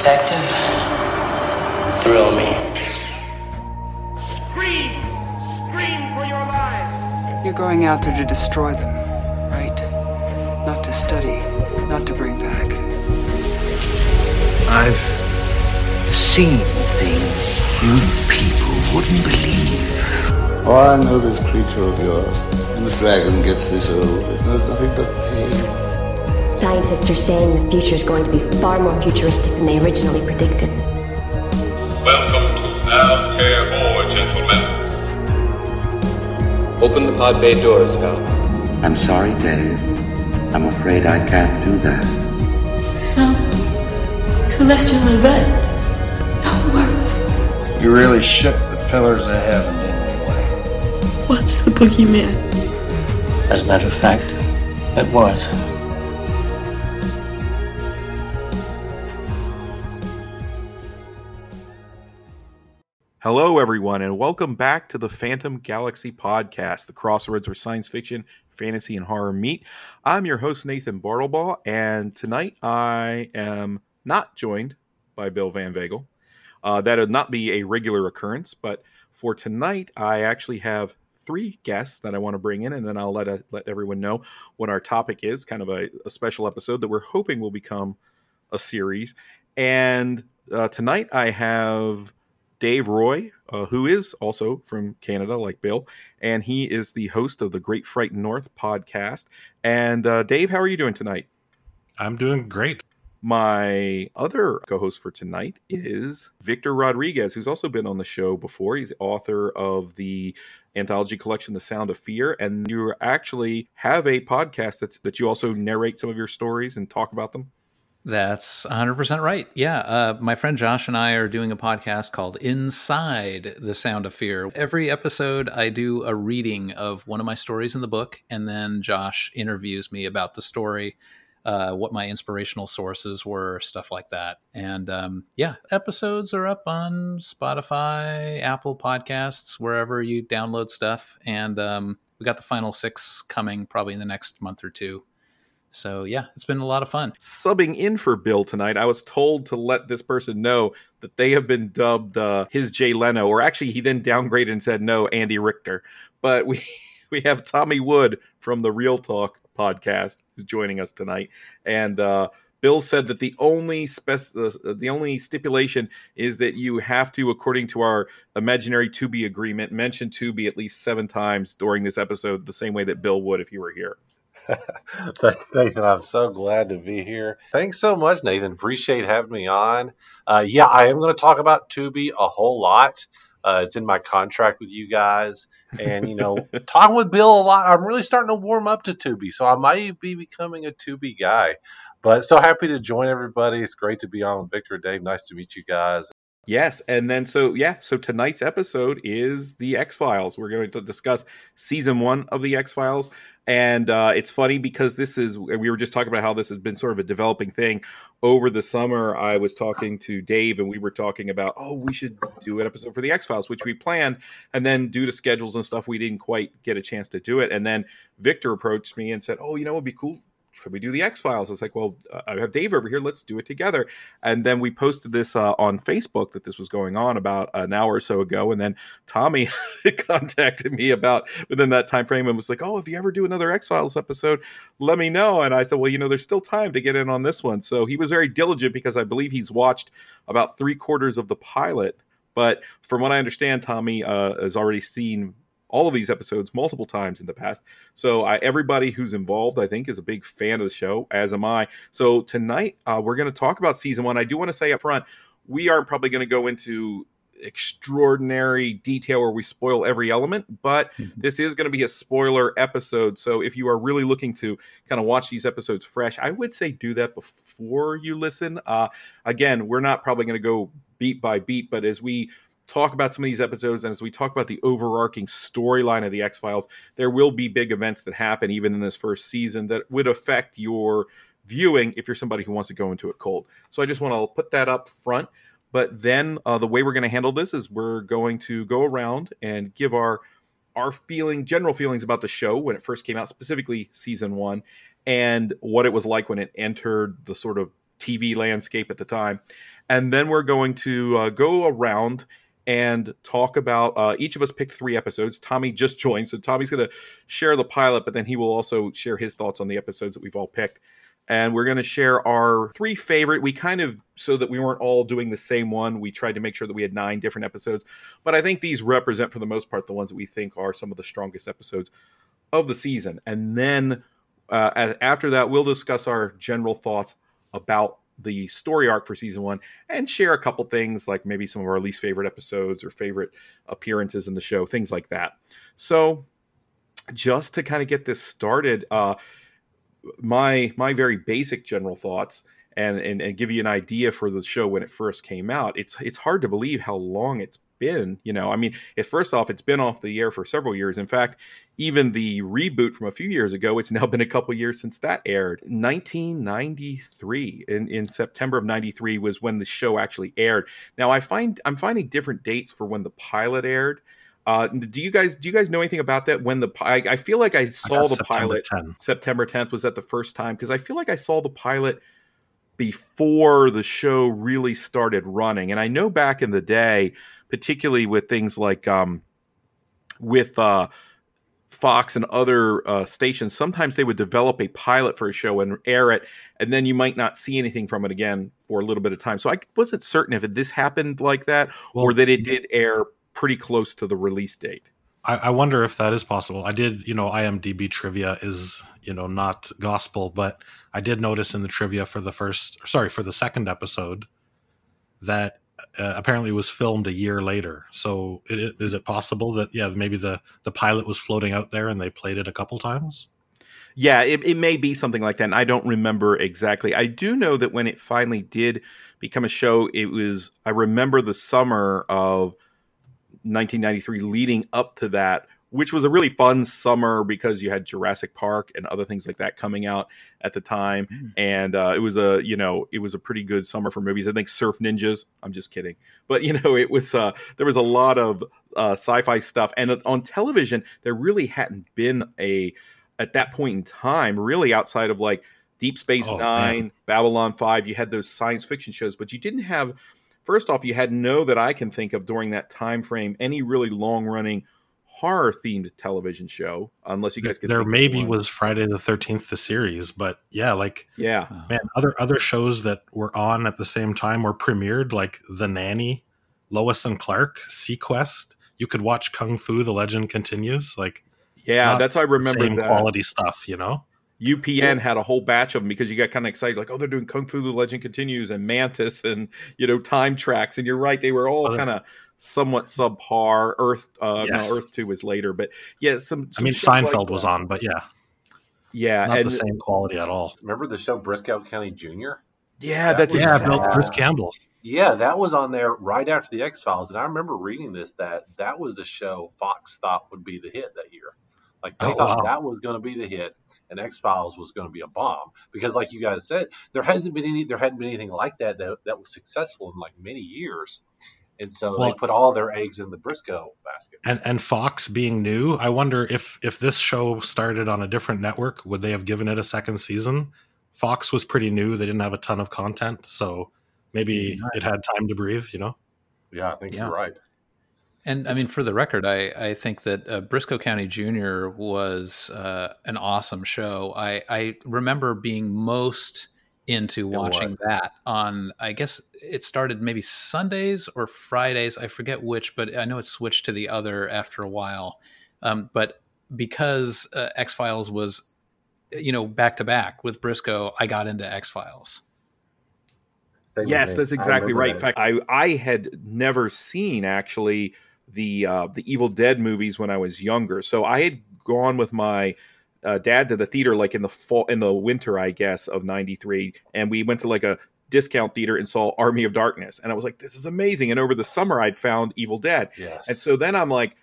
Detective, thrill me. Scream! Scream for your lives! You're going out there to destroy them, right? Not to study, not to bring back. I've seen things you people wouldn't believe. Oh, I know this creature of yours. When the dragon gets this old, it knows nothing but pain. Scientists are saying the future is going to be far more futuristic than they originally predicted. Welcome to Altair gentlemen. Open the pod bay doors, Hal. I'm sorry, Dave. I'm afraid I can't do that. Some celestial event. No words. You really shook the pillars of heaven, didn't you, Blake? What's the boogeyman? As a matter of fact, it was. Hello, everyone, and welcome back to the Phantom Galaxy podcast, the crossroads where science fiction, fantasy, and horror meet. I'm your host, Nathan Bartlebaugh, and tonight I am not joined by Bill Van Vagel. Uh, that would not be a regular occurrence, but for tonight, I actually have three guests that I want to bring in, and then I'll let uh, let everyone know what our topic is. Kind of a, a special episode that we're hoping will become a series. And uh, tonight, I have Dave Roy, uh, who is also from Canada, like Bill, and he is the host of the Great Fright North podcast. And uh, Dave, how are you doing tonight? I'm doing great. My other co host for tonight is Victor Rodriguez, who's also been on the show before. He's author of the anthology collection, The Sound of Fear. And you actually have a podcast that's, that you also narrate some of your stories and talk about them. That's 100% right. Yeah. Uh, my friend Josh and I are doing a podcast called Inside the Sound of Fear. Every episode, I do a reading of one of my stories in the book, and then Josh interviews me about the story, uh, what my inspirational sources were, stuff like that. And um, yeah, episodes are up on Spotify, Apple Podcasts, wherever you download stuff. And um, we got the final six coming probably in the next month or two. So yeah, it's been a lot of fun. Subbing in for Bill tonight, I was told to let this person know that they have been dubbed uh, his Jay Leno, or actually he then downgraded and said no, Andy Richter. But we we have Tommy Wood from the Real Talk podcast who's joining us tonight, and uh, Bill said that the only spec- uh, the only stipulation is that you have to, according to our imaginary Tubi agreement, mention Tubi at least seven times during this episode, the same way that Bill would if he were here. Nathan, I'm so glad to be here. Thanks so much, Nathan. Appreciate having me on. Uh, yeah, I am going to talk about Tubi a whole lot. Uh, it's in my contract with you guys, and you know, talking with Bill a lot. I'm really starting to warm up to Tubi, so I might be becoming a Tubi guy. But so happy to join everybody. It's great to be on with Victor, Dave. Nice to meet you guys. Yes, and then so yeah, so tonight's episode is the X Files. We're going to discuss season one of the X Files, and uh, it's funny because this is we were just talking about how this has been sort of a developing thing over the summer. I was talking to Dave, and we were talking about oh, we should do an episode for the X Files, which we planned, and then due to schedules and stuff, we didn't quite get a chance to do it. And then Victor approached me and said, oh, you know, it'd be cool could we do the X Files? It's like, well, I have Dave over here. Let's do it together. And then we posted this uh, on Facebook that this was going on about an hour or so ago. And then Tommy contacted me about within that time frame and was like, oh, if you ever do another X Files episode, let me know. And I said, well, you know, there's still time to get in on this one. So he was very diligent because I believe he's watched about three quarters of the pilot. But from what I understand, Tommy uh, has already seen all of these episodes multiple times in the past. So I, everybody who's involved, I think, is a big fan of the show, as am I. So tonight uh, we're going to talk about season one. I do want to say up front, we aren't probably going to go into extraordinary detail where we spoil every element, but mm-hmm. this is going to be a spoiler episode. So if you are really looking to kind of watch these episodes fresh, I would say do that before you listen. Uh, again, we're not probably going to go beat by beat, but as we talk about some of these episodes and as we talk about the overarching storyline of the X Files, there will be big events that happen even in this first season that would affect your viewing if you're somebody who wants to go into it cold. So I just want to put that up front. But then uh, the way we're going to handle this is we're going to go around and give our our feeling, general feelings about the show when it first came out, specifically season one, and what it was like when it entered the sort of TV landscape at the time. and then we're going to uh, go around and talk about uh, each of us picked three episodes. Tommy just joined, so Tommy's going to share the pilot, but then he will also share his thoughts on the episodes that we've all picked. And we're going to share our three favorite. We kind of, so that we weren't all doing the same one, we tried to make sure that we had nine different episodes. But I think these represent, for the most part, the ones that we think are some of the strongest episodes of the season. And then uh, after that, we'll discuss our general thoughts about the story arc for season one and share a couple things like maybe some of our least favorite episodes or favorite appearances in the show, things like that. So, just to kind of get this started, uh, my my very basic general thoughts and, and and give you an idea for the show when it first came out. It's it's hard to believe how long it's been. You know, I mean, it, first off, it's been off the air for several years. In fact, even the reboot from a few years ago, it's now been a couple years since that aired. 1993, in, in September of 93 was when the show actually aired. Now, I find I'm finding different dates for when the pilot aired. Uh, do you guys do you guys know anything about that? When the I, I feel like I saw I the September pilot 10. September 10th was that the first time because I feel like I saw the pilot before the show really started running, and I know back in the day particularly with things like um, with uh, Fox and other uh, stations, sometimes they would develop a pilot for a show and air it, and then you might not see anything from it again for a little bit of time. So I wasn't certain if this happened like that well, or that it did air pretty close to the release date. I, I, wonder if that is possible. I did, you know, IMDb trivia is, you know, not gospel, but I did notice in the trivia for the first, sorry, for the second episode that uh, apparently was filmed a year later. So it, is it possible that yeah maybe the the pilot was floating out there and they played it a couple times? Yeah, it, it may be something like that. And I don't remember exactly. I do know that when it finally did become a show, it was I remember the summer of 1993 leading up to that which was a really fun summer because you had Jurassic Park and other things like that coming out at the time, mm. and uh, it was a you know it was a pretty good summer for movies. I think Surf Ninjas. I'm just kidding, but you know it was uh, there was a lot of uh, sci-fi stuff, and on television there really hadn't been a at that point in time really outside of like Deep Space oh, Nine, man. Babylon Five. You had those science fiction shows, but you didn't have. First off, you had no that I can think of during that time frame any really long running horror themed television show unless you guys could there maybe was friday the 13th the series but yeah like yeah. Oh. Man other other shows that were on at the same time were premiered like the nanny lois and clark seaQuest. You could watch kung fu the legend continues like yeah that's i remember same quality stuff you know? UPN had a whole batch of them because you got kind of excited, like, oh, they're doing Kung Fu: The Legend Continues and Mantis and you know Time Trax, and you're right, they were all kind of somewhat subpar. Earth, uh, yes. no, Earth Two was later, but yeah, some. some I mean, Seinfeld like was on, but yeah, yeah, not and, the same quality at all. Remember the show Brisco County Jr. Yeah, that that's was, yeah, Bill Bruce Campbell. Yeah, that was on there right after the X Files, and I remember reading this that that was the show Fox thought would be the hit that year. Like they oh, thought wow. that was going to be the hit, and X Files was going to be a bomb because, like you guys said, there hasn't been any, there hadn't been anything like that that, that was successful in like many years. And so well, they put all their eggs in the Brisco basket. And and Fox being new, I wonder if if this show started on a different network, would they have given it a second season? Fox was pretty new; they didn't have a ton of content, so maybe it had time to breathe. You know? Yeah, I think yeah. you're right. And I mean, for the record, I, I think that uh, Brisco County Jr. was uh, an awesome show. I, I remember being most into watching that on I guess it started maybe Sundays or Fridays. I forget which, but I know it switched to the other after a while. Um, but because uh, X Files was, you know, back to back with Brisco, I got into X Files. Yes, that's exactly right. That. In fact, I I had never seen actually the uh, the Evil Dead movies when I was younger, so I had gone with my uh, dad to the theater like in the fall in the winter i guess of 93 and we went to like a discount theater and saw army of darkness and i was like this is amazing and over the summer i'd found evil dead yes. and so then i'm like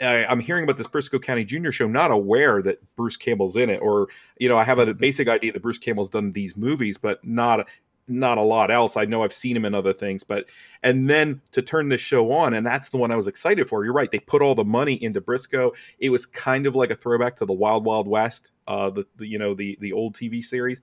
I, am hearing about this Brisco County Junior show, not aware that Bruce Campbell's in it, or you know, I have a basic idea that Bruce Campbell's done these movies, but not not a lot else. I know I've seen him in other things, but and then to turn this show on, and that's the one I was excited for. You're right; they put all the money into Brisco. It was kind of like a throwback to the Wild Wild West, uh, the, the you know the the old TV series,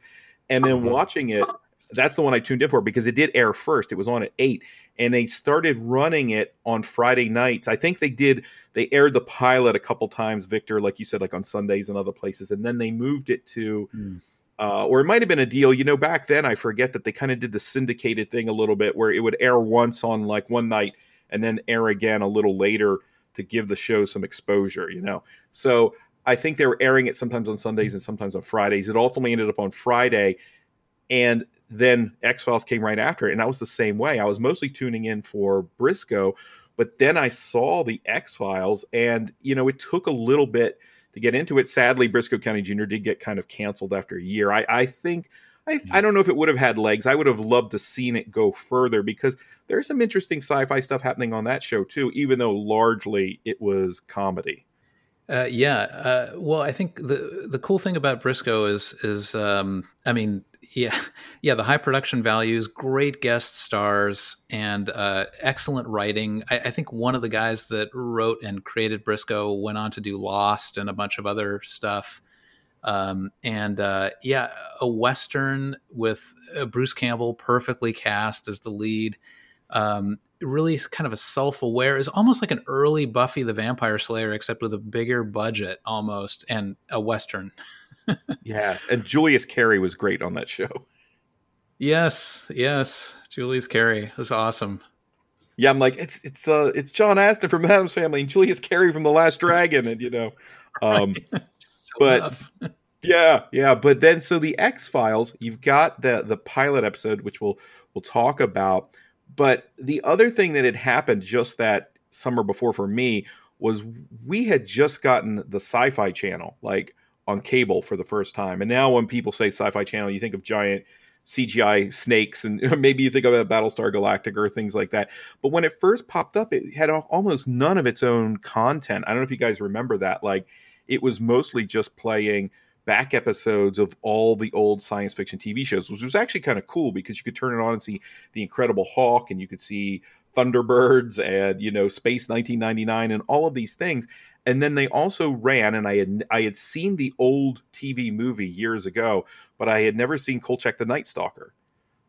and then uh-huh. watching it that's the one I tuned in for because it did air first. It was on at eight, and they started running it on Friday nights. I think they did. They aired the pilot a couple times, Victor, like you said, like on Sundays and other places, and then they moved it to. Mm. Uh, or it might have been a deal, you know. Back then, I forget that they kind of did the syndicated thing a little bit, where it would air once on like one night and then air again a little later to give the show some exposure, you know. So I think they were airing it sometimes on Sundays and sometimes on Fridays. It ultimately ended up on Friday, and then X Files came right after it, and that was the same way. I was mostly tuning in for Brisco, but then I saw the X Files, and you know, it took a little bit to get into it. Sadly, Brisco County Jr. did get kind of canceled after a year. I, I think. I, I don't know if it would have had legs. I would have loved to seen it go further because there's some interesting sci-fi stuff happening on that show too, even though largely it was comedy. Uh, yeah. Uh, well, I think the the cool thing about Brisco is is um, I mean, yeah, yeah, the high production values, great guest stars, and uh, excellent writing. I, I, think one of the guys that wrote and created Brisco went on to do Lost and a bunch of other stuff. Um, and uh, yeah, a western with uh, Bruce Campbell perfectly cast as the lead. Um, really kind of a self-aware is almost like an early buffy the vampire slayer except with a bigger budget almost and a western. Yeah and julius carry was great on that show. Yes yes julius carry was awesome. Yeah i'm like it's it's uh it's john astin from addams family and julius carry from the last dragon and you know um but yeah yeah but then so the x files you've got the the pilot episode which we'll we'll talk about but the other thing that had happened just that summer before for me was we had just gotten the sci-fi channel like on cable for the first time. And now when people say sci-fi channel, you think of giant CGI snakes and maybe you think of Battlestar Galactica or things like that. But when it first popped up, it had almost none of its own content. I don't know if you guys remember that. Like it was mostly just playing back episodes of all the old science fiction TV shows, which was actually kind of cool because you could turn it on and see the Incredible Hulk, and you could see Thunderbirds, and you know Space 1999, and all of these things. And then they also ran, and I had I had seen the old TV movie years ago, but I had never seen Kolchak the Night Stalker.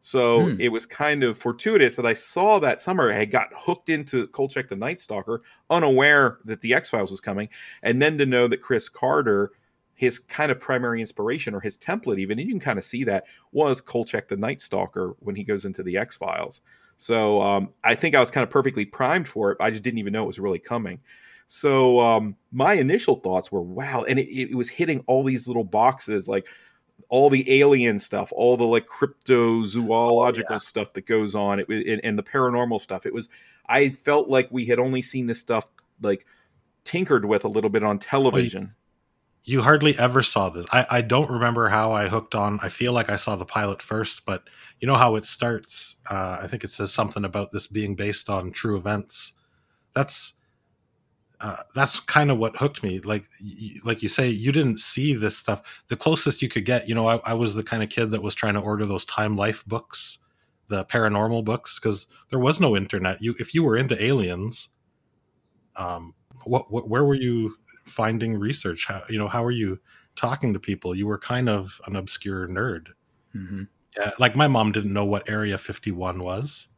So hmm. it was kind of fortuitous that I saw that summer. I got hooked into Kolchak the Night Stalker, unaware that the X Files was coming, and then to know that Chris Carter his kind of primary inspiration or his template even and you can kind of see that was kolchak the night stalker when he goes into the x files so um, i think i was kind of perfectly primed for it i just didn't even know it was really coming. So um, my initial thoughts were wow and it, it, was hitting all these little boxes like all the alien stuff all the like cryptozoological oh, yeah. stuff that goes on it, it, and the paranormal stuff. It was i felt like we had only seen this stuff like tinkered with a little bit on television you hardly ever saw this. I, I don't remember how I hooked on. I feel like I saw the pilot first, but you know how it starts. Uh, I think it says something about this being based on true events. That's uh, that's kind of what hooked me. Like like you say, you didn't see this stuff. The closest you could get, you know, I, I was the kind of kid that was trying to order those Time Life books, the paranormal books, because there was no internet. You if you were into aliens, um, what, what where were you finding research? How you know how are you talking to people? You were kind of an obscure nerd. Mm-hmm. Yeah, like my mom didn't know what Area 51 was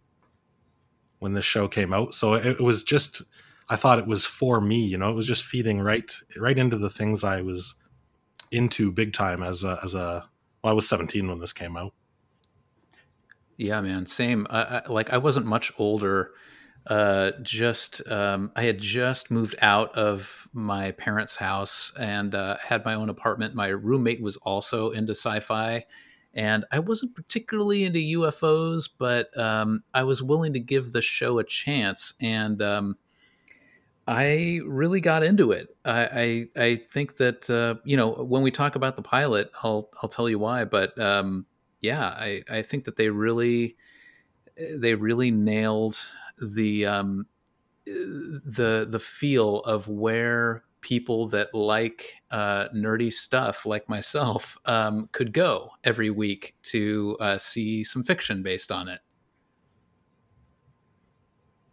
when this show came out, so it, it was just I thought it was for me. You know, it was just feeding right right into the things I was into big time as a as a well, I was 17 when this came out. Yeah, man, same. I, like I wasn't much older uh, just um, I had just moved out of my parents' house and uh, had my own apartment. My roommate was also into sci-fi, and I wasn't particularly into UFOs, but um, I was willing to give the show a chance, and um, I really got into it. I I, I think that uh, you know when we talk about the pilot, I'll I'll tell you why, but um, yeah, I I think that they really they really nailed the um, the the feel of where people that like uh, nerdy stuff like myself um, could go every week to uh, see some fiction based on it.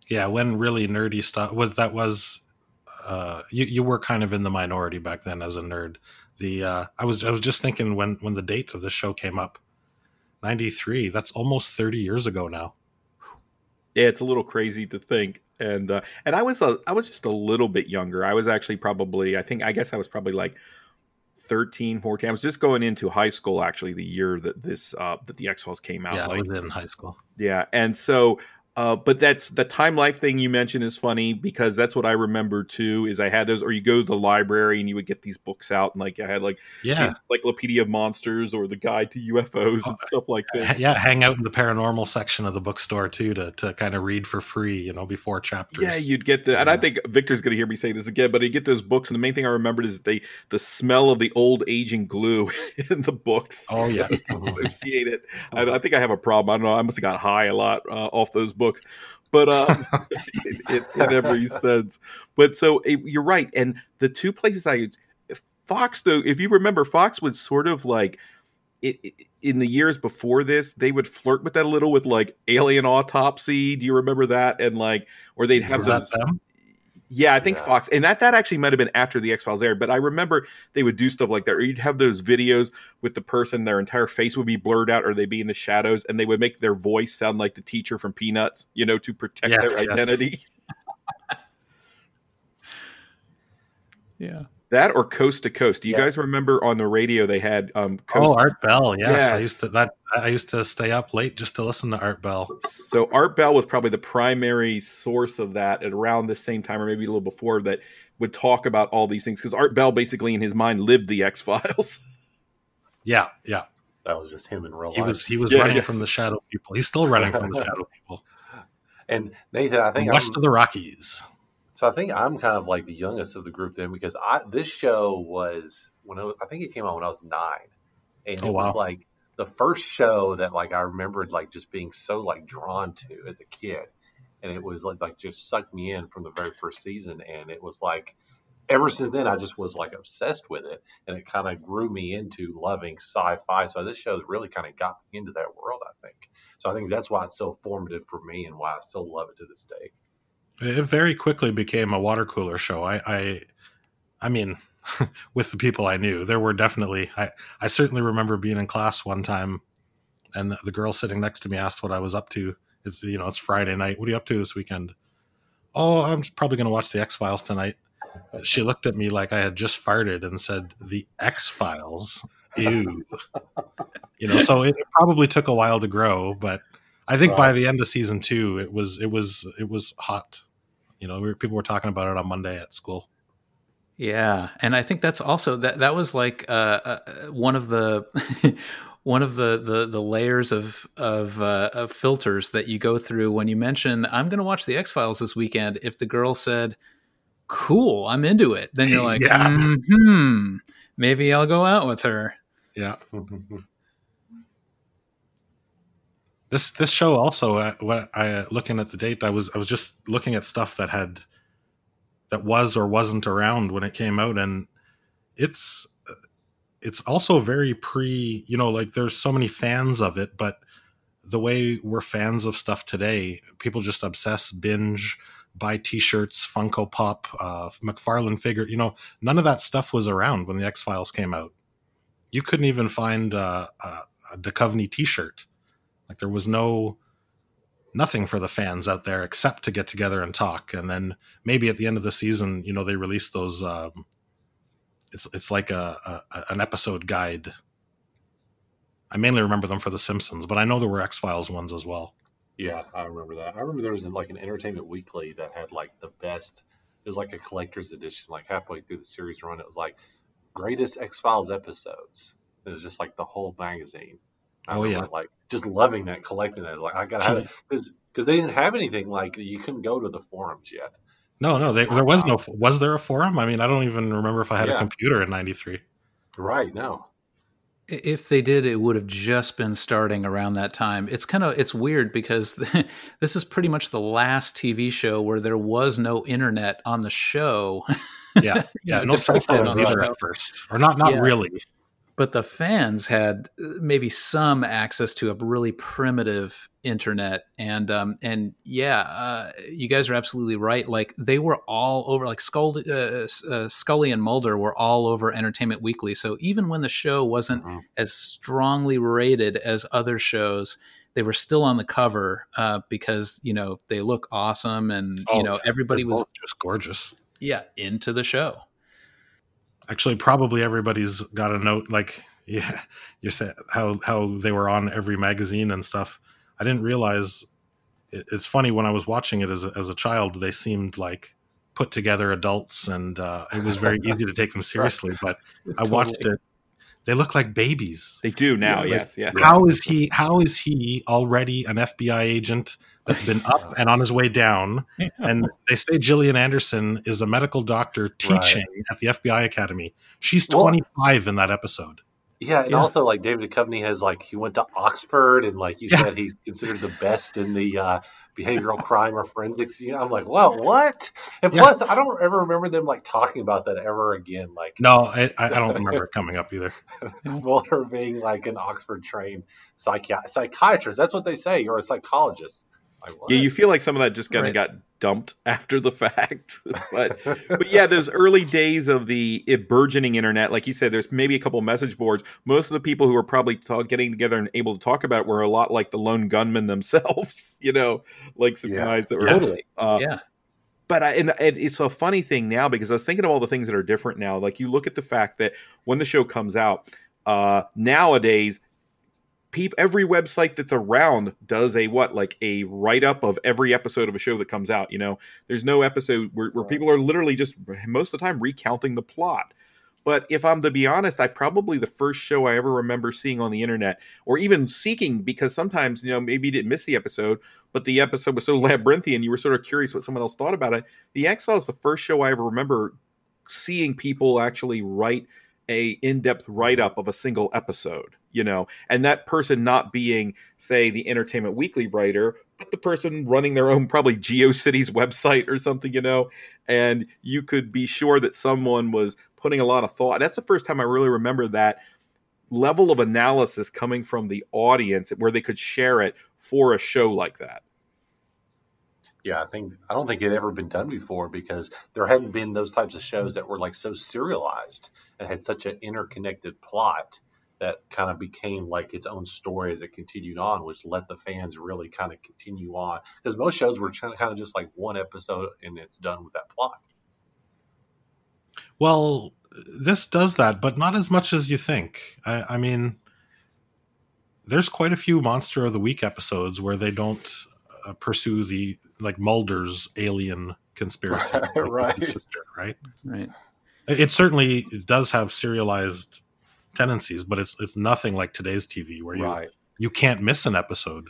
Yeah, when really nerdy stuff was that was uh, you you were kind of in the minority back then as a nerd. The uh, I was I was just thinking when when the date of the show came up, 93. That's almost 30 years ago now. Yeah, it's a little crazy to think. And uh, and I was a, I was just a little bit younger. I was actually probably I think I guess I was probably like 13, 14. I was just going into high school actually the year that this uh, that the X Files came out. Yeah, like, I was in high school. Yeah, and so uh, but that's the time life thing you mentioned is funny because that's what I remember too. Is I had those, or you go to the library and you would get these books out, and like I had like Yeah. Encyclopedia of Monsters or the Guide to UFOs and stuff like that. Yeah, hang out in the paranormal section of the bookstore too to, to kind of read for free, you know, before chapters. Yeah, you'd get the, and I think Victor's going to hear me say this again, but you get those books, and the main thing I remembered is they the smell of the old aging glue in the books. Oh yeah, associate it. I, I think I have a problem. I don't know. I must have got high a lot uh, off those books, but um, in, in, in every sense. But so eh, you're right, and the two places I Fox though, if you remember, Fox would sort of like it, it- in the years before this, they would flirt with that a little with like Alien Autopsy. Do you remember that? And like, or they'd have Was those. them? Yeah, I think Fox, and that that actually might have been after the X Files aired. But I remember they would do stuff like that, or you'd have those videos with the person, their entire face would be blurred out, or they'd be in the shadows, and they would make their voice sound like the teacher from Peanuts, you know, to protect Yes, their yes. identity. Yeah. That or Coast to Coast. Do you guys remember on the radio they had um Coast Oh, Art Bell. Yes, I used to that. I used to stay up late just to listen to Art Bell. So Art Bell was probably the primary source of that at around the same time, or maybe a little before that, would talk about all these things because Art Bell basically in his mind lived the X Files. Yeah, yeah. That was just him in real He life. was he was Yeah, running yeah. from the Shadow People. He's still running from the Shadow People. And Nathan, I think West I'm, of the Rockies. So. I think I'm kind of like the youngest of the group then because I this show was when I, was, I think it came out when I was nine, and Oh, it was wow. like the first show that like I remembered like just being so like drawn to as a kid, and it was like like just sucked me in from the very first season, and it was like ever since then I just was like obsessed with it, and it kind of grew me into loving sci-fi. So this show really kind of got me into that world, I think. So I think that's why it's so formative for me and why I still love it to this day. It very quickly became a water cooler show. I, I, I mean, with the people I knew, there were definitely. I, I certainly remember being in class one time, and the girl sitting next to me asked what I was up to. It's you know it's Friday night. What are you up to this weekend? Oh, I'm probably going to watch the X Files tonight. She looked at me like I had just farted and said, "The X Files." Ew. you know, so it probably took a while to grow, but I think by the end of season two, it was it was it was hot. You know, we were, people were talking about it on Monday at school. Yeah, and I think that's also that that was like uh, uh, one of the one of the the, the layers of of, uh, of filters that you go through when you mention I'm going to watch the X Files this weekend. If the girl said, "Cool, I'm into it," then you're like, Yeah. hmm, maybe I'll go out with her. Yeah. This this show also uh, when I uh, looking at the date, I was I was just looking at stuff that had that was or wasn't around when it came out, and it's uh, it's also very pre. You know, like there's so many fans of it, but the way we're fans of stuff today, people just obsess, binge, buy T-shirts, Funko Pop, uh, McFarlane figure. You know, none of that stuff was around when the X Files came out. You couldn't even find uh, a, a Duchovny T-shirt. Like there was no nothing for the fans out there except to get together and talk. And then maybe at the end of the season, you know, they release those. Um, it's it's like a, a an episode guide. I mainly remember them for The Simpsons, but I know there were X Files ones as well. Yeah, I remember that. I remember there was like an Entertainment Weekly that had like the best. It was like a collector's edition. Like halfway through the series run, it was like greatest X Files episodes. It was just like the whole magazine. I Oh, yeah. like just loving that, collecting that. Like I gotta have it because because they didn't have anything like you couldn't go to the forums yet. No, no, they, there was no. Uh-huh. Was there a forum? I mean, I don't even remember if I had a computer in '93. Right? No. If they did, it would have just been starting around that time. It's kind of it's weird because this is pretty much the last TV show where there was no internet on the show. Yeah, yeah, no cell phones either at first, or not, not Yeah. really. But the fans had uh, maybe some access to a really primitive internet and um and yeah uh, you guys are absolutely right like they were all over like Scully, uh, uh, Scully and Mulder were all over Entertainment Weekly so even when the show wasn't Mhm. as strongly rated as other shows they were still on the cover uh, because you know they look awesome and Oh, you know everybody was just gorgeous. yeah into the show Actually, probably everybody's got a note like yeah, you said how how they were on every magazine and stuff. I didn't realize it, it's funny when I was watching it as a, as a child. They seemed like put together adults, and uh, it was very easy to take them seriously. But I watched it. They look like babies. They do now. Like, yes. Yeah. How is he? How is he already an FBI agent that's been up and on his way down? And they say Gillian Anderson is a medical doctor teaching at the FBI Academy. She's Well- 25 in that episode. Yeah, and Yeah. also like David Duchovny has like he went to Oxford and like you Yeah. said he's considered the best in the uh, behavioral crime or forensics. You know, I'm like, well, what? And Yeah. plus, I don't ever remember them like talking about that ever again. Like No, I, I I don't remember it coming up either. Mulder being like an Oxford trained psychi- psychiatrist. That's what they say, You're a psychologist. Like, what? Yeah, you feel like some of that just kind of Right. got dumped after the fact. but but yeah, those early days of the it burgeoning internet, like you said, there's maybe a couple message boards. Most of the people who were probably ta- getting together and able to talk about it were a lot like the lone gunmen themselves. You know, like some Yeah. guys that were Totally. Uh, yeah but I, and, and it's a funny thing now because I was thinking of all the things that are different now. Like you look at the fact that when the show comes out, uh, nowadays, peop, every website that's around does a what like a write up of every episode of a show that comes out. You know, there's no episode where, where people are literally just most of the time recounting the plot. But if I'm to be honest, I probably the first show I ever remember seeing on the internet, or even seeking, because sometimes you know maybe you didn't miss the episode, but the episode was so labyrinthian, you were sort of curious what someone else thought about it. The X Files, the first show I ever remember seeing people actually write a in-depth write-up of a single episode you know? And that person not being say the entertainment weekly writer but the person running their own probably geocities website or something you know? And you could be sure that someone was putting a lot of thought. That's the first time i really remember that level of analysis coming from the audience where they could share it for a show like that Yeah, I think I don't think it had ever been done before because there hadn't been those types of shows that were like so serialized and had such an interconnected plot that kind of became like its own story as it continued on, which let the fans really kind of continue on. Because most shows were kind of just like one episode and it's done with that plot. Well, this does that, but not as much as you think. I, I mean, there's quite a few Monster of the Week episodes where they don't uh, pursue the like Mulder's alien conspiracy, Right, with his sister, right? right It it certainly does have serialized tendencies, but it's it's nothing like today's TV where you Right. you can't miss an episode.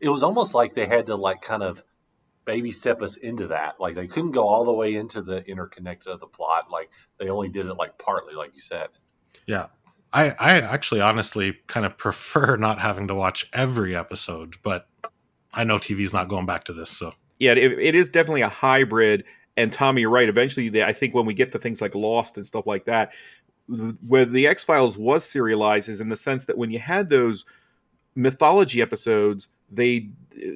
It was almost like they had to like kind of baby step us into that. Like they couldn't go all the way into the interconnected of the plot. Like they only did it like partly, like you said. Yeah. I, I actually honestly kind of prefer not having to watch every episode, but I know TV's not going back to this, so yeah, it, it is definitely a hybrid. And Tommy, you're right. Eventually, they, I think when we get to things like Lost and stuff like that, th- where the X Files was serialized is in the sense that when you had those mythology episodes, they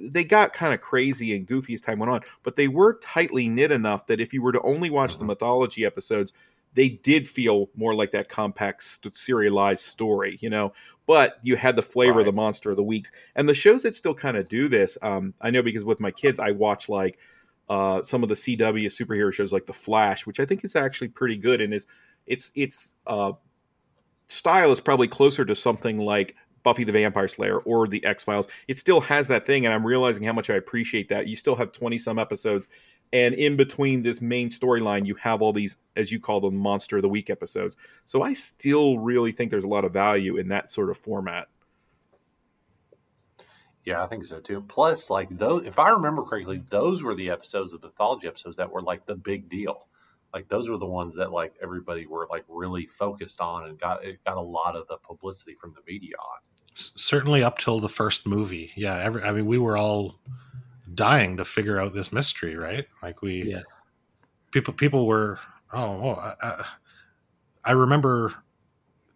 they got kind of crazy and goofy as time went on, but they were tightly knit enough that if you were to only watch the mm-hmm. mythology episodes, they did feel more like that compact st- serialized story, you know. But you had the flavor of the monster of the weeks, and the shows that still kind of do this. Um, I know because with my kids, I watch like uh, some of the CW superhero shows, like The Flash, which I think is actually pretty good, and is it's it's uh, style is probably closer to something like Buffy the Vampire Slayer or the X Files. It still has that thing, and I'm realizing how much I appreciate that. You still have 20 some episodes, and in between this main storyline, you have all these, as you call them, Monster of the Week episodes. So I still really think there's a lot of value in that sort of format. Yeah, I think so too. Plus, like those, if I remember correctly, those were the episodes of the mythology episodes that were like the big deal. Like those were the ones that like everybody were like really focused on and got it got a lot of the publicity from the media on. S- certainly up till the first movie. Yeah, every, I mean, we were all dying to figure out this mystery, right? Like we, Yes. people, people were. Oh, oh I, I, I remember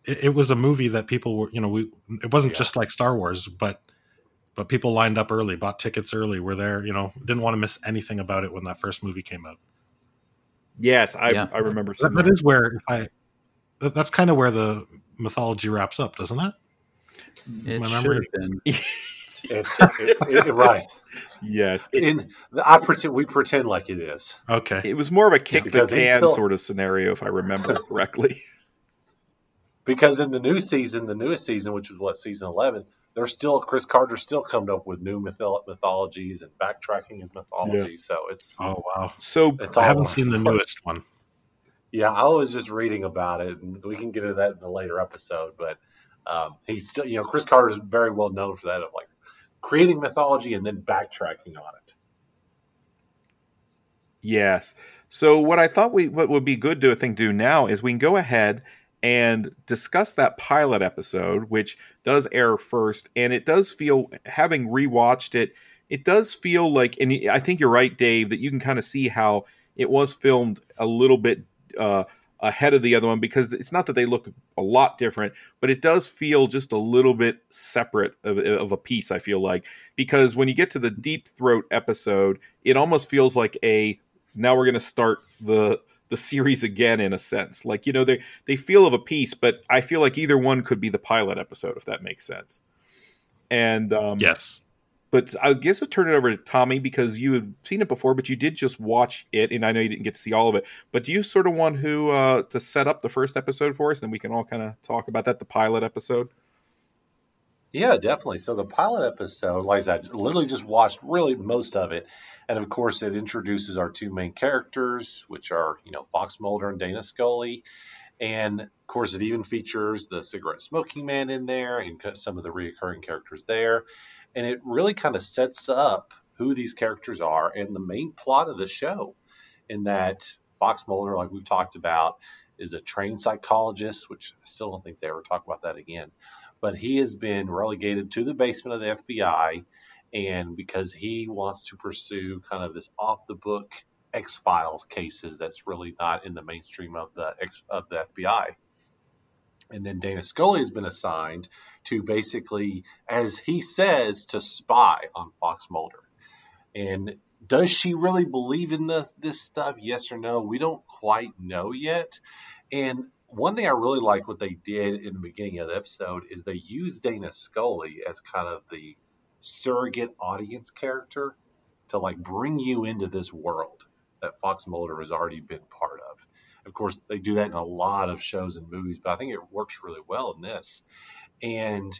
it, it was a movie that people were, you know, we it wasn't Yeah. just like Star Wars, but but people lined up early, bought tickets early, were there, you know, didn't want to miss anything about it when that first movie came out. Yes, I Yeah. I remember. That, that that. is where I that, that's kind of where the mythology wraps up, doesn't it? It My should memory- have been. It, it, it- right. Yes, it, In I pretend we pretend like it is Okay. it was more of a kick the Because he's can still- sort of scenario, if I remember correctly. because in the new season, the newest season, which was what season eleven, there's still Chris Carter's still coming up with new mytholo- mythologies and backtracking his mythology. So it's Oh wow. So it's I haven't seen the newest one. Yeah, I was just reading about it, and we can get into that in a later episode. But um, he's still, you know, Chris Carter is very well known for that of like creating mythology and then backtracking on it. Yes. So what I thought we what would be good to I think do now is we can go ahead and discuss that pilot episode, which does air first, and it does feel having rewatched it, it does feel like, and I think you're right, Dave, that you can kind of see how it was filmed a little bit uh, ahead of the other one because it's not that they look a lot different, but it does feel just a little bit separate of, of a piece. I feel like because when you get to the Deep Throat episode, it almost feels like a now we're going to start the the series again in a sense like you know they they feel of a piece but i feel like either one could be the pilot episode if that makes sense and um Yes. But i guess i'll turn it over to tommy because you had seen it before but you did just watch it and i know you didn't get to see all of it. But do you sort of want who uh to set up the first episode for us? And we can all kind of talk about that the pilot episode. Yeah, definitely. So the pilot episode, like I said, literally just watched really most of it, and of course, it introduces our two main characters, which are you know Fox Mulder and Dana Scully, and of course, it even features the cigarette smoking man in there and some of the reoccurring characters there, and it really kind of sets up who these characters are and the main plot of the show. In that Fox Mulder, like we've talked about, is a trained psychologist, which I still don't think they ever talk about that again but he has been relegated to the basement of the FBI. And because he wants to pursue kind of this off the book X Files cases that's really not in the mainstream of the of the FBI. And then Dana Scully has been assigned to basically, as he says, to spy on Fox Mulder. And does she really believe in the, this stuff? Yes or no? We don't quite know yet. And one thing I really like what they did in the beginning of the episode is they used Dana Scully as kind of the surrogate audience character to like bring you into this world that Fox Mulder has already been part of. Of course, they do that in a lot of shows and movies, but I think it works really well in this. And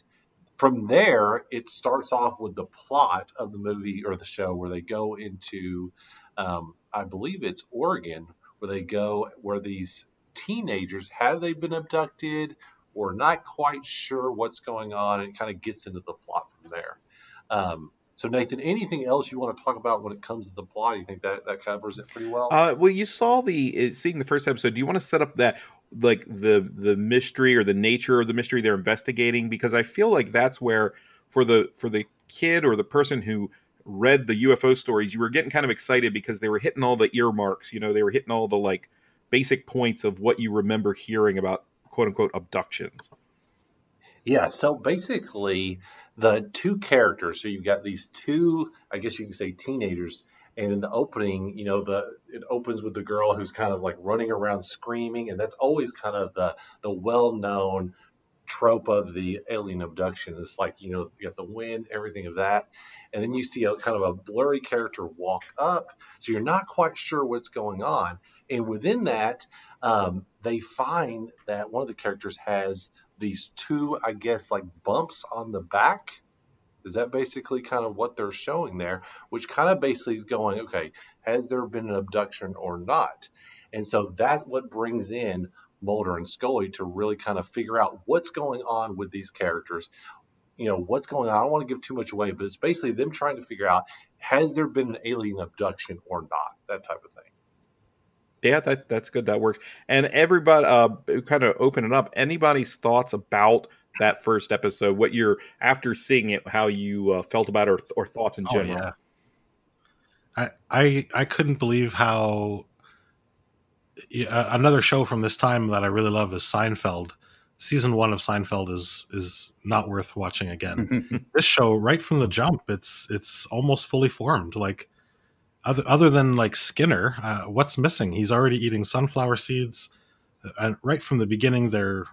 from there, it starts off with the plot of the movie or the show where they go into, um, I believe it's Oregon, where they go where these teenagers have they been abducted or not quite sure what's going on and kind of gets into the plot from there um, so nathan anything else you want to talk about when it comes to the plot you think that that covers it pretty well Uh, well, you saw the seeing the first episode. Do you want to set up that like the the mystery or the nature of the mystery they're investigating? Because I feel like that's where for the for the kid or the person who read the UFO stories, you were getting kind of excited because they were hitting all the earmarks. You know, they were hitting all the like basic points of what you remember hearing about quote unquote abductions. Yeah, so basically, the two characters. So you've got these two, I guess you can say, teenagers. And in the opening, you know, the it opens with the girl who's kind of like running around screaming, and that's always kind of the the well known trope of the alien abduction. It's like you know, you got the wind, everything of that, and then you see a kind of a blurry character walk up, so you're not quite sure what's going on. And within that, um, they find that one of the characters has these two, I guess, like bumps on the back. Is that basically kind of what they're showing there? Which kind of basically is going, okay, has there been an abduction or not? And so that's what brings in Mulder and Scully to really kind of figure out what's going on with these characters. You know, what's going on. I don't want to give too much away, but it's basically them trying to figure out has there been an alien abduction or not? That type of thing. Yeah, that that's good. That works. And everybody, uh, kind of open it up. Anybody's thoughts about that first episode? What you're after seeing it, how you uh, felt about it, or, or thoughts in Oh, general? yeah. I I I couldn't believe how yeah, another show from this time that I really love is Seinfeld. season one of Seinfeld is is not worth watching again. this show, right from the jump, it's it's almost fully formed. Like other other than like Skinner, uh, what's missing? He's already eating sunflower seeds, uh, and right from the beginning, they're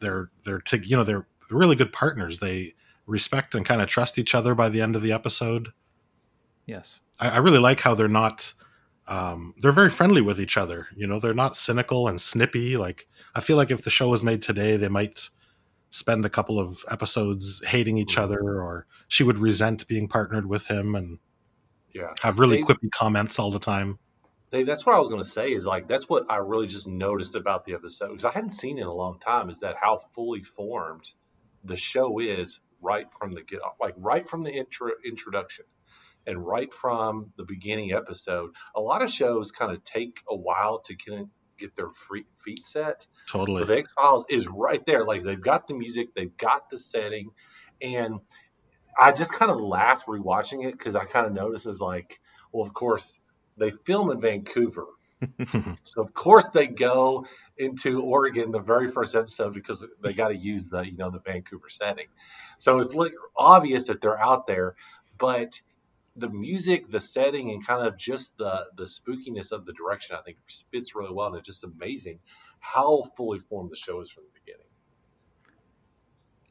they're they're you know they're really good partners. They respect and kind of trust each other by the end of the episode. Yes, I, I really like how they're not. Um, they're very friendly with each other. You know, they're not cynical and snippy. Like I feel like if the show was made today, they might spend a couple of episodes hating each other, or she would resent being partnered with him and Yeah. have really quippy comments all the time. Dave, that's what I was going to say. Is like that's what I really just noticed about the episode because I hadn't seen it in a long time. Is that how fully formed the show is right from the get, like right from the intro introduction, and right from the beginning episode. A lot of shows kind of take a while to get, get their free, feet set. Totally. But the X Files is right there. Like they've got the music, they've got the setting, and I just kind of laughed rewatching it because I kind of noticed as like, well, of course they film in Vancouver, so of course they go into Oregon the very first episode because they got to use the you know the Vancouver setting. So it's like obvious that they're out there, but the music, the setting, and kind of just the the spookiness of the direction, I think fits really well, and it's just amazing how fully formed the show is from the beginning.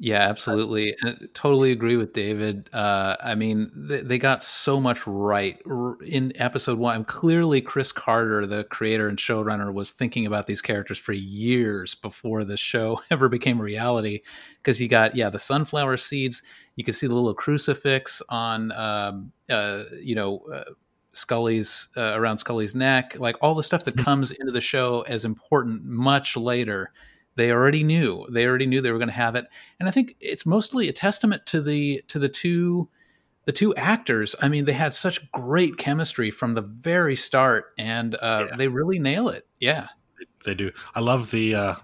Yeah, absolutely. And totally agree with David. Uh, I mean, they, they got so much right in episode one. Clearly, Chris Carter, the creator and showrunner, was thinking about these characters for years before the show ever became reality. Because you got, yeah, the sunflower seeds. You can see the little crucifix on, um, uh, you know, uh, Scully's uh, around Scully's neck. Like all the stuff that comes into the show as important much later they already knew they already knew they were going to have it and i think it's mostly a testament to the to the two the two actors i mean they had such great chemistry from the very start and uh, they really nail it yeah They do. I love the uh,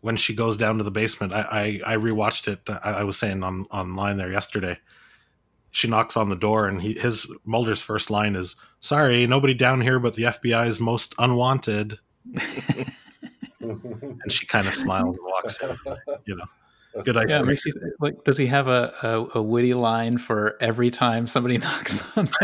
when she goes down to the basement. I I, I rewatched it. I, I was saying on online there yesterday. She knocks on the door, and he his Mulder's first line is, "Sorry, nobody down here but the FBI's most unwanted." and she kind of smiles and walks in. You know, good yeah, makes you think, like does he have a, a, a witty line for every time somebody knocks on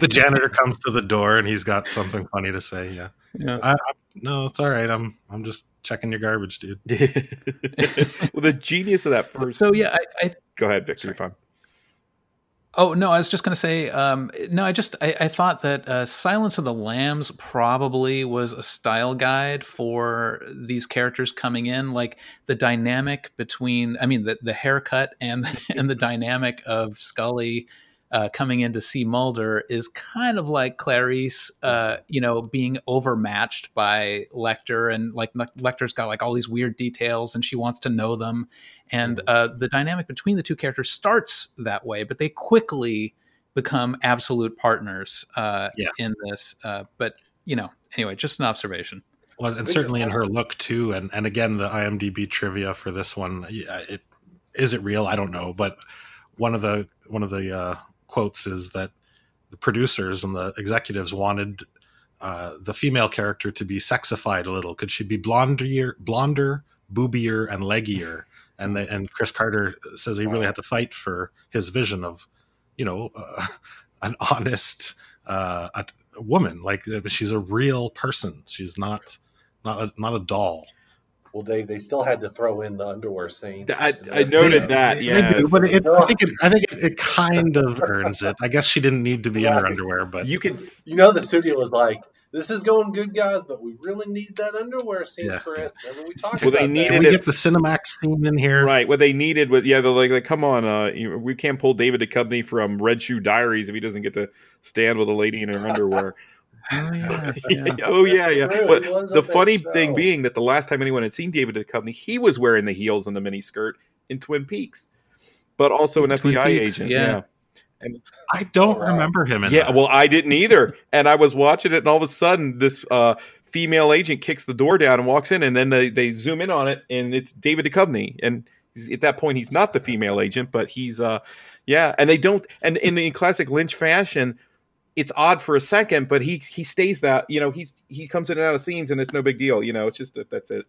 the janitor comes to the door, and he's got something funny to say. Yeah, Yeah. I, I, no, it's all right. I'm I'm just checking your garbage, dude. well, the genius of that first. so yeah i, I Go ahead, Victor. You're fine. Oh no, I was just going to say. Um, no, I just I, I thought that uh, Silence of the Lambs probably was a style guide for these characters coming in, like the dynamic between. I mean, the the haircut and and the dynamic of Scully. Uh, coming in to see Mulder is kind of like Clarice, uh, you know, being overmatched by Lecter, and like Lecter's got like all these weird details, and she wants to know them, and uh, the dynamic between the two characters starts that way, but they quickly become absolute partners uh, Yeah. in this. Uh, but you know, anyway, just an observation. Well, and certainly in her look too, and and again the IMDb trivia for this one, yeah, it is it real? I don't know, but one of the one of the uh, quotes is that the producers and the executives wanted uh, the female character to be sexified a little. Could she be blonder, blonder, boobier, and leggier? And and Chris Carter says he really had to fight for his vision of, you know, uh, an honest uh, a woman. Like uh, she's a real person. She's not not a, not a doll. Well, Dave, they still had to throw in the underwear scene. I, I noted that. They Yeah, but it, I think it, I think it, it kind of earns it. I guess she didn't need to be in her underwear, but you can. You know, the studio was like, "This is going good, guys, but we really need that underwear scene Yeah, for it." Remember we talked Well, they about needed Can we get the Cinemax scene in here? Right. What they needed with yeah, they're like, like come on, uh, you, we can't pull David Duchovny from Red Shoe Diaries if he doesn't get to stand with a lady in her underwear. Oh yeah, yeah. oh yeah, yeah. But the on that funny show. thing being that the last time anyone had seen David Duchovny, he was wearing the heels and the mini skirt in Twin Peaks, but also an Twin FBI Peaks, agent. yeah. Yeah. And I don't remember him in yeah, that. well, I didn't either. and I was watching it, and all of a sudden, this uh, female agent kicks the door down and walks in, and then they, they zoom in on it, and it's David Duchovny. And at that point, he's not the female agent, but he's, uh, yeah. And they don't, and in the classic Lynch fashion, it's odd for a second, but he he stays that, you know, he's he comes in and out of scenes, and it's no big deal, you know. It's just that that's it.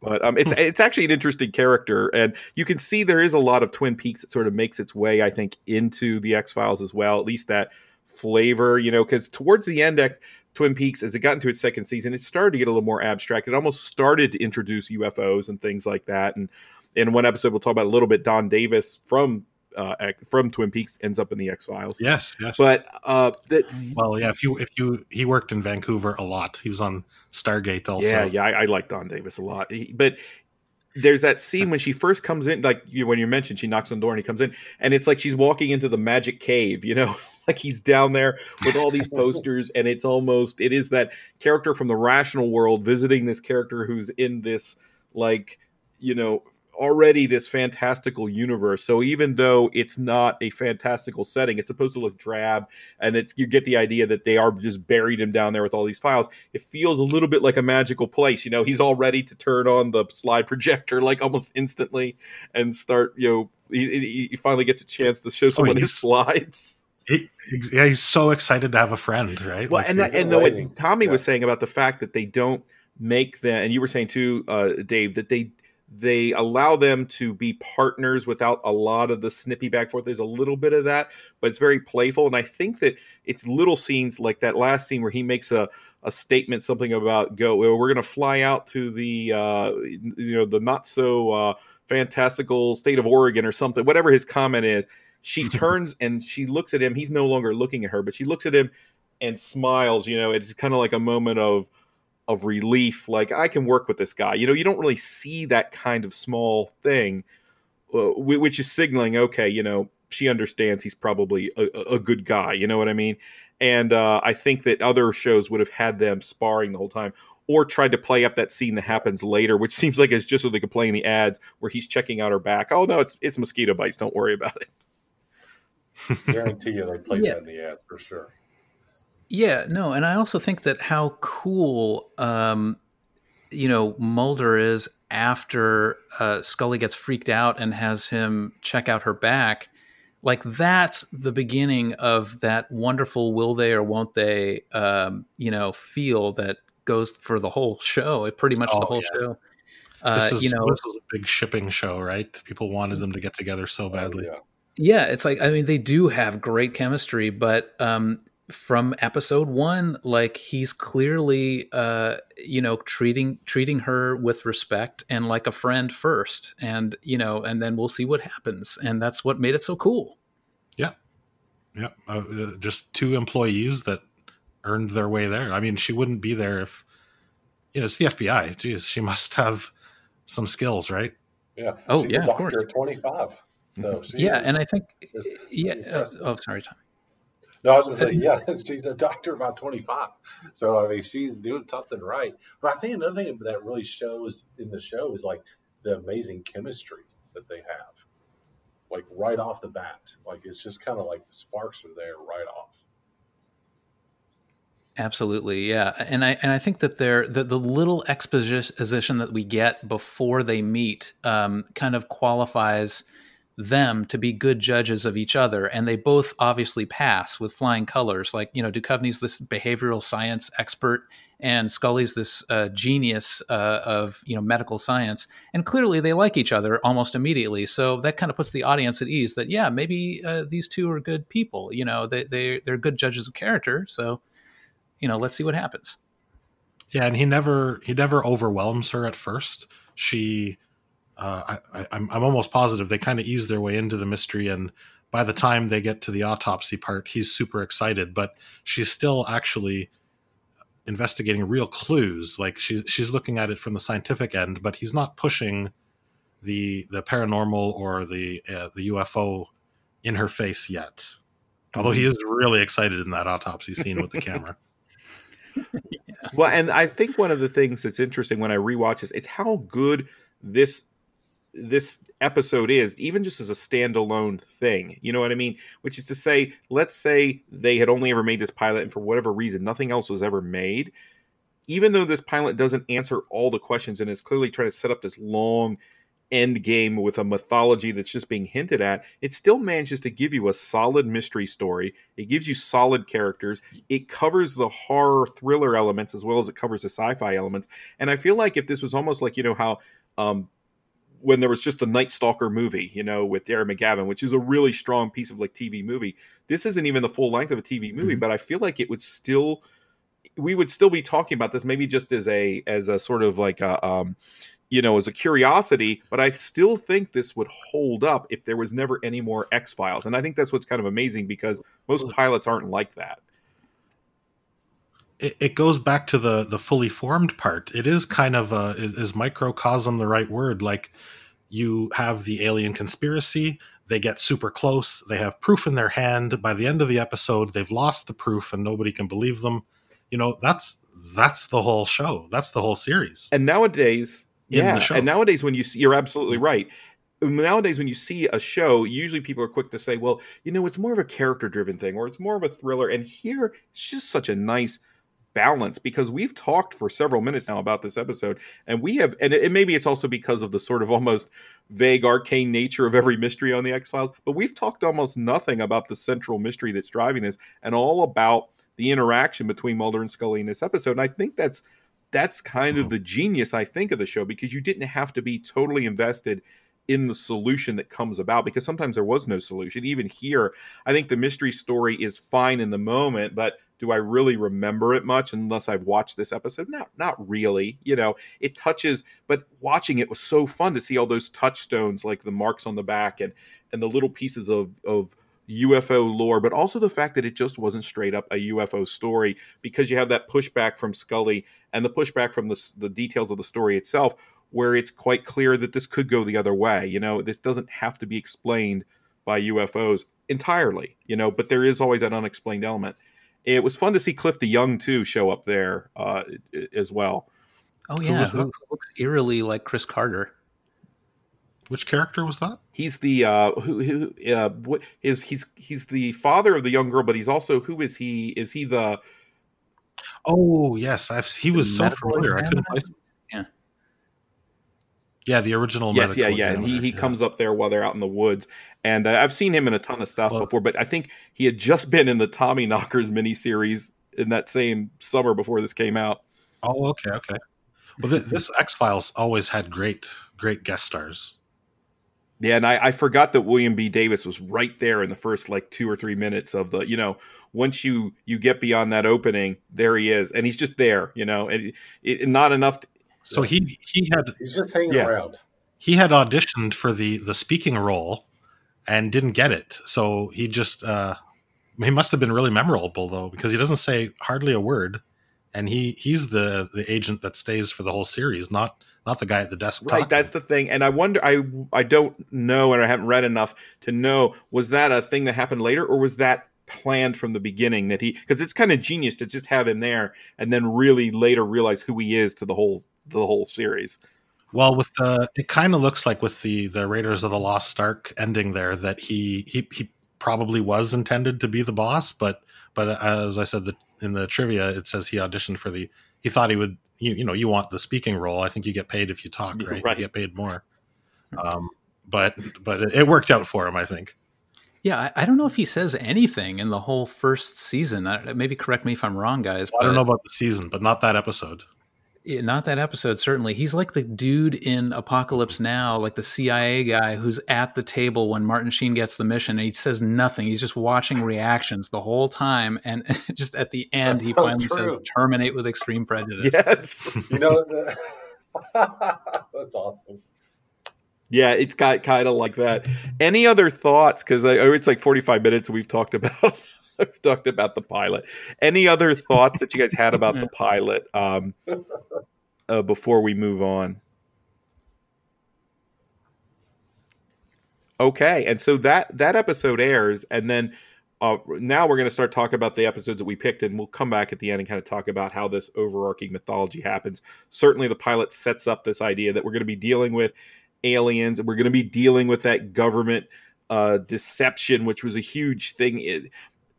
But um, it's it's actually an interesting character, and you can see there is a lot of Twin Peaks that sort of makes its way, I think, into the X Files as well. At least that flavor, you know, because towards the end, X, Twin Peaks, as it got into its second season, it started to get a little more abstract. It almost started to introduce UFOs and things like that. And in one episode, we'll talk about a little bit. Don Davis from uh, from Twin Peaks ends up in the X Files. Yes, yes. But uh, that's well, yeah. If you if you he worked in Vancouver a lot. He was on Stargate also. Yeah, yeah. I, I like Don Davis a lot. He, but there's that scene when she first comes in, like you, when you mentioned, she knocks on the door and he comes in, and it's like she's walking into the magic cave. You know, like he's down there with all these posters, and it's almost it is that character from the rational world visiting this character who's in this like you know already this fantastical universe. So even though it's not a fantastical setting, it's supposed to look drab, and it's you get the idea that they are just buried him down there with all these files. It feels a little bit like a magical place. You know, he's all ready to turn on the slide projector like almost instantly and start. You know, he, he finally gets a chance to show someone oh, his slides. He, yeah, he's so excited to have a friend, right? Well, like, and and what Tommy yeah. was saying about the fact that they don't make them, and you were saying too, uh, Dave, that they they allow them to be partners without a lot of the snippy back and forth. There's a little bit of that, but it's very playful. And I think that it's little scenes like that last scene where he makes a, a statement, something about go, we're going to fly out to the, uh, you know, the not so uh, fantastical state of Oregon or something, whatever his comment is. She turns and she looks at him. He's no longer looking at her, but she looks at him and smiles. You know, it's kind of like a moment of, of relief like i can work with this guy. You know you don't really see that kind of small thing uh, which is signaling okay you know she understands he's probably a, a good guy. You know what i mean? And uh, i think that other shows would have had them sparring the whole time or tried to play up that scene that happens later which seems like it's just so they could play in the ads where he's checking out her back. Oh no it's it's mosquito bites. Don't worry about it. Guarantee you they played yeah. that in the ads for sure yeah, no, and I also think that how cool, um, you know, Mulder is after uh, Scully gets freaked out and has him check out her back. Like that's the beginning of that wonderful will they or won't they, um, you know, feel that goes for the whole show. It pretty much oh, the whole yeah. show. Uh, this is, you know, this was a big shipping show, right? People wanted them to get together so oh, badly. Oh, yeah. yeah, it's like I mean they do have great chemistry, but um, from episode one like he's clearly uh you know treating treating her with respect and like a friend first and you know and then we'll see what happens. And that's what made it so cool. Yeah. Yeah. Uh, uh just two employees that earned their way there. I mean she wouldn't be there if you know it's the fbi Jeez, she must have some skills right? Yeah. Oh she's yeah of course. 25 so yeah and i think yeah uh, oh sorry tom no, I was just saying, yeah, she's a doctor about 25. So, I mean, she's doing something right. But I think another thing that really shows in the show is like the amazing chemistry that they have. Like right off the bat. Like it's just kind of like the sparks are there right off. Absolutely, yeah, and I and I think that they're the, the little exposition that we get before they meet um, kind of qualifies them to be good judges of each other and they both obviously pass with flying colors. Like you know Duchovny's this behavioral science expert and Scully's this uh, genius uh, of you know medical science and clearly they like each other almost immediately. So that kind of puts the audience at ease that yeah maybe uh, these two are good people you know they, they they're good judges of character. So you know let's see what happens. Yeah and he never he never overwhelms her at first. She uh, I, am I'm, I'm almost positive they kind of ease their way into the mystery, and by the time they get to the autopsy part, he's super excited. But she's still actually investigating real clues. Like she's she's looking at it from the scientific end, but he's not pushing the the paranormal or the uh, the UFO in her face yet. Although he is really excited in that autopsy scene with the camera. yeah. Well, and I think one of the things that's interesting when I rewatch this, it's how good this this episode is, even just as a standalone thing. You know what I mean? Which is to say, let's say they had only ever made this pilot, and for whatever reason, nothing else was ever made. Even though this pilot doesn't answer all the questions and is clearly trying to set up this long end game with a mythology that's just being hinted at, it still manages to give you a solid mystery story. It gives you solid characters. It covers the horror thriller elements as well as it covers the sci-fi elements. And I feel like if this was almost like you know how um, when there was just the Night Stalker movie, you know, with Darren McGavin, which is a really strong piece of like TV movie. This isn't even the full length of a TV movie, mm-hmm. but I feel like it would still we would still be talking about this maybe just as a as a sort of like a um you know as a curiosity but i still think this would hold up if there was never any more x files and i think that's what's kind of amazing because most pilots aren't like that it, it goes back to the the fully formed part. It is kind of a is, is microcosm the right word? Like you have the alien conspiracy they get super close they have proof in their hand. By the end of the episode they've lost the proof and nobody can believe them. You know that's that's the whole show. That's the whole series. And nowadays yeah and nowadays when you see you're absolutely mm-hmm. right. Nowadays when you see a show usually people are quick to say well you know it's more of a character driven thing or it's more of a thriller. And here it's just such a nice balance because we've talked for several minutes now about this episode and we have and, it, maybe it's also because of the sort of almost vague arcane nature of every mystery on the x-files but we've talked almost nothing about the central mystery that's driving this and all about the interaction between Mulder and Scully in this episode. And I think that's that's kind of mm-hmm. the genius I think of the show because you didn't have to be totally invested in the solution that comes about because sometimes there was no solution. Even here, I think the mystery story is fine in the moment, but do I really remember it much unless I've watched this episode? Not not really. You know, it touches, but watching it was so fun to see all those touchstones like the marks on the back and and the little pieces of of UFO lore, but also the fact that it just wasn't straight up a UFO story because you have that pushback from Scully and the pushback from the, the details of the story itself, where it's quite clear that this could go the other way. You know, this doesn't have to be explained by UFOs entirely, you know, but there is always that unexplained element. It was fun to see Cliff DeYoung too show up there uh, as well. Oh yeah, who, who looks eerily like Chris Carter. Which character was that? He's the uh who who uh what is he's he's the father of the young girl, but he's also who is he? Is he the Oh yes, I've he was so familiar. I couldn't place him. Yeah. The original. Yes, yeah, yeah. And he, he yeah. comes up there while they're out in the woods, and uh, I've seen him in a ton of stuff well, before. But I think he had just been in the Tommyknockers miniseries in that same summer before this came out. Oh, okay, okay. Well, th- this X Files always had great, great guest stars. Yeah, and I, I, forgot that William B. Davis was right there in the first like two or three minutes of the, you know, once you you get beyond that opening, there he is, and he's just there, you know, and it, it, not enough. To, so he he had he's just hanging yeah. around. He had auditioned for the the speaking role and didn't get it, so he just uh he must have been really memorable though because he doesn't say hardly a word, and he he's the the agent that stays for the whole series, not not the guy at the desk. Right, talking. that's the thing. And I wonder, I I don't know, and I haven't read enough to know was that a thing that happened later, or was that planned from the beginning that he? Because it's kind of genius to just have him there and then really later realize who he is to the whole the whole series. Well, with the it kind of looks like with the the Raiders of the Lost Ark ending there that he he he probably was intended to be the boss, but but as I said the, in the trivia, it says he auditioned for the he thought he would you you know you want the speaking role. I think you get paid if you talk, right? right. You get paid more. Um, but but it worked out for him, I think. Yeah, I, I, don't know if he says anything in the whole first season. I, maybe correct me if I'm wrong, guys. Well, I don't know about the season, but not that episode yeah, not that episode certainly he's like the dude in apocalypse now like the cia guy who's at the table when martin sheen gets the mission and he says nothing he's just watching reactions the whole time and just at the end That's he so finally true. says terminate with extreme prejudice yes you know the... That's awesome yeah, it's got kind of like that. Any other thoughts? Because it's like 45 minutes we've talked about I've talked about the pilot. Any other thoughts that you guys had about the pilot um, uh, before we move on? Okay, and so that that episode airs, and then uh, now we're going to start talking about the episodes that we picked, and we'll come back at the end and kind of talk about how this overarching mythology happens. Certainly, the pilot sets up this idea that we're going to be dealing with aliens, and we're going to be dealing with that government uh, deception, which was a huge thing. It,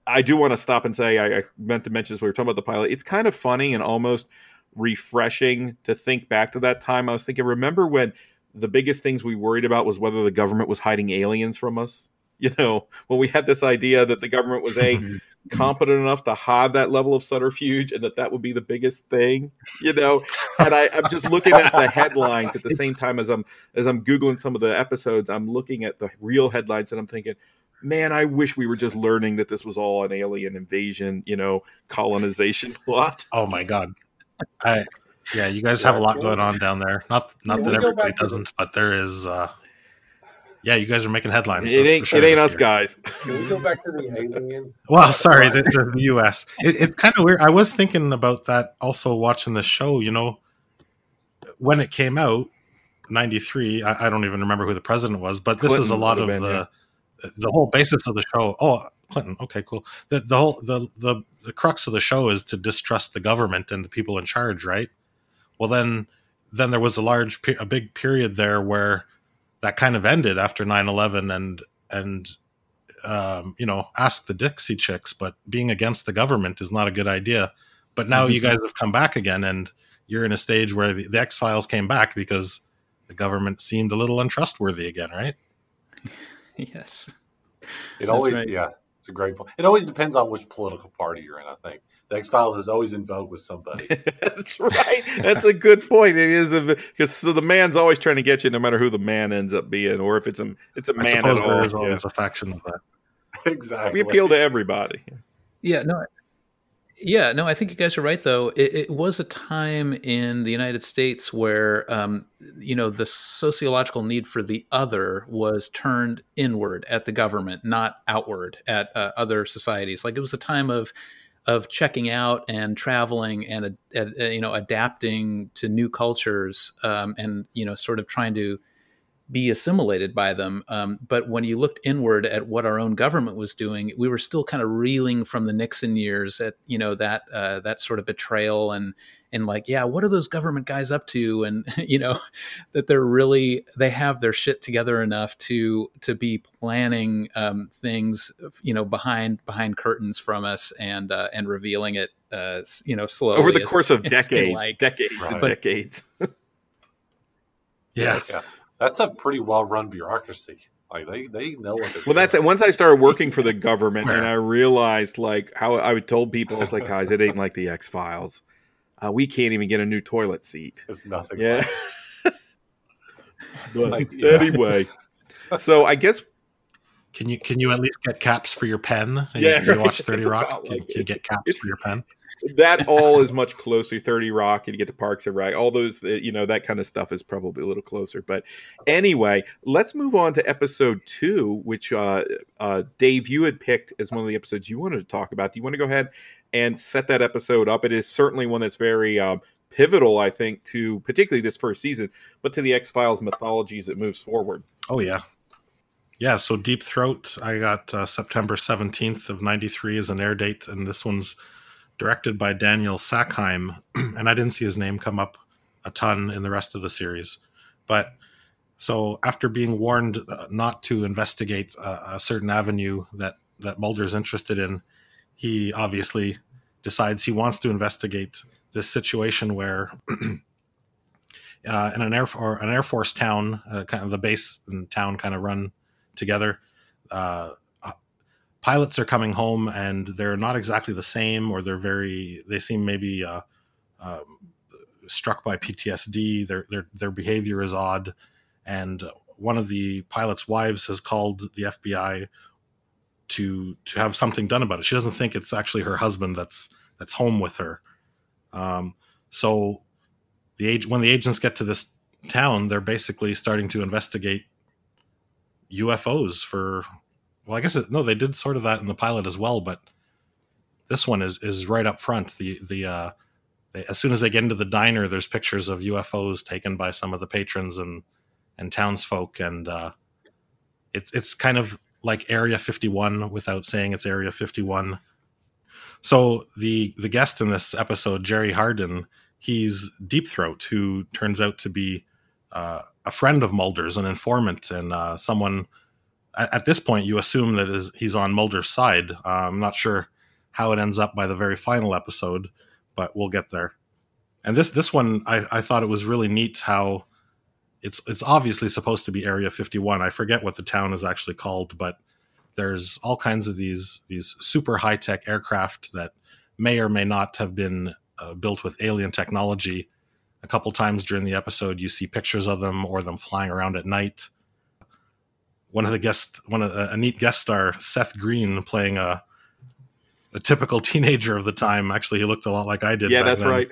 I do want to stop and say I, I meant to mention this. We were talking about the pilot. It's kind of funny and almost refreshing to think back to that time. I was thinking, remember when the biggest things we worried about was whether the government was hiding aliens from us. You know, when we had this idea that the government was a competent enough to have that level of subterfuge and that that would be the biggest thing, you know. And I, I'm just looking at the headlines at the same time as I'm as I'm googling some of the episodes. I'm looking at the real headlines and I'm thinking, man, I wish we were just learning that this was all an alien invasion, you know, colonization plot. Oh my god, I yeah, you guys have a lot going on down there. Not not that everybody doesn't, but there is. uh yeah, you guys are making headlines. It ain't, sure it ain't us year. guys. Can we go back to the alien? Well, sorry, the, the, the U.S. It, it's kind of weird. I was thinking about that also watching the show. You know, when it came out, '93. I, I, don't even remember who the president was, but this Clinton is a lot of been, the yeah. The whole basis of the show. Oh, Clinton. Okay, cool. The the whole the the the crux of the show is to distrust the government and the people in charge, right? Well, then then there was a large a big period there where that kind of ended after 9-11 and and um, you know ask the dixie chicks but being against the government is not a good idea but now mm-hmm. you guys have come back again and you're in a stage where the, the x files came back because the government seemed a little untrustworthy again right yes it always right. yeah it's a great point it always depends on which political party you're in i think the X Files is always in vogue with somebody. That's right. That's a good point. It is because so the man's always trying to get you, no matter who the man ends up being, or if it's a it's a I man at all. There is always yeah. a faction of that. Exactly. We appeal to everybody. Yeah. No. Yeah, no, I think you guys are right. Though it, it was a time in the United States where, um, you know, the sociological need for the other was turned inward at the government, not outward at uh, other societies. Like it was a time of of checking out and traveling and uh, you know adapting to new cultures um, and you know sort of trying to be assimilated by them. Um, but when you looked inward at what our own government was doing, we were still kind of reeling from the Nixon years at you know that uh, that sort of betrayal and and like yeah what are those government guys up to and you know that they're really they have their shit together enough to to be planning um, things you know behind behind curtains from us and uh, and revealing it uh, you know slowly over the course of decades like. decades right. decades yes yeah. That's a pretty well run bureaucracy like they, they know what they're well doing. that's it once i started working for the government and i realized like how i told people it's like guys it ain't like the x-files uh, we can't even get a new toilet seat. It's nothing. Yeah. but like, yeah. anyway, so I guess can you can you at least get caps for your pen? Yeah, you, you watch Thirty Rock. Can, can, you get caps for your pen? That all is much closer. Thirty Rock, and you get to Parks and Rec. All those, uh, you know, that kind of stuff is probably a little closer. But anyway, let's move on to episode two, which uh, uh, Dave you had picked as one of the episodes you wanted to talk about. Do you want to go ahead and set that episode up. It is certainly one that's very um, pivotal, I think, to particularly this first season, but to the X Files mythology as it moves forward. Oh yeah, yeah. So Deep Throat, I got uh, September seventeenth of '93 as an air date, and this one's directed by Daniel Sackheim, and I didn't see his name come up a ton in the rest of the series, but. So after being warned uh, not to investigate a certain avenue that that Mulder's interested in, he obviously decides he wants to investigate this situation where uh, in an air or an air force town, uh, kind of the base and town kind of run together. Uh, uh, pilots are coming home and they're not exactly the same, or they're very. They seem maybe uh, um, struck by PTSD. Their their their behavior is odd, and one of the pilot's wives has called the FBI to to have something done about it. She doesn't think it's actually her husband that's that's home with her. Um, so the age when the agents get to this town, they're basically starting to investigate UFOs for. Well, I guess it, no, they did sort of that in the pilot as well, but this one is is right up front. The the uh, they, as soon as they get into the diner, there's pictures of UFOs taken by some of the patrons and and townsfolk, and uh, it's it's kind of like Area 51 without saying it's Area 51. So the the guest in this episode, Jerry Hardin, he's Deep Throat, who turns out to be uh, a friend of Mulder's, an informant, and uh, someone. At, this point, you assume that is he's on Mulder's side. Uh, I'm not sure how it ends up by the very final episode, but we'll get there. And this this one, I, I thought it was really neat how it's it's obviously supposed to be Area 51. I forget what the town is actually called, but there's all kinds of these these super high tech aircraft that may or may not have been uh, built with alien technology. A couple times during the episode, you see pictures of them or them flying around at night. One of the guest, one of the, a neat guest star, Seth Green, playing a a typical teenager of the time. Actually, he looked a lot like I did. Yeah, that's then. right.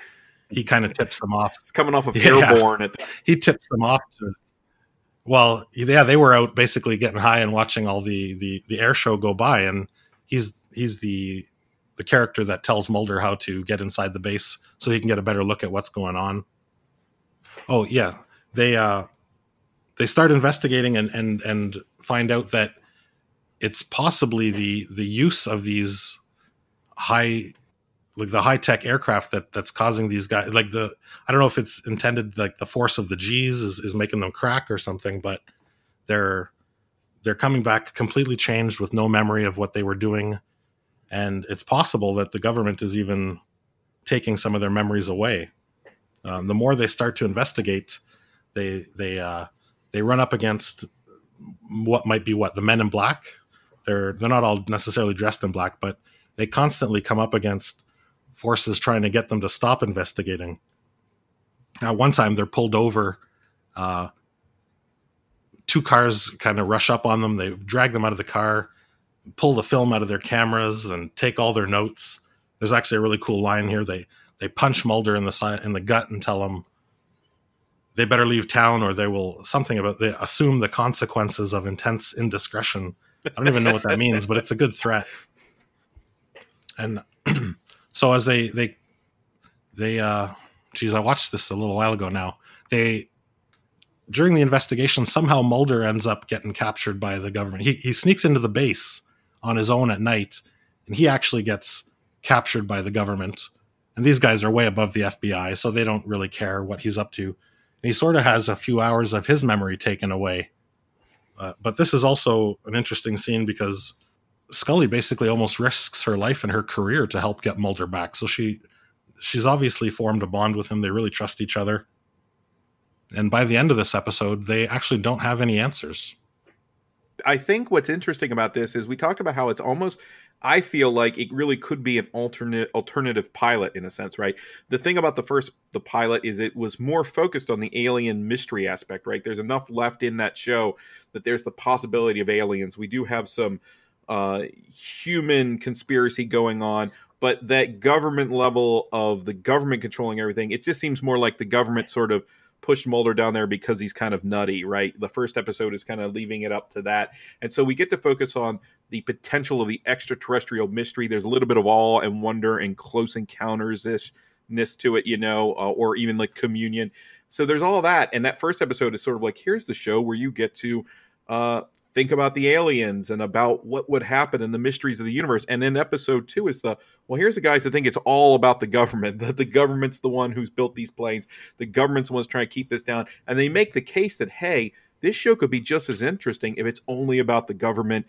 He kind of tips them off. It's coming off of yeah. Airborne. he tips them off to. Well, yeah, they were out basically getting high and watching all the the the air show go by, and he's he's the the character that tells Mulder how to get inside the base so he can get a better look at what's going on. Oh yeah, they uh they start investigating and and and find out that it's possibly the the use of these high like the high tech aircraft that that's causing these guys like the I don't know if it's intended like the force of the G's is, is making them crack or something, but they're they're coming back completely changed with no memory of what they were doing. And it's possible that the government is even taking some of their memories away. Um, the more they start to investigate, they they uh, they run up against what might be what the men in black. They're they're not all necessarily dressed in black, but they constantly come up against forces trying to get them to stop investigating. Now, one time they're pulled over. Uh, two cars kind of rush up on them. They drag them out of the car, pull the film out of their cameras, and take all their notes. There's actually a really cool line here. They they punch Mulder in the side in the gut and tell him they better leave town or they will something about they assume the consequences of intense indiscretion. I don't even know what that means, but it's a good threat. And so as they they they uh geez i watched this a little while ago now. They during the investigation somehow mulder ends up getting captured by the government. He, he sneaks into the base on his own at night and he actually gets captured by the government. And these guys are way above the fbi so they don't really care what he's up to and he sort of has a few hours of his memory taken away uh, but this is also an interesting scene because Scully basically almost risks her life and her career to help get Mulder back. So she she's obviously formed a bond with him. They really trust each other. And by the end of this episode, they actually don't have any answers. I think what's interesting about this is we talked about how it's almost I feel like it really could be an alternate alternative pilot in a sense, right? The thing about the first the pilot is it was more focused on the alien mystery aspect, right? There's enough left in that show that there's the possibility of aliens. We do have some uh, human conspiracy going on, but that government level of the government controlling everything, it just seems more like the government sort of pushed Mulder down there because he's kind of nutty, right? The first episode is kind of leaving it up to that. And so we get to focus on the potential of the extraterrestrial mystery. There's a little bit of awe and wonder and close encounters ness to it, you know, uh, or even like communion. So there's all that. And that first episode is sort of like, here's the show where you get to uh, think about the aliens and about what would happen and the mysteries of the universe. And then episode two is the well, here's the guys that think it's all about the government, that the government's the one who's built these planes, the government's the one's trying to keep this down. And they make the case that, hey, this show could be just as interesting if it's only about the government,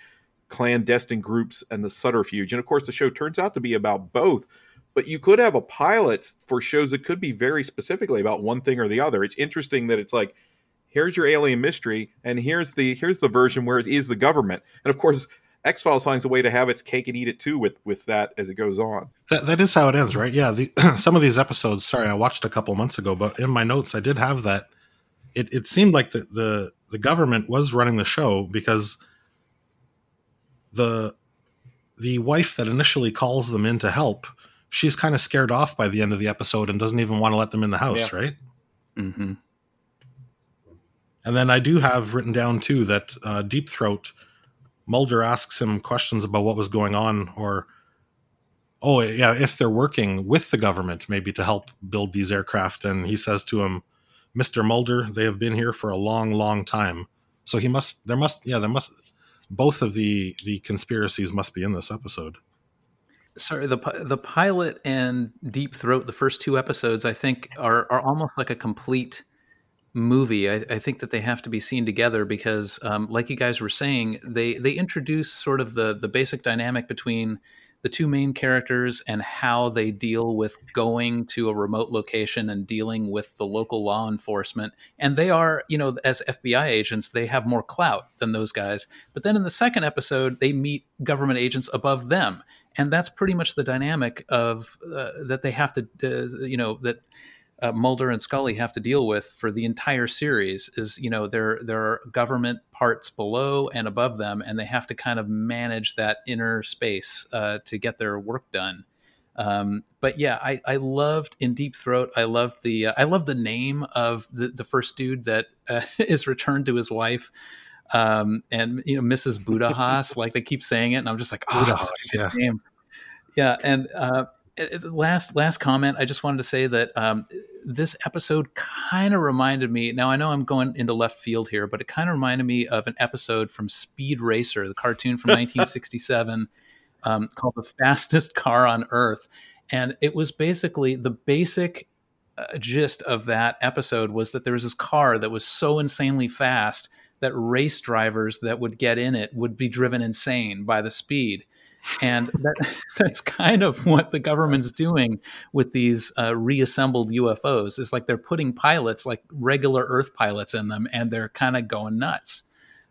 clandestine groups, and the subterfuge. And of course, the show turns out to be about both. But you could have a pilot for shows that could be very specifically about one thing or the other. It's interesting that it's like, here's your alien mystery, and here's the here's the version where it is the government. And of course, X Files finds a way to have its cake and eat it too with with that as it goes on. That that is how it ends, right? Yeah. The, some of these episodes, sorry, I watched a couple months ago, but in my notes I did have that. It it seemed like the the the government was running the show because the the wife that initially calls them in to help, she's kind of scared off by the end of the episode and doesn't even want to let them in the house, yeah. right? Mm-hmm. And then I do have written down too that uh, Deep Throat, Mulder asks him questions about what was going on, or oh yeah, if they're working with the government maybe to help build these aircraft, and he says to him, "Mister Mulder, they have been here for a long, long time." So he must, there must, yeah, there must, both of the the conspiracies must be in this episode. Sorry, the the pilot and Deep Throat, the first two episodes, I think are are almost like a complete movie, I, I, think that they have to be seen together because, um, like you guys were saying, they they introduce sort of the the basic dynamic between the two main characters and how they deal with going to a remote location and dealing with the local law enforcement. And they are, you know, as FBI agents, they have more clout than those guys. But then in the second episode, they meet government agents above them. And that's pretty much the dynamic of uh, that they have to, uh, you know, that uh, Mulder and Scully have to deal with for the entire series is you know there there are government parts below and above them, and they have to kind of manage that inner space uh, to get their work done. Um, but yeah, I, I loved in Deep Throat. I loved the uh, I love the name of the, the first dude that uh, is returned to his wife. Um, and you know Mrs. Budahas, like they keep saying it, and I'm just like, oh, Budahas, yeah. name. Yeah, and uh, last last comment i just wanted to say that um, this episode kind of reminded me now i know i'm going into left field here but it kind of reminded me of an episode from speed racer the cartoon from 1967 um, called the fastest car on earth. And it was basically the basic uh, gist of that episode was that there was this car that was so insanely fast that race drivers that would get in it would be driven insane by the speed and that, that's kind of what the government's doing with these uh, reassembled UFOs. Is like they're putting pilots, like regular Earth pilots, in them, and they're kind of going nuts.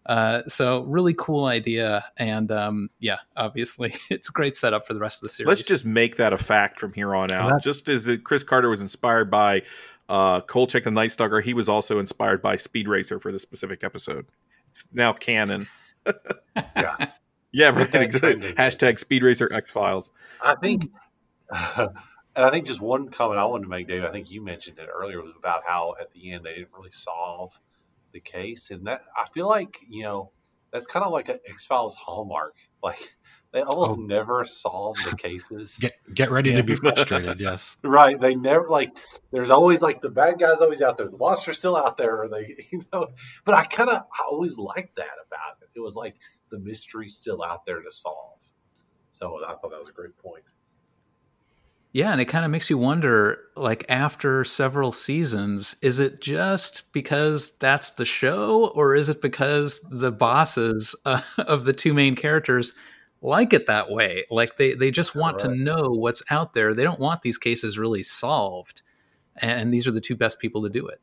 Uh, so really cool idea, and um, yeah, obviously it's a great setup for the rest of the series. Let's just make that a fact from here on out. just as Chris Carter was inspired by uh, Kolchak the Night Stalker, he was also inspired by Speed Racer for this specific episode. It's now canon. yeah. Yeah, right. Exactly. Hashtag Speed Racer X Files. I think, and I think just one comment I wanted to make, Dave. I think you mentioned it earlier was about how at the end they didn't really solve the case, and that I feel like you know that's kind of like an X Files hallmark. Like they almost oh. never solve the cases. Get get ready yeah. to be frustrated. yes, right. They never like. There's always like the bad guys always out there. The monster's still out there. Or they, you know. But I kind of I always liked that about it. It was like the mystery still out there to solve. So I thought that was a great point. Yeah, and it kind of makes you wonder like after several seasons, is it just because that's the show or is it because the bosses uh, of the two main characters like it that way? Like they they just want right. to know what's out there. They don't want these cases really solved. And these are the two best people to do it.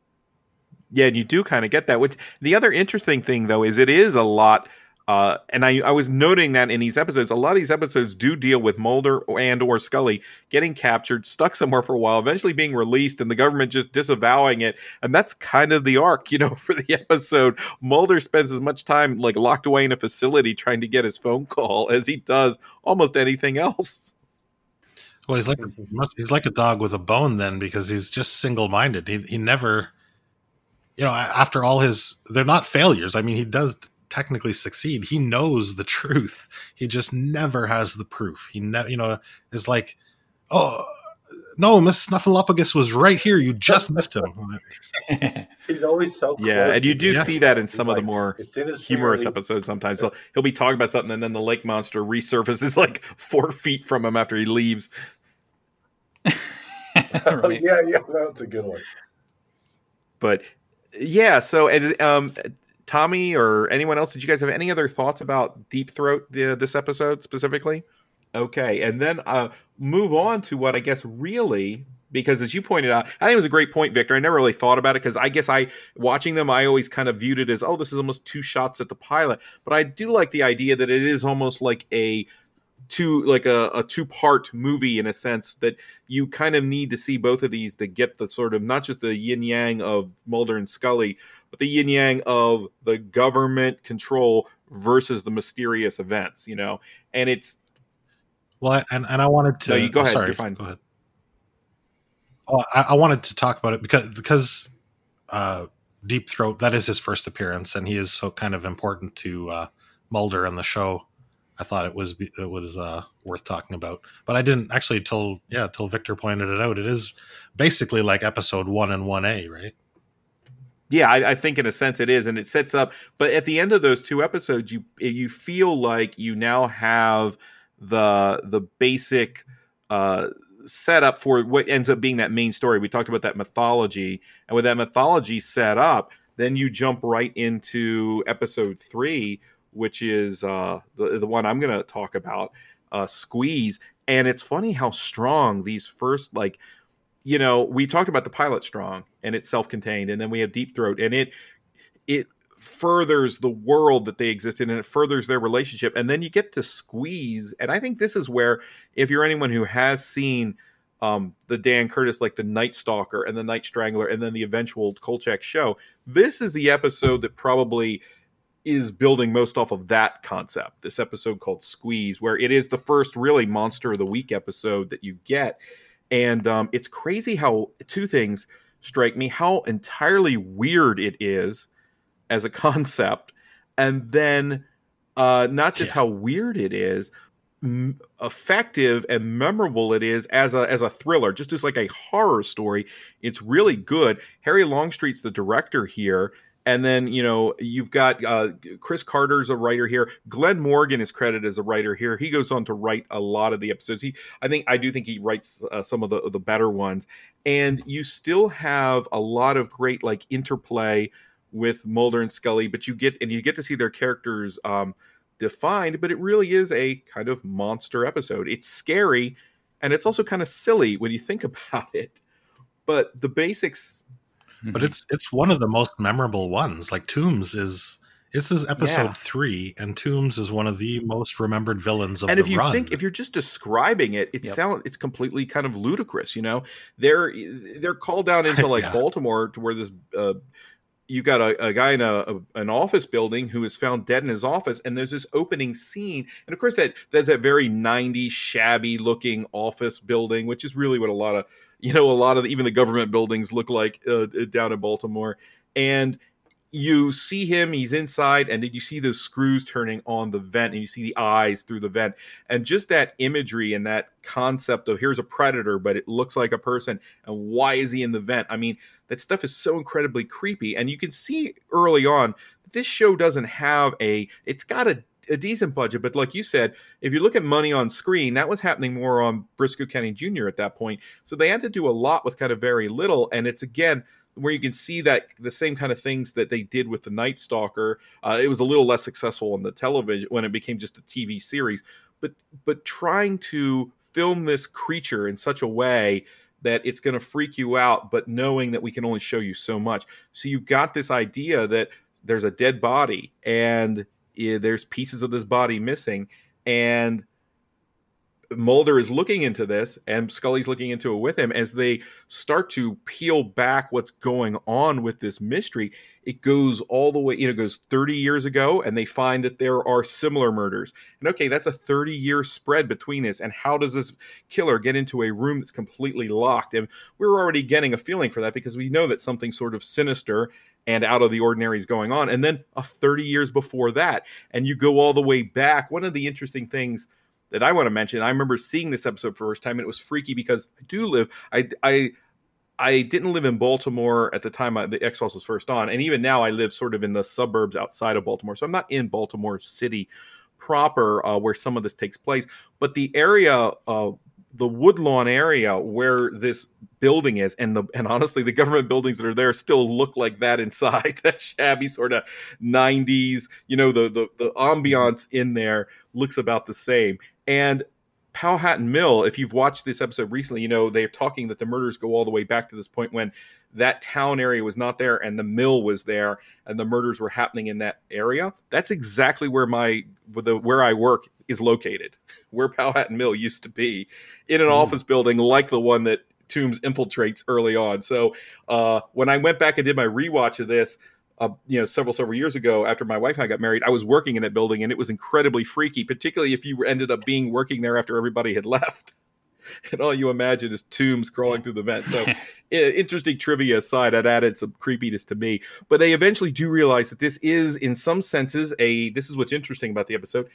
Yeah, and you do kind of get that. Which the other interesting thing though is it is a lot uh, and I, I was noting that in these episodes, a lot of these episodes do deal with Mulder and or Scully getting captured, stuck somewhere for a while, eventually being released, and the government just disavowing it. And that's kind of the arc, you know, for the episode. Mulder spends as much time like locked away in a facility trying to get his phone call as he does almost anything else. Well, he's like he's like a dog with a bone then because he's just single minded. He he never, you know, after all his they're not failures. I mean, he does technically succeed. He knows the truth. He just never has the proof. He never, you know, is like, oh no, Miss Snuffleupagus was right here. You just missed him. He's always so close. yeah, and you do see that in some of the more humorous episodes. Sometimes so he'll be talking about something, and then the lake monster resurfaces like four feet from him after he leaves. right. yeah, yeah, that's a good one. But yeah, so and um, Tommy or anyone else, did you guys have any other thoughts about Deep Throat the, this episode specifically? Okay, and then uh, move on to what I guess really because as you pointed out, I think it was a great point, Victor. I never really thought about it because I guess I watching them, I always kind of viewed it as, oh, this is almost two shots at the pilot. But I do like the idea that it is almost like a two like a, a two part movie in a sense that you kind of need to see both of these to get the sort of not just the yin yang of Mulder and Scully, but the yin yang of the government control versus the mysterious events, you know. And it's well, and and I wanted to. No, you go ahead. Sorry, You're fine. Go ahead. I, I, wanted to talk about it because because uh, Deep Throat that is his first appearance, and he is so kind of important to uh, Mulder and the show. I thought it was it was uh, worth talking about, but I didn't actually till yeah till Victor pointed it out. It is basically like episode one and one A, right? Yeah, I, I, think in a sense it is, and it sets up. But at the end of those two episodes, you you feel like you now have the the basic uh, setup for what ends up being that main story. We talked about that mythology, and with that mythology set up, then you jump right into episode three, which is uh, the the one I'm going to talk about. uh, Squeeze, and it's funny how strong these first like you know we talked about the pilot strong and it's self-contained and then we have deep throat and it it furthers the world that they exist in and it furthers their relationship. And then you get to squeeze and i think this is where if you're anyone who has seen um, the dan curtis like the night stalker and the night strangler and then the eventual kolchak show this is the episode that probably is building most off of that concept this episode called squeeze where it is the first really monster of the week episode that you get and um, it's crazy how two things strike me how entirely weird it is as a concept and then uh, not just yeah. how weird it is m- effective and memorable it is as a as a thriller just as like a horror story it's really good harry longstreet's the director here and then you know you've got uh, Chris Carter's a writer here. Glenn Morgan is credited as a writer here. He goes on to write a lot of the episodes. He, I think, I do think he writes uh, some of the the better ones. And you still have a lot of great like interplay with Mulder and Scully, but you get and you get to see their characters um, defined. But it really is a kind of monster episode. It's scary, and it's also kind of silly when you think about it. But the basics but mm-hmm. it's it's one of the most memorable ones. Like Tooms is this is episode yeah. three, and Tooms is one of the most remembered villains of and the if you run. think if you're just describing it, it yep. sound it's completely kind of ludicrous. You know, they're they're called down into like yeah. Baltimore to where this. Uh, you got a, a guy in a, a, an office building who is found dead in his office, and there's this opening scene, and of course that that's that very '90s shabby looking office building, which is really what a lot of you know a lot of the, even the government buildings look like uh, down in Baltimore, and you see him he's inside and then you see those screws turning on the vent and you see the eyes through the vent. And just that imagery and that concept of here's a predator but it looks like a person and why is he in the vent? I mean that stuff is so incredibly creepy. And you can see early on this show doesn't have a it's got a a decent budget, but like you said, if you look at money on screen, that was happening more on Brisco County Jr. at that point. So they had to do a lot with kind of very little, and it's again where you can see that the same kind of things that they did with the Night Stalker. Uh, it was a little less successful on the television when it became just a TV series, but but trying to film this creature in such a way that it's going to freak you out, but knowing that we can only show you so much. So you've got this idea that there's a dead body and there's pieces of this body missing, and Mulder is looking into this, and Scully's looking into it with him as they start to peel back what's going on with this mystery. It goes all the way, you know, goes 30 years ago, and they find that there are similar murders. And okay, that's a 30 year spread between this. And how does this killer get into a room that's completely locked? And we're already getting a feeling for that because we know that something sort of sinister and out of the ordinary is going on. And then a 30 years before that, and you go all the way back. One of the interesting things that I want to mention. I remember seeing this episode for the first time, and it was freaky because I do live. I I I didn't live in Baltimore at the time the X Files was first on, and even now I live sort of in the suburbs outside of Baltimore, so I'm not in Baltimore City proper uh, where some of this takes place, but the area. Uh, the Woodlawn area where this building is, and the and honestly, the government buildings that are there still look like that inside. that shabby sort of '90s, you know, the the the ambiance in there looks about the same. And Powhatan Mill, if you've watched this episode recently, you know they're talking that the murders go all the way back to this point when that town area was not there and the mill was there and the murders were happening in that area. That's exactly where my the where I work is located, where Powhatan Mill used to be, in an mm. office building like the one that Tooms infiltrates early on. So uh, when I went back and did my rewatch of this, uh, you know, several several years ago, after my wife and I got married, I was working in that building, and it was incredibly freaky, particularly if you ended up being working there after everybody had left. and all you imagine is Tooms crawling through the vent. So, interesting trivia aside, that added some creepiness to me. But they eventually do realize that this is, in some senses, a. This is what's interesting about the episode.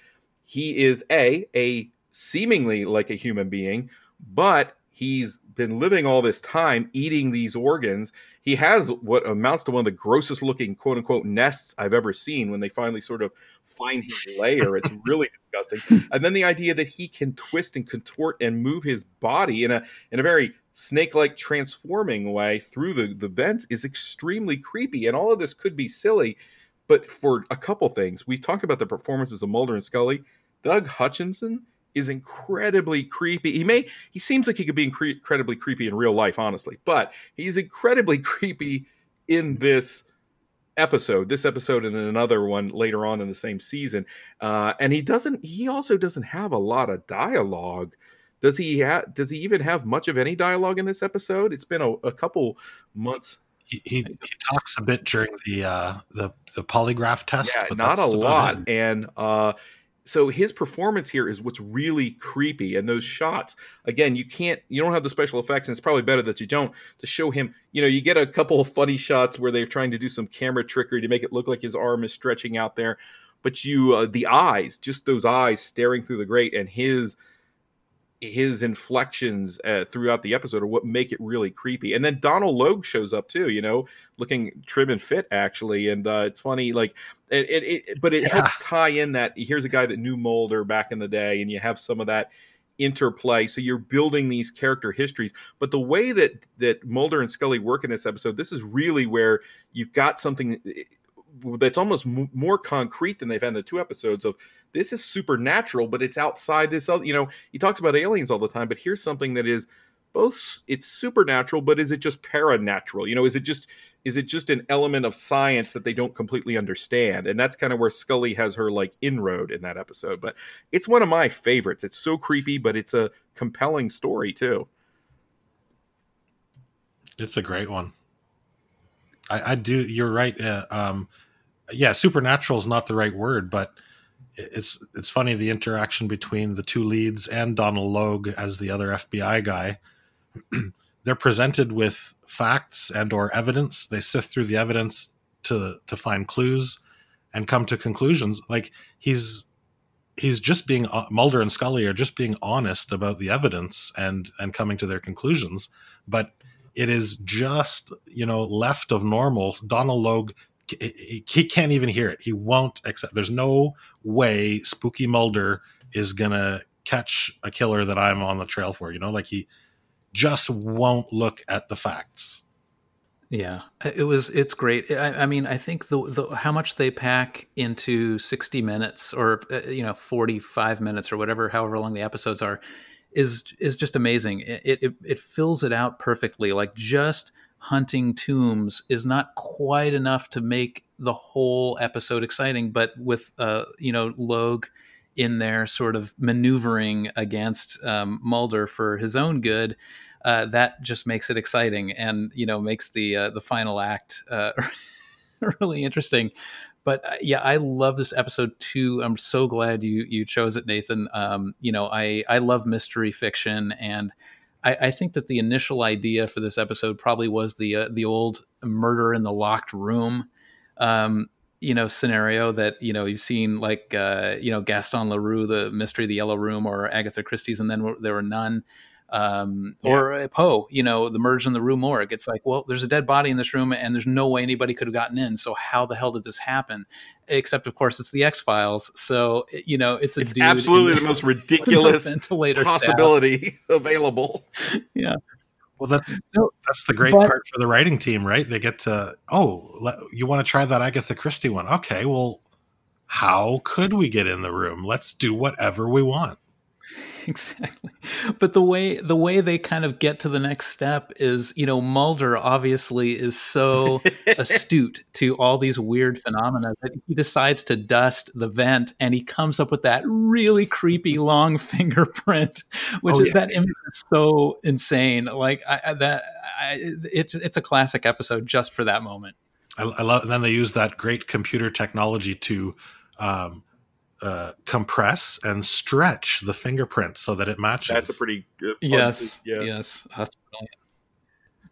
He is a a seemingly like a human being, but he's been living all this time eating these organs he has what amounts to one of the grossest looking quote unquote nests I've ever seen when they finally sort of find his lair. It's really disgusting. And then the idea that he can twist and contort and move his body in a in a very snake-like transforming way through the, the vents is extremely creepy. And all of this could be silly, but for a couple things. We talked about the performances of Mulder and Scully. Doug Hutchison is incredibly creepy. He may he seems like he could be incre- incredibly creepy in real life, honestly, but he's incredibly creepy in this episode this episode and another one later on in the same season uh and he doesn't he also doesn't have a lot of dialogue does he have does he even have much of any dialogue in this episode it's been a, a couple months he, he, he talks a bit during the uh the the polygraph test yeah, but not a lot. it. and uh so his performance here is what's really creepy. And those shots again you can't you don't have the special effects and it's probably better that you don't to show him you know you get a couple of funny shots where they're trying to do some camera trickery to make it look like his arm is stretching out there. But you uh, the eyes just those eyes staring through the grate and his his inflections uh, throughout the episode are what make it really creepy. And then Donald Logue shows up too, you know, looking trim and fit actually. And uh, it's funny, like it, it, it but it Yeah. helps tie in that here's a guy that knew Mulder back in the day, and you have some of that interplay. So you're building these character histories. But the way that that Mulder and Scully work in this episode, this is really where you've got something that's almost m- more concrete than they've had in the two episodes of this is supernatural, but it's outside this other. You know, he talks about aliens all the time, but here's something that is both. It's supernatural, but is it just paranatural? You know, is it just is it just an element of science that they don't completely understand? And that's kind of where Scully has her like inroad in that episode. But it's one of my favorites. It's so creepy, but it's a compelling story too. It's a great one. I, I do. You're right. Uh, um, yeah, supernatural is not the right word, but it's it's funny the interaction between the two leads and Donald Logue as the other FBI guy. They're presented with facts and or evidence. They sift through the evidence to to find clues and come to conclusions. Like he's he's just being uh, Mulder and Scully are just being honest about the evidence and and coming to their conclusions, but it is just you know left of normal. Donald Logue he can't even hear it. He won't accept. There's no way Spooky Mulder is gonna catch a killer that I'm on the trail for. You know, like he just won't look at the facts. Yeah, it was. It's great. I, I mean, I think the, the how much they pack into sixty minutes, or uh, you know, forty five minutes, or whatever, however long the episodes are, is is just amazing. It it, it fills it out perfectly. Like just hunting Tooms is not quite enough to make the whole episode exciting, but with uh, you know, Logue in there, sort of maneuvering against um, Mulder for his own good uh, that just makes it exciting and you know makes the uh, the final act uh, really interesting. But uh, yeah, I love this episode too. I'm so glad you you chose it, Nathan. Um, you know, I I love mystery fiction, and I, I think that the initial idea for this episode probably was the uh, the old murder in the locked room. Um, you know scenario that you know you've seen like uh you know gaston leroux the mystery of the yellow room or agatha christie's and then there were none um, or uh, Poe, you know, the merge in the Rue Morgue. It's like, well, there's a dead body in this room, and there's no way anybody could have gotten in. So how the hell did this happen? Except, of course, it's the X Files. So you know, it's a It's dude absolutely in the most ridiculous ventilator shaft. possibility available. Yeah. Well, that's that's the great but- part for the writing team, right? They get to oh, let, you want to try that Agatha Christie one? Okay, well, how could we get in the room? Let's do whatever we want. exactly but the way the way they kind of get to the next step is you know mulder obviously is so astute to all these weird phenomena that he decides to dust the vent and he comes up with that really creepy long fingerprint which Oh, is yeah. that image is so insane like I, I that I, it, it's a classic episode just for that moment I, I love. And then they use that great computer technology to um, uh, compress and stretch the fingerprint so that it matches. That's a pretty good. fun yes yeah. yes that's brilliant.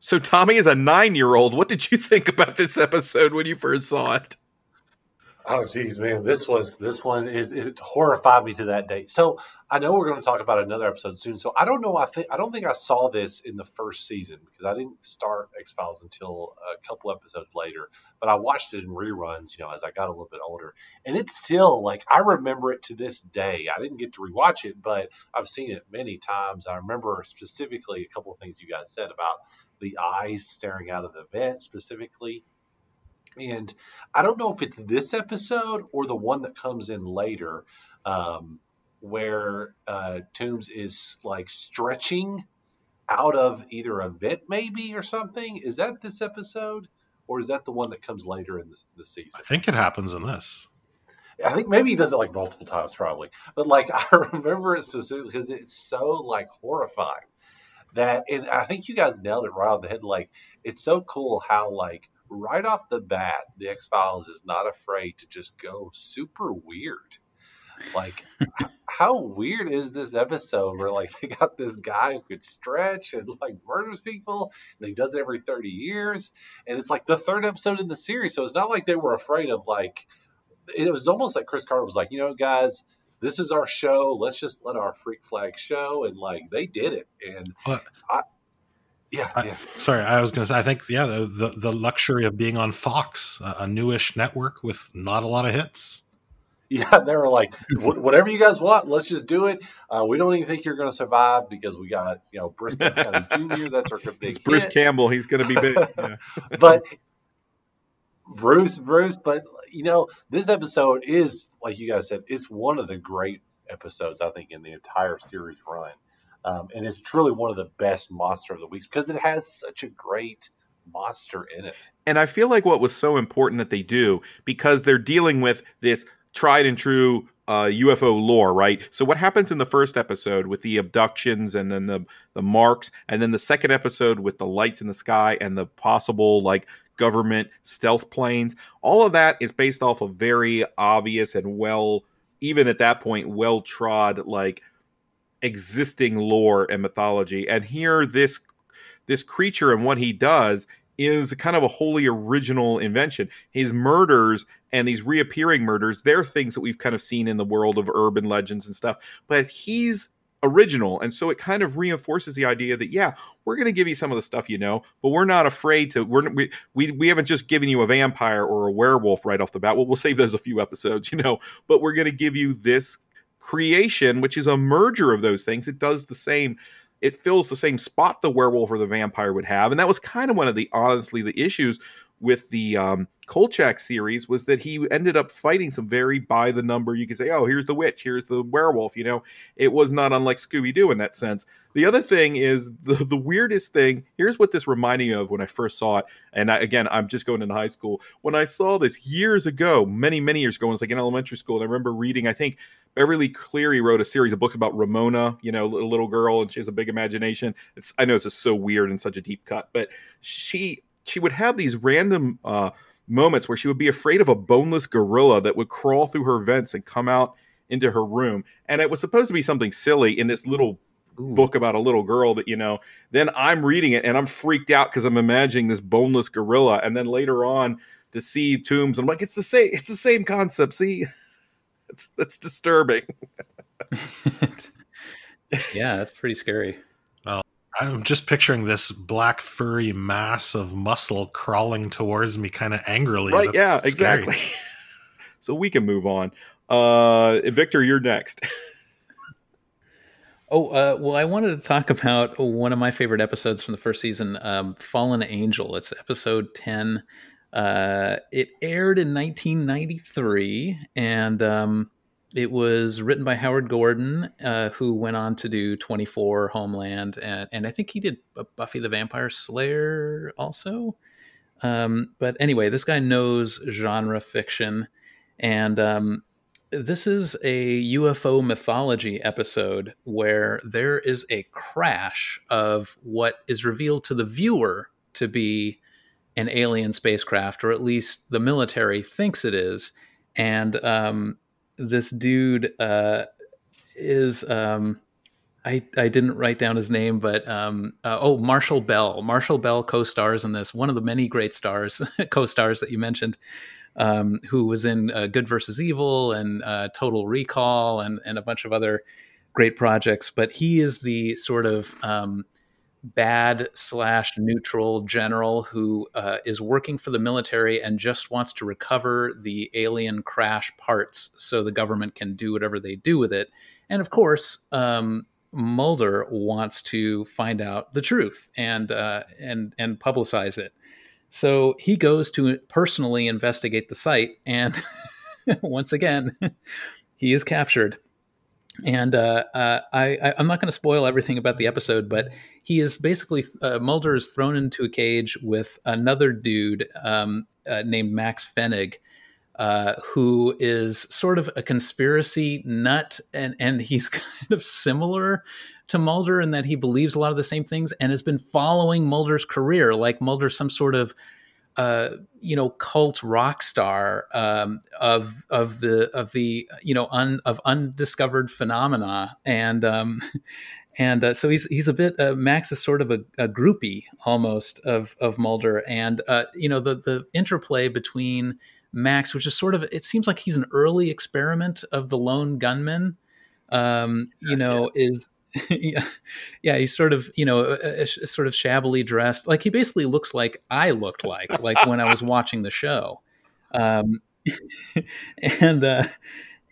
So Tommy is a nine-year-old. What did you think about this episode when you first saw it? Oh, geez, man, this was this one. It, it horrified me to that day. So I know we're going to talk about another episode soon. So I don't know. I think I don't think I saw this in the first season because I didn't start X Files until a couple episodes later. But I watched it in reruns, you know, as I got a little bit older, and it's still like I remember it to this day. I didn't get to rewatch it, but I've seen it many times. I remember specifically a couple of things you guys said about the eyes staring out of the vent specifically. And I don't know if it's this episode or the one that comes in later, um, where uh, Tooms is like stretching out of either a vent, maybe or something. Is that this episode, or is that the one that comes later in the, the season? I think it happens in this. I think maybe he does it like multiple times, probably. But like I remember it specifically because it's so like horrifying that, and I think you guys nailed it right on the head. Like it's so cool how like right off the bat, the X Files is not afraid to just go super weird. Like, how weird is this episode where like they got this guy who could stretch and like murders people, and he does it every thirty years, and it's like the third episode in the series, so it's not like they were afraid of like. It was almost like Chris Carter was like, you know, guys, this is our show. Let's just let our freak flag show, and like they did it, and I, yeah, I, sorry, I was going to say. I think yeah, the, the the luxury of being on Fox, a, a newish network with not a lot of hits. Yeah, they were like, whatever you guys want, let's just do it. Uh, we don't even think you're going to survive because we got, you know, Brisco County Jr. That's our big It's Bruce hit. Campbell. He's going to be big. Yeah. but Bruce, Bruce, but you know, this episode is like you guys said, it's one of the great episodes I think in the entire series run, um, and it's truly one of the best monster of the weeks because it has such a great monster in it. And I feel like what was so important that they do because they're dealing with this tried and true uh, UFO lore, right? So what happens in the first episode with the abductions and then the the marks, and then the second episode with the lights in the sky and the possible like government stealth planes, all of that is based off of very obvious and well, even at that point, well trod like existing lore and mythology. And here, this this creature and what he does is kind of a wholly original invention. His murders and these reappearing murders, they're things that we've kind of seen in the world of urban legends and stuff, but he's original. And so it kind of reinforces the idea that, yeah, we're going to give you some of the stuff you know, but we're not afraid to, we're, we, we, we haven't just given you a vampire or a werewolf right off the bat. Well, we'll save those a few episodes, you know, but we're going to give you this creation, which is a merger of those things. It does the same it fills the same spot the werewolf or the vampire would have and that was kind of one of the honestly the issues with the um, Kolchak series was that he ended up fighting some very by the number. You could say, oh, here's the witch, here's the werewolf. You know, it was not unlike Scooby Doo in that sense. The other thing is the, the weirdest thing. Here's what this reminded me of when I first saw it. And I, again, I'm just going into high school. When I saw this years ago, many, many years ago, when I was like in elementary school, and I remember reading, I think Beverly Cleary wrote a series of books about Ramona, you know, a little girl, and she has a big imagination. It's I know it's just so weird and such a deep cut, but she she would have these random uh, moments where she would be afraid of a boneless gorilla that would crawl through her vents and come out into her room. And it was supposed to be something silly in this little Ooh. book about a little girl that, you know, then I'm reading it and I'm freaked out because I'm imagining this boneless gorilla. And then later on to see Tooms, I'm like, it's the same, it's the same concept. See, it's, that's disturbing. yeah, that's pretty scary. I'm just picturing this black furry mass of muscle crawling towards me kind of angrily. Right, That's yeah, scary. exactly. so we can move on. Uh Victor, you're next. oh, uh, well, I wanted to talk about one of my favorite episodes from the first season, um, Fallen Angel. It's episode 10. Uh, it aired in 1993, and um, it was written by Howard Gordon, uh, who went on to do 24, Homeland, and, and I think he did Buffy the Vampire Slayer also. Um, but anyway, this guy knows genre fiction, and um, this is a UFO mythology episode where there is a crash of what is revealed to the viewer to be an alien spacecraft, or at least the military thinks it is. And um, this dude uh, is um, I I didn't write down his name, but um, uh, oh Marshall Bell. Marshall Bell co-stars in this. One of the many great stars co-stars that you mentioned, um, who was in uh, Good versus Evil and uh, Total Recall and and a bunch of other great projects. But he is the sort of um, bad slash neutral general who uh, is working for the military and just wants to recover the alien crash parts so the government can do whatever they do with it. And of course, um, Mulder wants to find out the truth and uh, and and publicize it. So he goes to personally investigate the site, and once again, he is captured. And uh, uh, I, am not going to spoil everything about the episode, but he is basically uh, Mulder is thrown into a cage with another dude um, uh, named Max Fennig, uh, who is sort of a conspiracy nut, and and he's kind of similar to Mulder in that he believes a lot of the same things and has been following Mulder's career, like Mulder's some sort of uh, you know cult rock star um, of of the of the you know un, of undiscovered phenomena and um, and uh, so he's he's a bit uh, Max is sort of a, a groupie almost of of Mulder and uh, you know the the interplay between Max which is sort of it seems like he's an early experiment of the lone gunman um, you know yeah. is yeah, yeah, he's sort of you know sort of shabbily dressed. Like he basically looks like I looked like like when I was watching the show, um, and uh,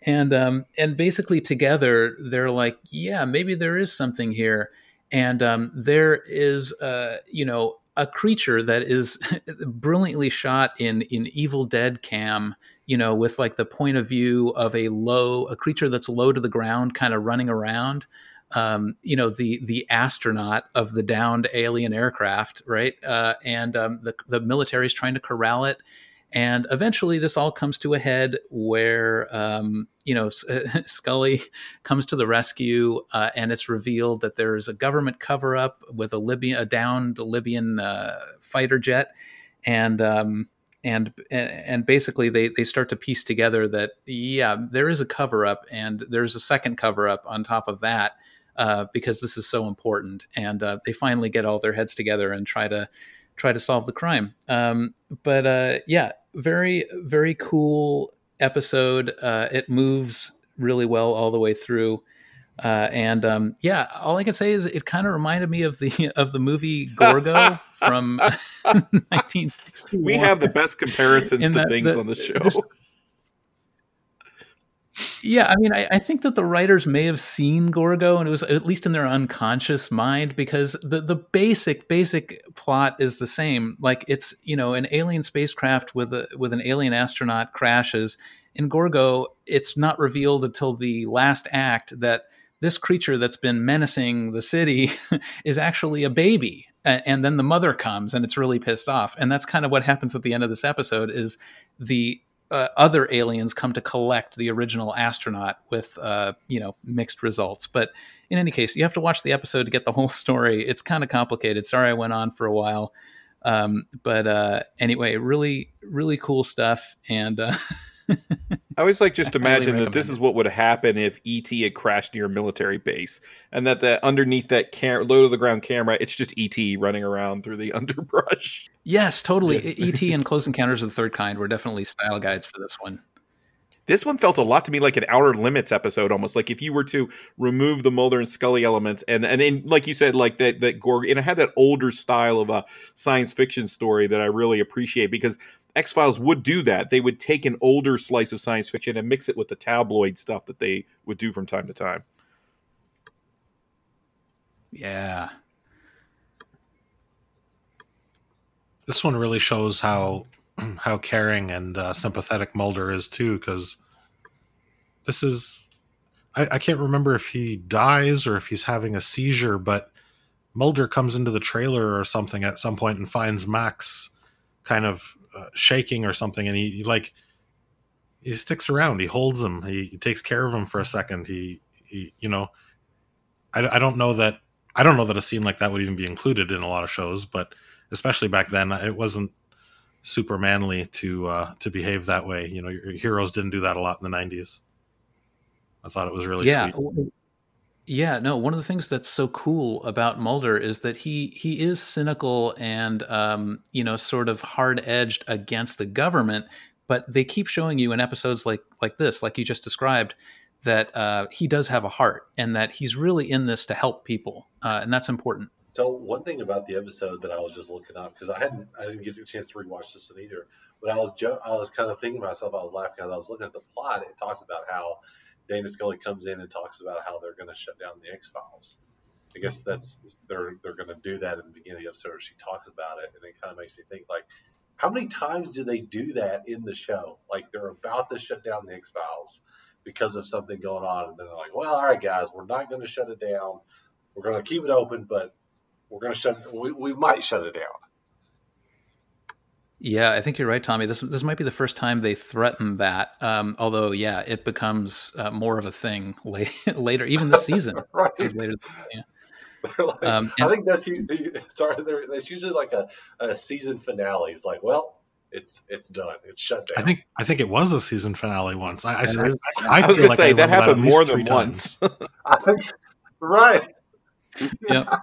and um, and basically together they're like, yeah, maybe there is something here, and um, there is uh, you know a creature that is brilliantly shot in in Evil Dead cam you know, with like the point of view of a low, a creature that's low to the ground, kind of running around um, you know the the astronaut of the downed alien aircraft, right? Uh, and um, the the military is trying to corral it, and eventually this all comes to a head where um, you know Scully comes to the rescue, uh, and it's revealed that there is a government cover up with a Libyan a downed Libyan uh, fighter jet, and um, and and basically they they start to piece together that yeah there is a cover up and there's a second cover up on top of that uh, because this is so important. And uh, they finally get all their heads together and try to try to solve the crime. Um, but uh, yeah, very very cool episode. Uh, it moves really well all the way through. Uh, and um, yeah, all I can say is it kind of reminded me of the of the movie Gorgo from 1960. We have the best comparisons to things the, on the show. Just, yeah, I mean, I, I, think that the writers may have seen Gorgo, and it was at least in their unconscious mind because the the basic basic plot is the same. Like it's you know an alien spacecraft with a with an alien astronaut crashes. In Gorgo, it's not revealed until the last act that this creature that's been menacing the city is actually a baby and then the mother comes and it's really pissed off and that's kind of what happens at the end of this episode is the uh, other aliens come to collect the original astronaut with uh, you know mixed results. But in any case, you have to watch the episode to get the whole story. It's kind of complicated. Sorry, I went on for a while, um, but uh, anyway, really really cool stuff and. Uh, I always like just imagine that this is what would happen if ET had crashed near a military base, and that that underneath that cam- low to the ground camera, it's just ET running around through the underbrush. Yes, totally. ET and Close Encounters of the Third Kind were definitely style guides for this one. This one felt a lot to me like an Outer Limits episode, almost like if you were to remove the Mulder and Scully elements, and and in, like you said, like that that Gorg, and it had that older style of a science fiction story that I really appreciate because X Files would do that. They would take an older slice of science fiction and mix it with the tabloid stuff that they would do from time to time. Yeah. This one really shows how how caring and uh, sympathetic Mulder is too, because this is I, I can't remember if he dies or if he's having a seizure, but Mulder comes into the trailer or something at some point and finds Max kind of uh, shaking or something, and he, he, like he sticks around. He holds him. He, he, takes care of him for a second. He, he you know, I, I don't know that I don't know that a scene like that would even be included in a lot of shows, but especially back then, it wasn't super manly to uh, to behave that way. You know, your, heroes didn't do that a lot in the '90s. I thought it was really yeah. Sweet. Yeah, no. One of the things that's so cool about Mulder is that he he is cynical and um, you know sort of hard edged against the government, but they keep showing you in episodes like like this, like you just described, that uh, he does have a heart and that he's really in this to help people, uh, and that's important. So one thing about the episode that I was just looking up because I hadn't I didn't get a chance to rewatch this one either, but I was jo- I was kind of thinking to myself I was laughing as I was looking at the plot. It talks about how Dana Scully comes in and talks about how they're going to shut down the X Files. I guess that's they're they're going to do that in the beginning of the episode. She talks about it, and it kind of makes me think like, how many times do they do that in the show? Like they're about to shut down the X Files, because of something going on, and then they're like, "Well, all right, guys, we're not going to shut it down. We're going to keep it open, but we're going to shut. We, we might shut it down." Yeah, I think you're right, Tommy. This this might be the first time they threaten that. Um, although, yeah, it becomes uh, more of a thing later, later even this season. right. Later, yeah. like, um, I think that's sorry. That's usually like a, a season finale. It's like, well, it's it's done. It's shut down. I think I think it was a season finale once. I I, I, I, I was gonna like say that happened more than once. I think right. Yeah.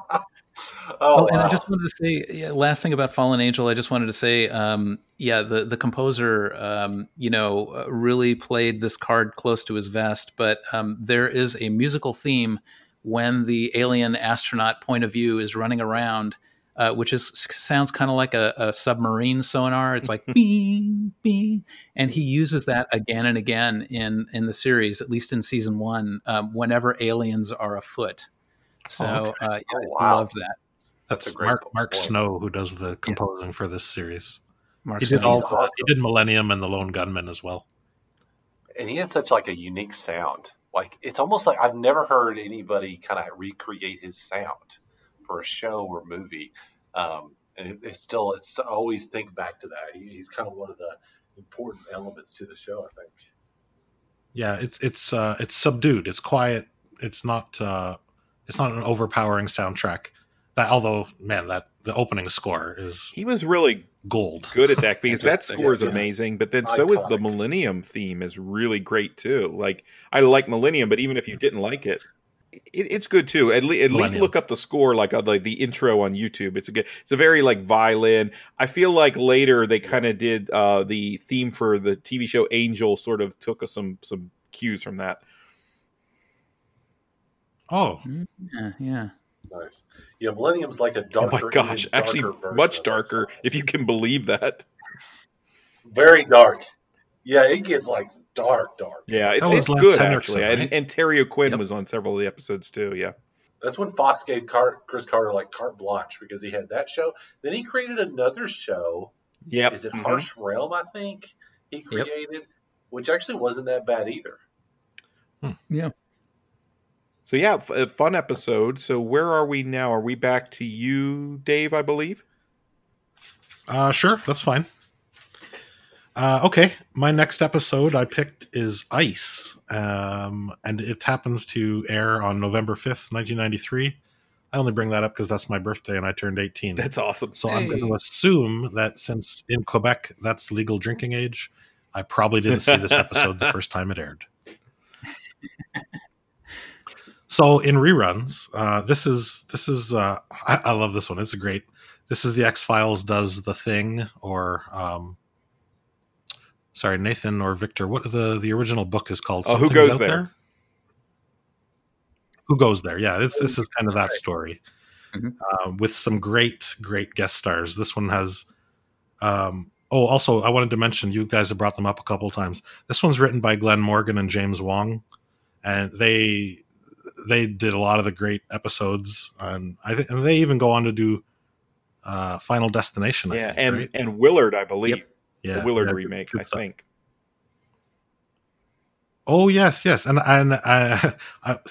Oh, oh, and wow. I just wanted to say, yeah, last thing about Fallen Angel, I just wanted to say, um, yeah, the the composer, um, you know, uh, really played this card close to his vest. But um, there is a musical theme when the alien astronaut point of view is running around, uh, which is sounds kind of like a, a, submarine sonar. It's like bing bing, and he uses that again and again in in the series, at least in season one, um, whenever aliens are afoot. So oh, okay. uh, yeah, oh, wow. I loved that. That's, That's Mark Mark Snow who does the composing yeah. for this series. Mark he did all awesome. he did Millennium and the Lone Gunman as well. And he has such like a unique sound. Like it's almost like I've never heard anybody kind of recreate his sound for a show or movie. Um, and it, it's still it's always think back to that. He, he's kind of one of the important elements to the show, I think. Yeah, it's it's uh, it's subdued. It's quiet. It's not uh, it's not an overpowering soundtrack. That although man, that the opening score is he was really gold. good at that because that score is amazing but then so is the millennium theme is really great too. Like i like millennium but even if you didn't like it, it it's good too. At, le- at least look up the score like uh, like the intro on youtube. It's a good it's a very like violin. I feel like later they kind of did uh the theme for the tv show angel sort of took some some cues from that. Oh. Yeah yeah Nice. Yeah, Millennium's like a darker. Oh my gosh, actually, much darker, if you can believe that. Very dark. Yeah, it gets like dark, dark. Yeah, it's, it's good Henriksen, actually. Right? And, and Terry O'Quinn yep. was on several of the episodes too. Yeah. That's when Fox gave Car- Chris Carter like carte blanche because he had that show. Then he created another show. Yeah. Is it mm-hmm. Harsh Realm? I think he created, yep. which actually wasn't that bad either. Hmm. Yeah. So yeah, f- fun episode. So where are we now? Are we back to you, Dave? I believe. Uh, sure, that's fine. Uh, okay, my next episode I picked is Ice, um, and it happens to air on November fifth, nineteen ninety three. I only bring that up because that's my birthday and I turned eighteen. That's awesome. So hey. I'm going to assume that since in Quebec that's legal drinking age, I probably didn't see this episode the first time it aired. So in reruns, uh, this is this is uh, I, I, love this one. It's a great. This is the X Files does the thing, or um, sorry, Nathan or Victor. What the the original book is called? Oh, who goes there? there? Who goes there? Yeah, this this is kind of that story mm-hmm. uh, with some great great guest stars. This one has. Um, oh, also, I wanted to mention you guys have brought them up a couple times. This one's written by Glenn Morgan and James Wong, and they they did a lot of the great episodes, and I think and they even go on to do uh, Final Destination. Yeah, think, and right? and Willard, I believe. Yep. Yeah, the Willard yeah, remake, I think. Oh yes, yes, and and uh,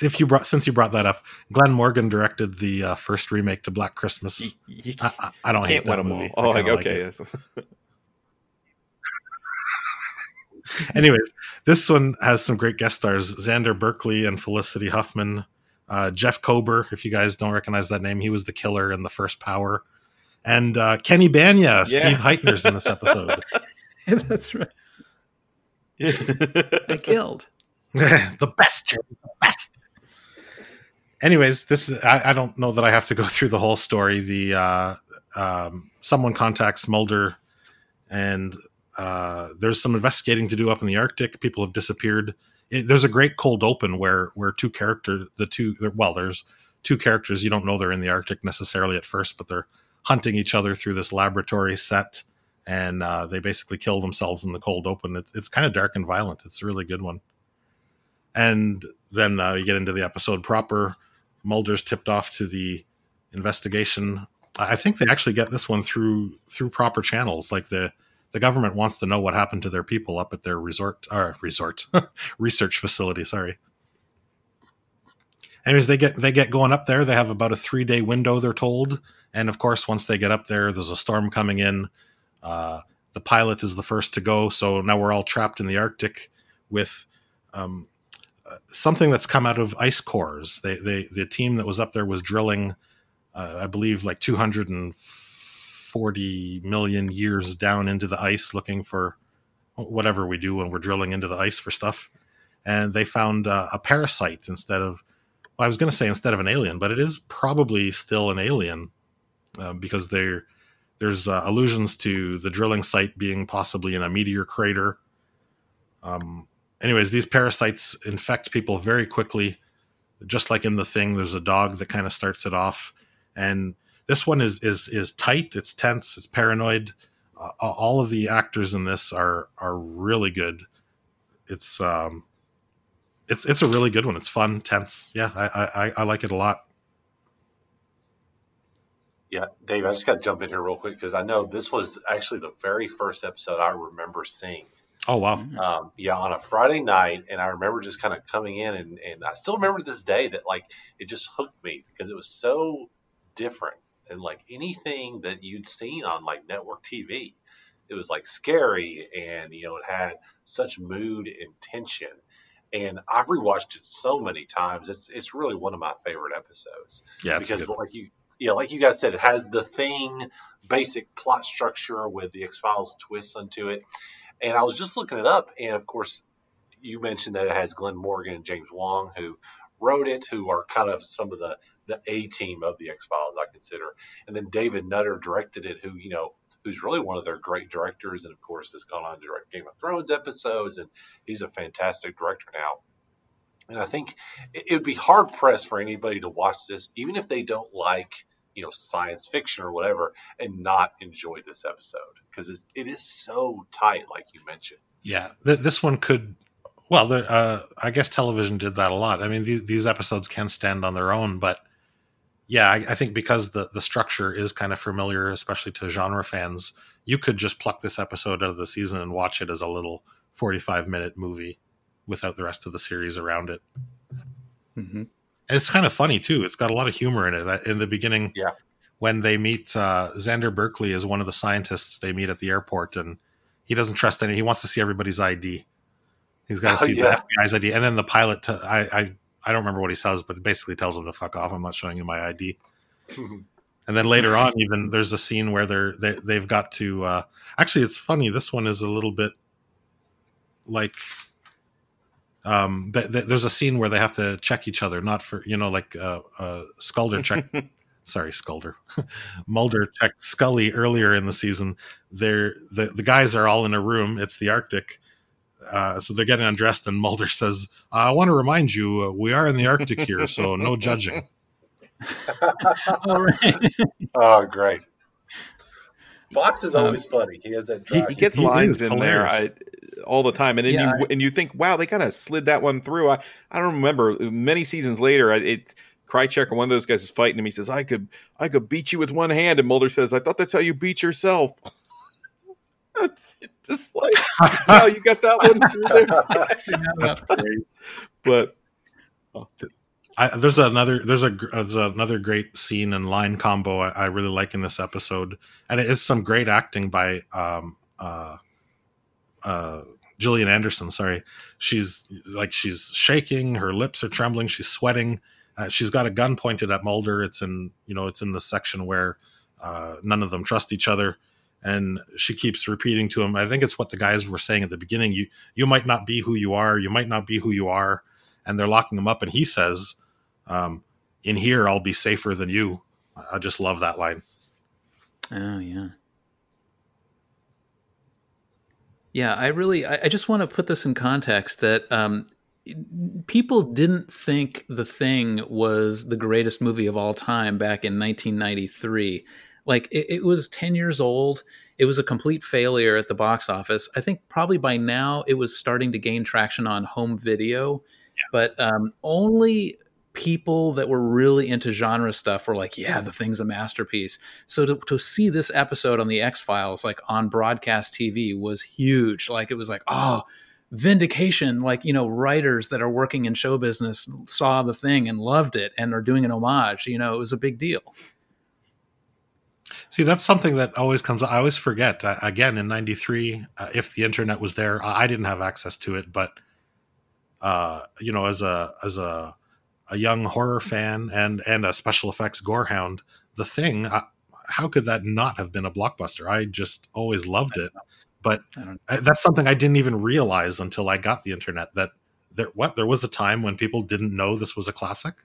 if you brought since you brought that up, Glenn Morgan directed the uh, first remake to Black Christmas. You, you I, I, don't hate that movie. All. Oh, like, okay, like yes. Anyways, this one has some great guest stars: Xander Berkeley and Felicity Huffman. Uh, Jeff Kober, if you guys don't recognize that name, he was the killer in the first Power. And uh, Kenny Bania, yeah. Steve Hytner's in this episode. That's right. I killed. the best, Jerry, the best. Anyways, this I, I, don't know that I have to go through the whole story. The uh, um, someone contacts Mulder, and uh, there's some investigating to do up in the Arctic. People have disappeared. It, there's a great cold open where where two characters, the two well, there's two characters you don't know they're in the Arctic necessarily at first, but they're hunting each other through this laboratory set, and uh, they basically kill themselves in the cold open. It's it's kind of dark and violent. It's a really good one. And then uh, you get into the episode proper. Mulder's tipped off to the investigation. I think they actually get this one through through proper channels, like the the government wants to know what happened to their people up at their resort or resort research facility. Sorry. Anyways, they get they get going up there. They have about a three day window, they're told, and of course, once they get up there, there's a storm coming in. Uh, the pilot is the first to go, so now we're all trapped in the Arctic with um, uh, something that's come out of ice cores. They, they the team that was up there was drilling, uh, I believe, like 240 million years down into the ice, looking for whatever we do when we're drilling into the ice for stuff. And they found uh, a parasite instead of, well, I was going to say instead of an alien, but it is probably still an alien um, because there's uh, allusions to the drilling site being possibly in a meteor crater. Um, anyways, these parasites infect people very quickly. Just like in the thing, there's a dog that kind of starts it off, and this one is is is tight. It's tense. It's paranoid. Uh, all of the actors in this are are really good. It's um, it's it's a really good one. It's fun, tense. Yeah, I I, I like it a lot. Yeah, Dave, I just got to jump in here real quick because I know this was actually the very first episode I remember seeing. Oh wow! Um, yeah, on a Friday night, and I remember just kind of coming in, and, and I still remember this day that like it just hooked me because it was so different than like anything that you'd seen on like network TV. It was like scary, and you know it had such mood and tension. And I've rewatched it so many times. It's it's really one of my favorite episodes. Yeah, because like you yeah, like you guys said, it has the thing basic plot structure with the X Files twists onto it. And I was just looking it up, and of course, you mentioned that it has Glenn Morgan and James Wong who wrote it, who are kind of some of the the A team of the X Files, I consider. And then David Nutter directed it, who you know, who's really one of their great directors, and of course has gone on to direct Game of Thrones episodes, and he's a fantastic director now. And I think it would be hard pressed for anybody to watch this, even if they don't like you know science fiction or whatever and not enjoy this episode. Because it is so tight like you mentioned. Yeah. Th- this one could well uh, i guess television did that a lot. I mean th- these episodes can stand on their own but yeah I, I, think because the, the structure is kind of familiar especially to genre fans you could just pluck this episode out of the season and watch it as a little 45 minute movie without the rest of the series around it mm-hmm and it's kind of funny too. It's got a lot of humor in it. In the beginning, yeah, when they meet uh, Xander Berkeley is one of the scientists they meet at the airport, and he doesn't trust any. He wants to see everybody's ID. He's got to oh, see yeah. the FBI's ID, and then the pilot. T- I, I I don't remember what he says, but it basically tells him to fuck off. I'm not showing you my ID. and then later on, even there's a scene where they're they, they've got to. Uh, actually, it's funny. This one is a little bit like um, th- th- there's a scene where they have to check each other, not for you know like uh, uh, Sculder check. sorry, Sculder. Mulder checked Scully earlier in the season. They're the the guys are all in a room. It's the Arctic. Uh, so they're getting undressed, and Mulder says, "I want to remind you, uh, we are in the Arctic here, so no judging." oh, great! Fox is always um, funny. He has that. He, he, gets he lines in hilarious. there. I, all the time, and then yeah, you I, and you think, wow, they kind of slid that one through. I I don't remember many seasons later. It Krychek or one of those guys is fighting him. He says, "I could I could beat you with one hand," and Mulder says, "I thought that's how you beat yourself." Just like, wow, you got that one. that's great. But. I, there's another there's a there's another great scene and line combo I, I, really like in this episode, and it is some great acting by um, uh, uh, Gillian Anderson. Sorry, she's like she's shaking, her lips are trembling, she's sweating. Uh, she's got a gun pointed at Mulder. It's in you know it's in the section where uh, none of them trust each other, and she keeps repeating to him. I think it's what the guys were saying at the beginning. You you might not be who you are. You might not be who you are, and they're locking him up. And he says, um, "In here, I'll be safer than you." I just love that line. Oh yeah. Yeah, I really, I, I just want to put this in context that um, people didn't think The Thing was the greatest movie of all time back in 1993. Like, it, it was 10 years old. It was a complete failure at the box office. I think probably by now it was starting to gain traction on home video, yeah. but um, only people that were really into genre stuff were like, yeah, the thing's a masterpiece. So to, to see this episode on the X Files, like on broadcast TV, was huge. Like it was like, oh, vindication. Like, you know, writers that are working in show business saw the thing and loved it and are doing an homage. You know, it was a big deal. See, that's something that always comes. I always forget. Uh, again, in '93, uh, if the internet was there, I didn't have access to it, but uh, you know, as a as a a young horror fan and and a special effects gorehound, the thing. I, how could that not have been a blockbuster? I just always loved it, but that's something I didn't even realize until I got the internet. That there what there was a time when people didn't know this was a classic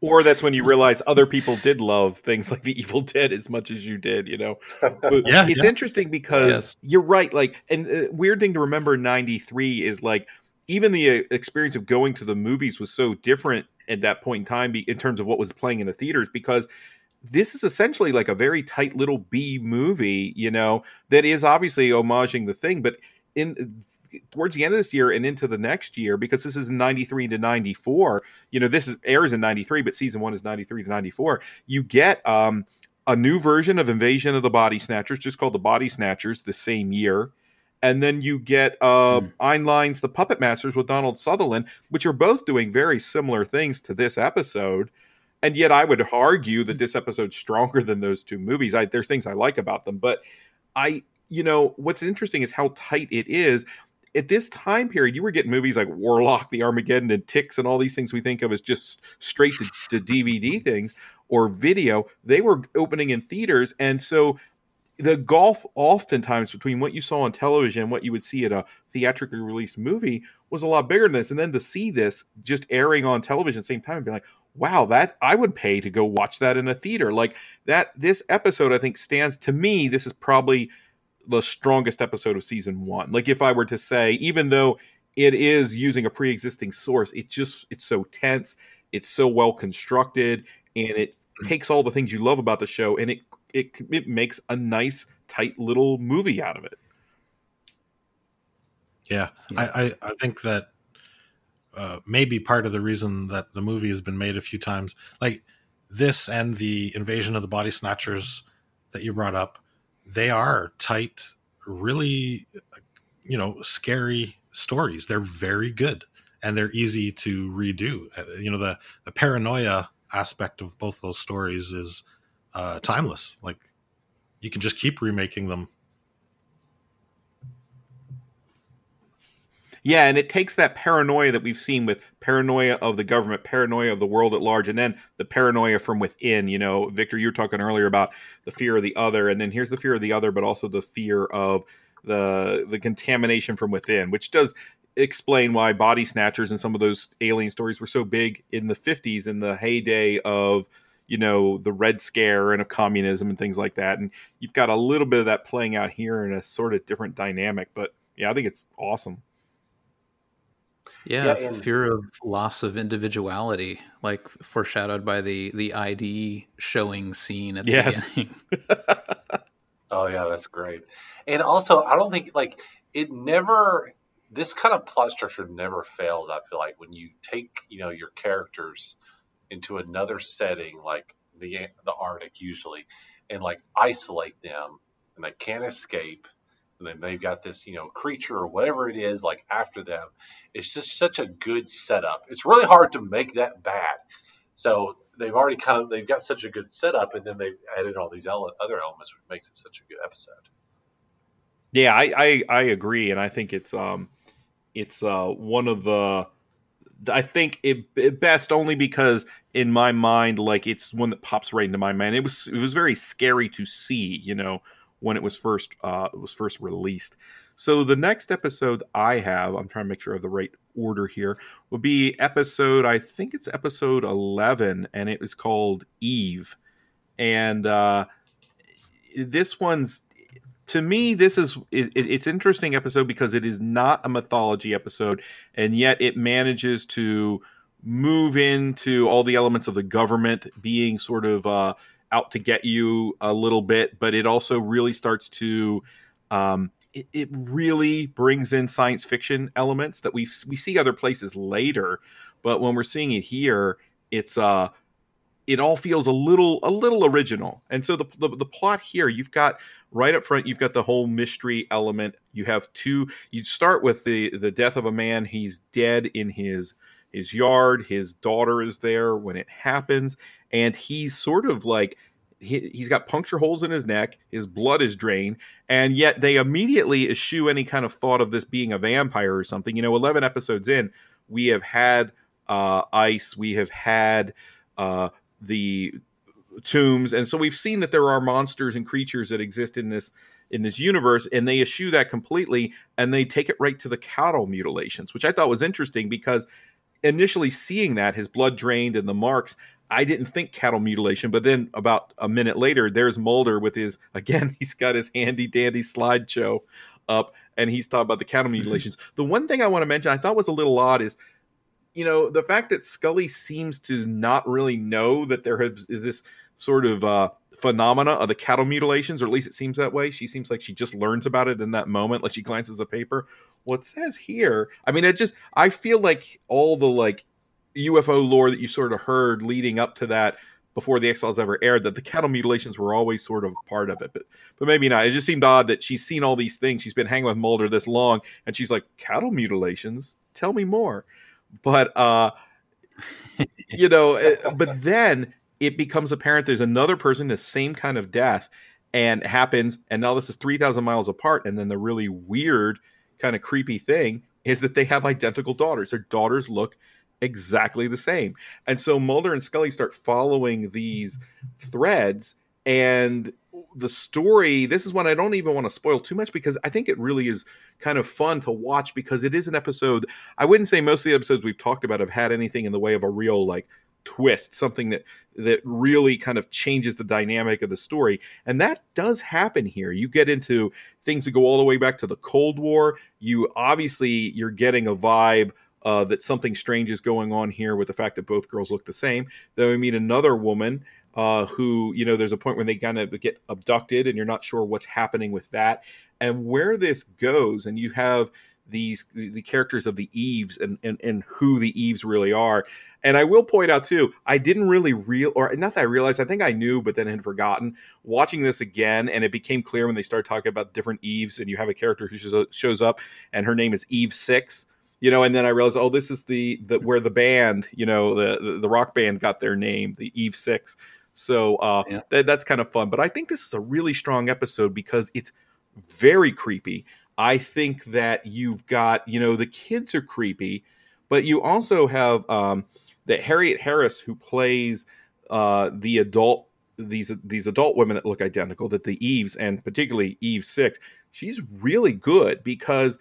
or that's when you realize other people did love things like the evil dead as much as you did you know but yeah it's yeah. interesting because yes. you're right like and uh, weird thing to remember 93 is like even the uh, experience of going to the movies was so different at that point in time in terms of what was playing in the theaters because this is essentially like a very tight little B movie, you know, that is obviously homaging the thing, but in towards the end of this year and into the next year because this is 93 to 94 you know this is airs in 93 but season one is 93 to 94 you get um a new version of invasion of the body snatchers just called the body snatchers the same year. And then you get uh mm. Heinlein's the puppet masters with donald sutherland which are both doing very similar things to this episode. And yet i would argue that this episode's stronger than those two movies. I, there's things i like about them but i you know what's interesting is how tight it is at this time period, you were getting movies like Warlock, The Armageddon, and Ticks, and all these things we think of as just straight to, to DVD things or video. They were opening in theaters, and so the gulf oftentimes between what you saw on television and what you would see at a theatrically released movie was a lot bigger than this. And then to see this just airing on television at the same time and be like, wow, that I would pay to go watch that in a theater. Like that this episode I think stands to me, this is probably the strongest episode of season one. Like if I were to say, even though it is using a pre-existing source, it just it's so tense, it's so well constructed, and it mm. takes all the things you love about the show and it it it makes a nice tight little movie out of it. Yeah, yeah. I, I, I think that uh, maybe part of the reason that the movie has been made a few times, like this and the invasion of the body snatchers that you brought up, they are tight, really, you know, scary stories. They're very good and they're easy to redo. Uh, you know, the the paranoia aspect of both those stories is uh, timeless. Like you can just keep remaking them Yeah, and it takes that paranoia that we've seen with paranoia of the government, paranoia of the world at large, and then the paranoia from within. You know, Victor, you were talking earlier about the fear of the other, and then here's the fear of the other, but also the fear of the the contamination from within, which does explain why body snatchers and some of those alien stories were so big in the 50s in the heyday of you know the red scare and of communism and things like that and you've got a little bit of that playing out here in a sort of different dynamic but yeah i think it's awesome yeah, yeah and, fear of loss of individuality, like foreshadowed by the the ID showing scene at the yes. beginning. oh yeah, that's great. And also, I don't think like it never. This kind of plot structure never fails. I feel like when you take you know your characters into another setting, like the the Arctic usually, and like isolate them, and they can't escape and then they've got this you know creature or whatever it is like after them. It's just such a good setup. It's really hard to make that bad. So they've already kind of they've got such a good setup and then they've added all these ele- other elements which makes it such a good episode. Yeah I, I i agree and i think it's um it's uh one of the I think it, it, best only because in my mind, like it's one that pops right into my mind. It was it was very scary to see, you know, when it was first uh, it was first released. So the next episode I have, I'm trying to make sure of the right order here, would be episode I think it's episode 11, and it is called Eve, and uh, this one's to me this is it, it's interesting episode because it is not a mythology episode, and yet it manages to move into all the elements of the government being sort of uh, out to get you a little bit, but it also really starts to um, it, it, really brings in science fiction elements that we we see other places later, but when we're seeing it here, it's uh it all feels a little a little original. And so the, the the plot here, you've got right up front, you've got the whole mystery element. You have two. You start with the the death of a man. He's dead in his his yard. His daughter is there when it happens, and he's sort of like he, he's got puncture holes in his neck. His blood is drained, and yet they immediately eschew any kind of thought of this being a vampire or something. You know, eleven episodes in, we have had uh, ice. We have had. Uh, the Tooms and so we've seen that there are monsters and creatures that exist in this in this universe and they eschew that completely and they take it right to the cattle mutilations which i thought was interesting because initially seeing that his blood drained and the marks i didn't think cattle mutilation but then about a minute later there's mulder with his again he's got his handy dandy slideshow up and he's talking about the cattle mutilations. The one thing i want to mention i thought was a little odd is you know, the fact that Scully seems to not really know that there is this sort of uh, phenomena of the cattle mutilations, or at least it seems that way. She seems like she just learns about it in that moment, like she glances a paper. What says here? I mean, it just I feel like all the like UFO lore that you sort of heard leading up to that before the X Files ever aired, that the cattle mutilations were always sort of part of it, but but maybe not. It just seemed odd that she's seen all these things. She's been hanging with Mulder this long, and she's like, cattle mutilations. Tell me more but uh you know eh, but then it becomes apparent there's another person the same kind of death and happens and now this is 3000 miles apart and then the really weird kind of creepy thing is that they have identical daughters. Their daughters look exactly the same. And so mulder and scully start following these threads and the story this is one i don't even want to spoil too much because i think it really is kind of fun to watch because it is an episode i wouldn't say most of the episodes we've talked about have had anything in the way of a real like twist something that that really kind of changes the dynamic of the story. And that does happen here. You get into things that go all the way back to the cold war. You obviously you're getting a vibe uh, that something strange is going on here with the fact that both girls look the same. Then we meet another woman uh, who you know there's a point when they kind of get abducted and you're not sure what's happening with that. And where this goes and you have these the characters of the eves and, and and who the eves really are and i will point out too i didn't really real or not that i realized i think i knew but then had forgotten watching this again and it became clear when they started talking about different eves and you have a character who shows up and her name is eve six you know and then i realized oh this is the, the where the band you know the the rock band got their name the eve six so uh, yeah. th- that's kind of fun. But I think this is a really strong episode because it's very creepy. I think that you've got, you know, the kids are creepy, but you also have um, that Harriet Harris who plays uh, the adult these these adult women that look identical that the Eves and particularly Eve Six. She's really good because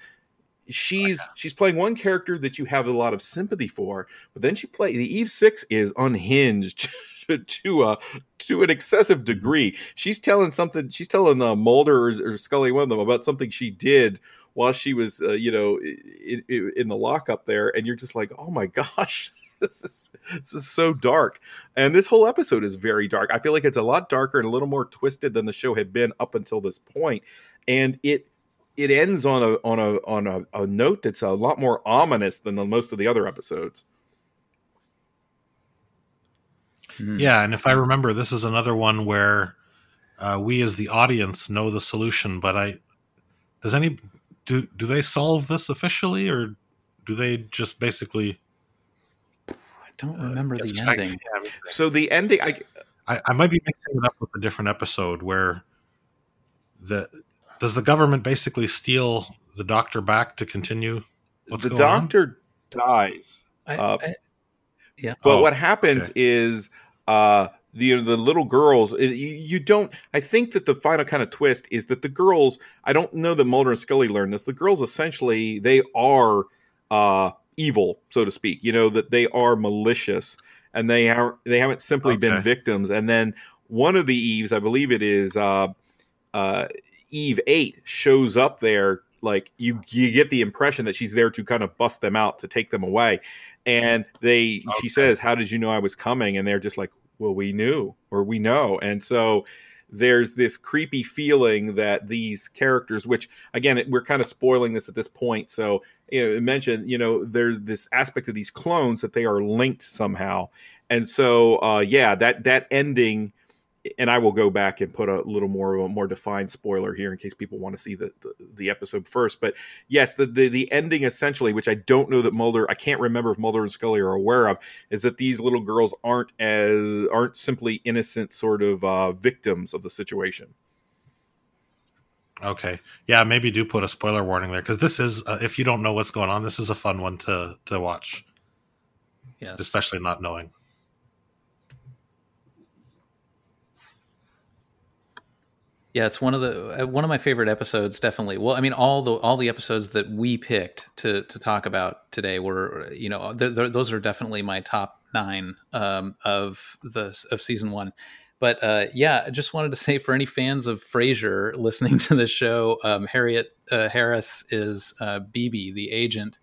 she's she's playing one character that you have a lot of sympathy for, but then she play the Eve Six is unhinged. to uh to an excessive degree. She's telling something. She's telling uh, Mulder or, or Scully, one of them, about something she did while she was, uh, you know, in, in, the lockup there, and you're just like, oh my gosh. This is this is so dark, and this whole episode is very dark. I feel like it's a lot darker and a little more twisted than the show had been up until this point, and it it ends on a on a on a, a note that's a lot more ominous than the, most of the other episodes. Mm. Yeah, and if I remember, this is another one where uh, we as the audience know the solution, but I does any do do they solve this officially or do they just basically? I don't remember uh, the ending. So the ending, I, I, I might be mixing it up with a different episode where the does the government basically steal the doctor back to continue? What's the doctor on? dies. I, uh, I, yeah. But oh, what happens okay. is uh, the the little girls you, you, don't i think that the final kind of twist is that the girls i don't know that mulder and scully learned this the girls essentially they are uh evil so to speak you know that they are malicious and they are they haven't simply okay. been victims and then one of the eves i believe it is uh uh eve 8 shows up there like you you get the impression that she's there to kind of bust them out to take them away and they okay. she says how did you know i was coming and they're just like well we knew or we know and so there's this creepy feeling that these characters which again we're kind of spoiling this at this point so you know mentioned you know there's this aspect of these clones that they are linked somehow. And so uh, yeah, that that ending and I will go back and put a little more of a more defined spoiler here in case people want to see the, the, the episode first. But yes, the, the the ending essentially, which I don't know that Mulder, I can't remember if Mulder and Scully are aware of, is that these little girls aren't as aren't simply innocent sort of uh, victims of the situation. Okay, yeah, maybe do put a spoiler warning there because this is uh, if you don't know what's going on, this is a fun one to to watch. Yes, especially not knowing. Yeah, it's one of the uh, one of my favorite episodes. Definitely. Well, I mean, all the all the episodes that we picked to to talk about today were, you know, th- those are definitely my top nine um, of the of season one. But uh, yeah, I just wanted to say for any fans of Frasier listening to the show, um, Harriet uh, Harris is uh, BB, the agent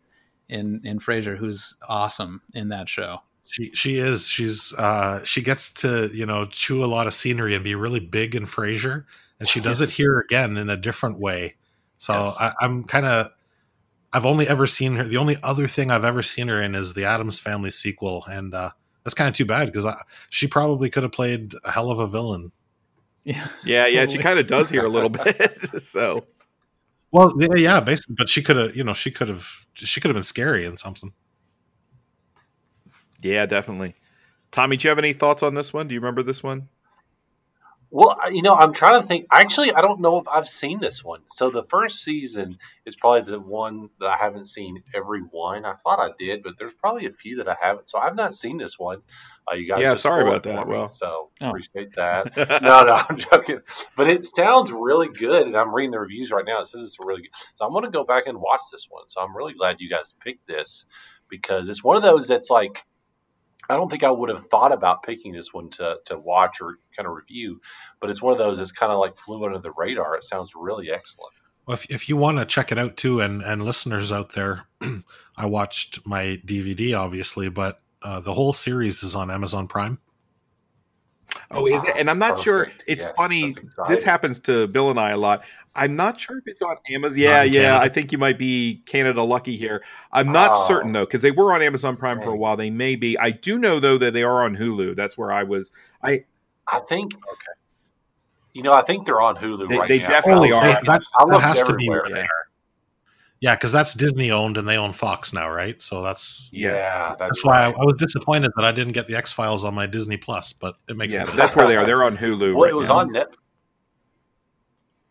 in in Frasier, who's awesome in that show. She she is. She's uh, she gets to you know chew a lot of scenery and be really big in Frasier and she does yes. it here again in a different way. So yes. I, I'm kind of I've only ever seen her. The only other thing I've ever seen her in is the Addams Family sequel, and uh, that's kind of too bad because she probably could have played a hell of a villain. Yeah, yeah, totally. yeah. She kind of does here a little bit. so, well, yeah, basically, but she could have, you know, she could have, she could have been scary in something. Yeah, definitely. Tommy, do you have any thoughts on this one? Do you remember this one? Well, you know, I'm trying to think. Actually, I don't know if I've seen this one. So the first season is probably the one that I haven't seen every one. I thought I did, but there's probably a few that I haven't. So I've not seen this one. Uh, you guys, yeah, sorry about that. Well, so oh. appreciate that. no, no, I'm joking. But it sounds really good, and I'm reading the reviews right now. It says it's really good. So I'm going to go back and watch this one. So I'm really glad you guys picked this because it's one of those that's like I don't think I would have thought about picking this one to, to watch or kind of review, but it's one of those that's kind of like flew under the radar. It sounds really excellent. Well, if, if you want to check it out too, and, and listeners out there, I watched my DVD, obviously, but uh, the whole series is on Amazon Prime. Oh, is it? And I'm not Perfect. sure. It's yes, funny. This happens to Bill and I a lot. I'm not sure if it's on Amazon. Yeah, yeah. Canada. I think you might be Canada lucky here. I'm not oh. certain though, because they were on Amazon Prime for a while. They may be. I do know though that they are on Hulu. That's where I was. I I think. Okay. You know, I think they're on Hulu they, right they now. definitely oh, are. They, that, that has to be right there. Yeah, because that's Disney owned and they own Fox now, right? So that's yeah, that's, that's why I, I, was disappointed that I didn't get the X Files on my Disney Plus, but it makes yeah, that's where they are. They're on Hulu. Well, right it was now. on Net.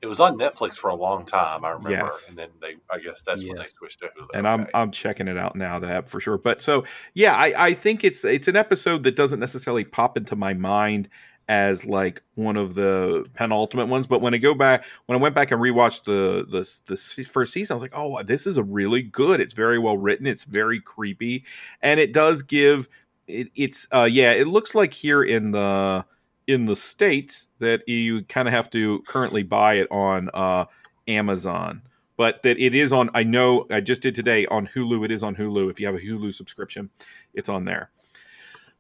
It was on Netflix for a long time, I remember, yes. and then they, I guess that's yes. when they switched to Hulu. And okay. I'm I'm checking it out now, that for sure. But so yeah, I I think it's it's an episode that doesn't necessarily pop into my mind as like one of the penultimate ones. But when I go back, when I went back and rewatched the the this first season, I was like, oh, this is a really good. It's very well written. It's very creepy, and it does give. It, it's uh yeah, it looks like here in the in the states that you kind of have to currently buy it on uh Amazon. But that it is on, I know I just did today on Hulu. It is on Hulu. If you have a Hulu subscription, it's on there.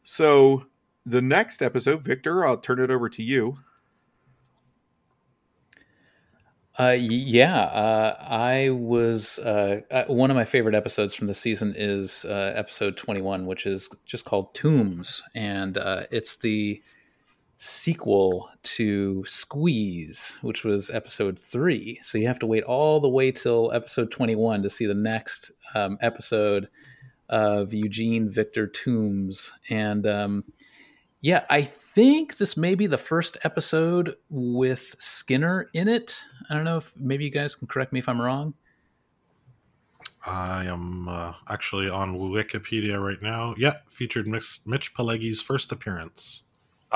So the next episode, Victor, I'll turn it over to you. Uh, yeah, uh, I was uh, uh, one of my favorite episodes from the season is uh, episode 21, which is just called Tooms, and uh, it's the sequel to Squeeze, which was episode three. So you have to wait all the way till episode 21 to see the next um, episode of Eugene Victor Tooms, and um, yeah, I think this may be the first episode with Skinner in it. I don't know if maybe you guys can correct me if I'm wrong. I am uh, actually on Wikipedia right now. Yeah, featured Mitch, Pileggi's first appearance.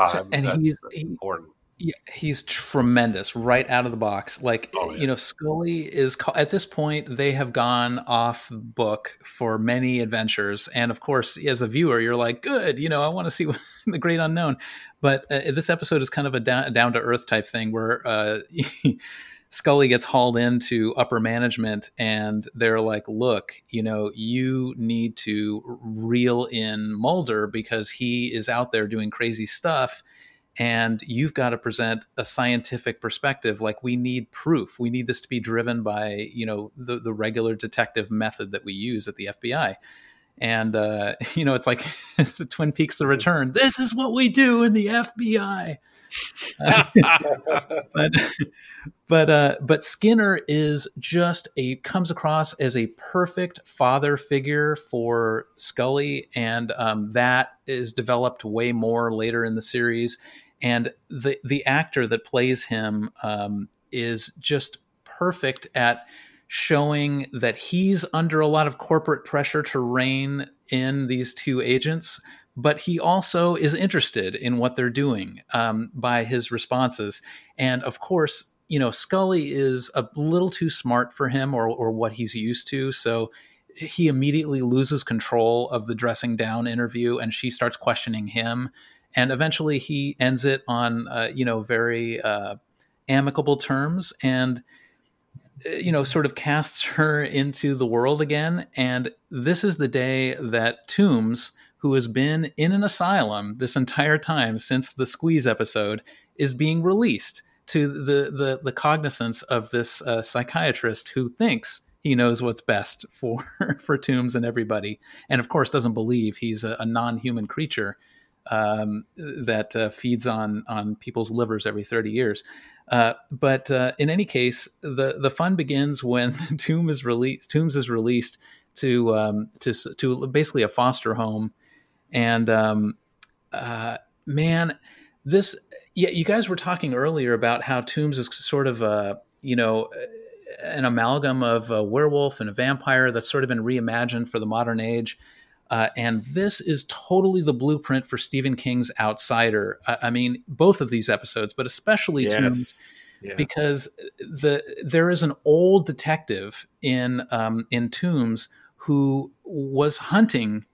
So, and he's he, important. Yeah, he's tremendous right out of the box. Like oh, yeah. you know, Scully is at this point they have gone off book for many adventures, and of course, as a viewer, you're like, good, you know, I want to see the Great Unknown. But uh, this episode is kind of a down, down to earth type thing where uh, Scully gets hauled into upper management, and they're like, look, you know, you need to reel in Mulder because he is out there doing crazy stuff and you've got to present a scientific perspective like we need proof we need this to be driven by you know the, the regular detective method that we use at the fbi and uh, you know it's like the Twin Peaks: The Return. This is what we do in the FBI. but but uh, but Skinner is just a comes across as a perfect father figure for Scully, and um, that is developed way more later in the series. And the the actor that plays him um, is just perfect at showing that he's under a lot of corporate pressure to rein in these two agents, but he also is interested in what they're doing um, by his responses. And of course, you know, Scully is a little too smart for him or, or what he's used to. So he immediately loses control of the dressing down interview and she starts questioning him. And eventually he ends it on, uh, you know, very uh, amicable terms. And uh, you know, sort of casts her into the world again. And this is the day that Tooms, who has been in an asylum this entire time since the Squeeze episode, is being released to the the, the cognizance of this uh, psychiatrist who thinks he knows what's best for for Tooms and everybody, and of course doesn't believe he's a, a non-human creature um, that uh, feeds on on people's livers every thirty years. Uh, but uh, in any case, the the fun begins when Tomb is released. Tooms is released to um, to to basically a foster home, and um, uh, man, this yeah, you guys were talking earlier about how Tooms is sort of a you know an amalgam of a werewolf and a vampire that's sort of been reimagined for the modern age. Uh, and this is totally the blueprint for Stephen King's Outsider. I, I mean, both of these episodes, but especially yes. Tooms, yeah. because the there is an old detective in um, in Tooms who was hunting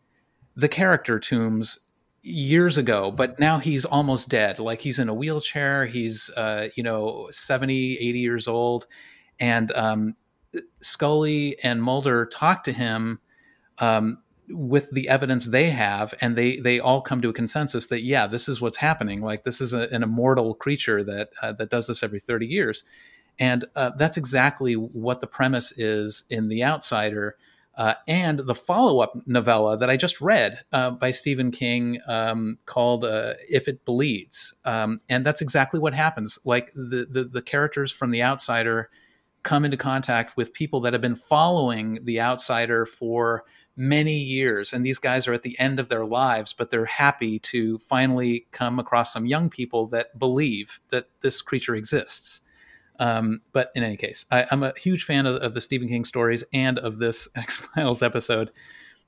the character Tooms years ago but now he's almost dead. Like he's in a wheelchair. He's uh, you know 70 80 years old. And um, scully and mulder talk to him um, with the evidence they have and they they all come to a consensus that yeah this is what's happening. Like this is a, an immortal creature that uh, that does this every 30 years. And uh, that's exactly what the premise is in the outsider uh, and the follow-up novella that i just read uh, by stephen king um, called uh, if it bleeds. Um, and that's exactly what happens. Like the, the the characters from the outsider come into contact with people that have been following the outsider for many years. And these guys are at the end of their lives but they're happy to finally come across some young people that believe that this creature exists um, but in any case I, am a huge fan of, of, the stephen king stories and of this x-files episode.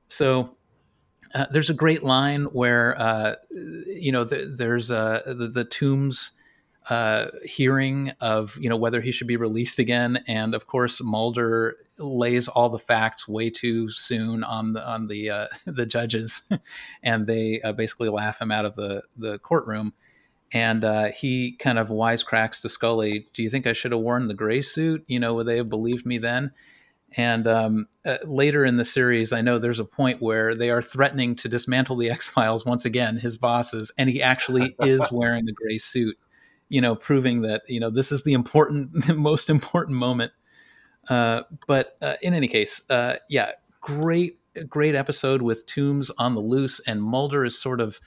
So uh, there's a great line where uh, you know th- there's uh, the, the Tooms uh, hearing of you know whether he should be released again, and of course Mulder lays all the facts way too soon on the on the uh, the judges, and they uh, basically laugh him out of the the courtroom. And uh, he kind of wisecracks to Scully, "Do you think I should have worn the gray suit? You know, would they have believed me then?" And um, uh, later in the series, I know there's a point where they are threatening to dismantle the X Files once again, his bosses, and he actually is wearing a gray suit you know, proving that you know this is the important, the most important moment. Uh, but uh, in any case, uh, yeah, great, great episode with Tooms on the loose, and Mulder is sort of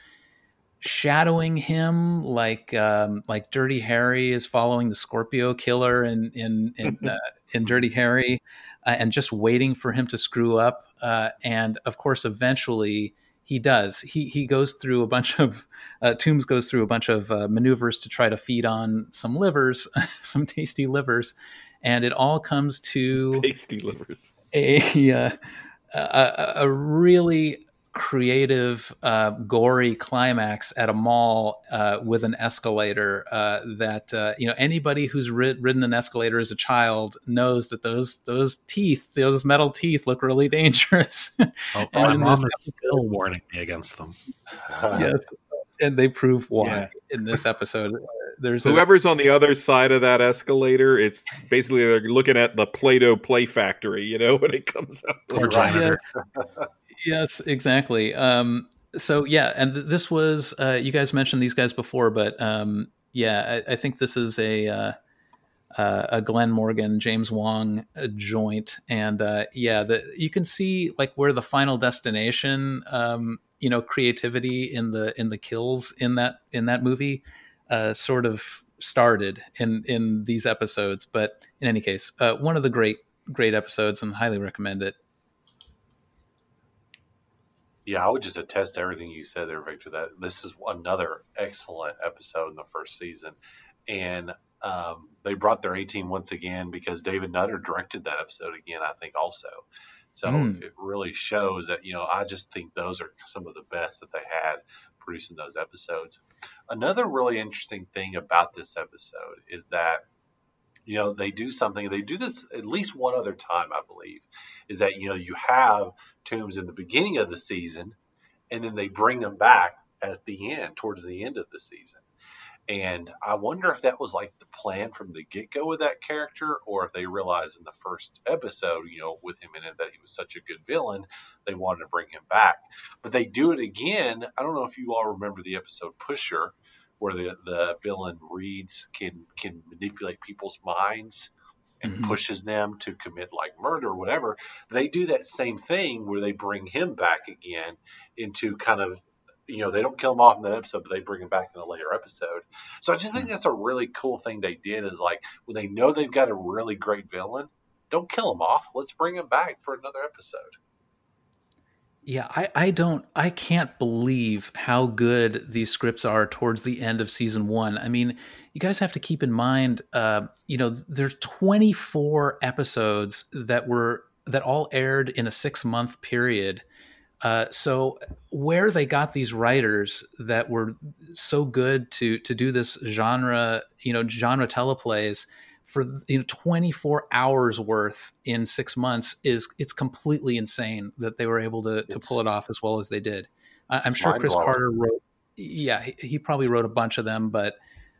shadowing him, like um, like Dirty Harry is following the Scorpio killer in in in, uh, in Dirty Harry, uh, and just waiting for him to screw up. Uh, and of course, eventually he does. He he goes through a bunch of uh, Tooms goes through a bunch of uh, maneuvers to try to feed on some livers, some tasty livers, and it all comes to tasty livers. A uh, a, a really creative, uh, gory climax at a mall uh, with an escalator. Uh, that uh, you know anybody who's rid- ridden an escalator as a child knows that those those teeth, those metal teeth, look really dangerous. Oh, my mom is still warning me against them. yes, and they prove why yeah. in this episode. There's whoever's a, on the other side of that escalator. It's basically they're looking at the Play-Doh play factory. You know when it comes up. Poor janitor yes, exactly. Um, so yeah, and th- this was uh, you guys mentioned these guys before, but um, yeah, I, I, think this is a uh, uh, a Glenn Morgan, James Wong uh, joint, and uh, yeah, the you can see like where the Final Destination, um, you know, creativity in the in the kills in that in that movie, sort of started in in these episodes. But in any case, one of the great great episodes, and highly recommend it. Yeah, I would just attest to everything you said there, Victor. That this is another excellent episode in the first season, and um, they brought their 18 once again because David Nutter directed that episode again. I think also, so mm. it really shows that you know I just think those are some of the best that they had producing those episodes. Another really interesting thing about this episode is that you know they do something they do this at least one other time i believe is that you know you have Tooms in the beginning of the season and then they bring them back at the end towards the end of the season and I wonder if that was like the plan from the get go with that character, or if they realized in the first episode, you know, with him in it, that he was such a good villain, they wanted to bring him back. But they do it again. I don't know if you all remember the episode Pusher, where the, the villain reads can can manipulate people's minds and mm-hmm. pushes them to commit like murder or whatever. They do that same thing where they bring him back again into kind of you know they don't kill him off in that episode, but they bring him back in a later episode. So I just think hmm. that's a really cool thing they did. Is like when they know they've got a really great villain, don't kill him off. Let's bring him back for another episode. Yeah, I, I don't, I can't believe how good these scripts are towards the end of season one. I mean, you guys have to keep in mind, uh, you know, there's 24 episodes that were that all aired in a six month period uh, so where they got these writers that were so good to to do this genre, you know, genre teleplays for you know 24 hours worth in six months is it's completely insane that they were able to to pull it off as well as they did. I, am sure Chris Carter wrote, yeah, he, he, probably wrote a bunch of them, but.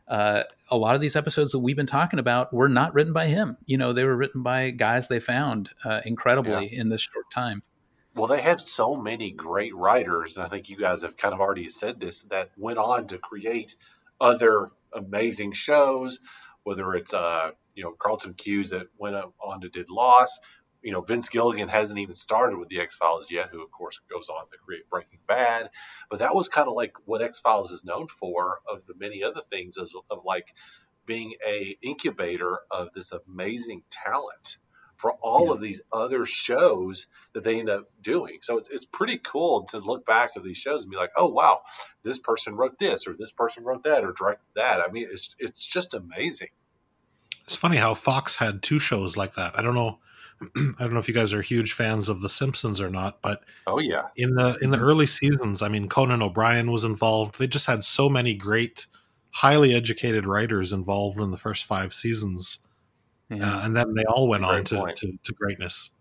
Uh, a lot of these episodes that we've been talking about were not written by him. You know, they were written by guys they found uh, incredibly yeah. in this short time. Well, they have so many great writers, and I think you guys have kind of already said this, that went on to create other amazing shows, whether it's uh, you know, Carlton Cuse that went on to did Lost. You know, Vince Gilligan hasn't even started with the X Files yet, who of course goes on to create Breaking Bad. But that was kind of like what X Files is known for, of the many other things, of, of like being a incubator of this amazing talent for all yeah. of these other shows that they end up doing. So it's, it's pretty cool to look back at these shows and be like, oh wow, this person wrote this or this person wrote that or directed that. I mean, it's it's just amazing. It's funny how Fox had two shows like that. I don't know. I don't know if you guys are huge fans of The Simpsons or not, but oh yeah, in the in the early seasons, I mean, Conan O'Brien was involved. They just had so many great, highly educated writers involved in the first five seasons yeah. Uh, and then they all went on to, to, to, greatness.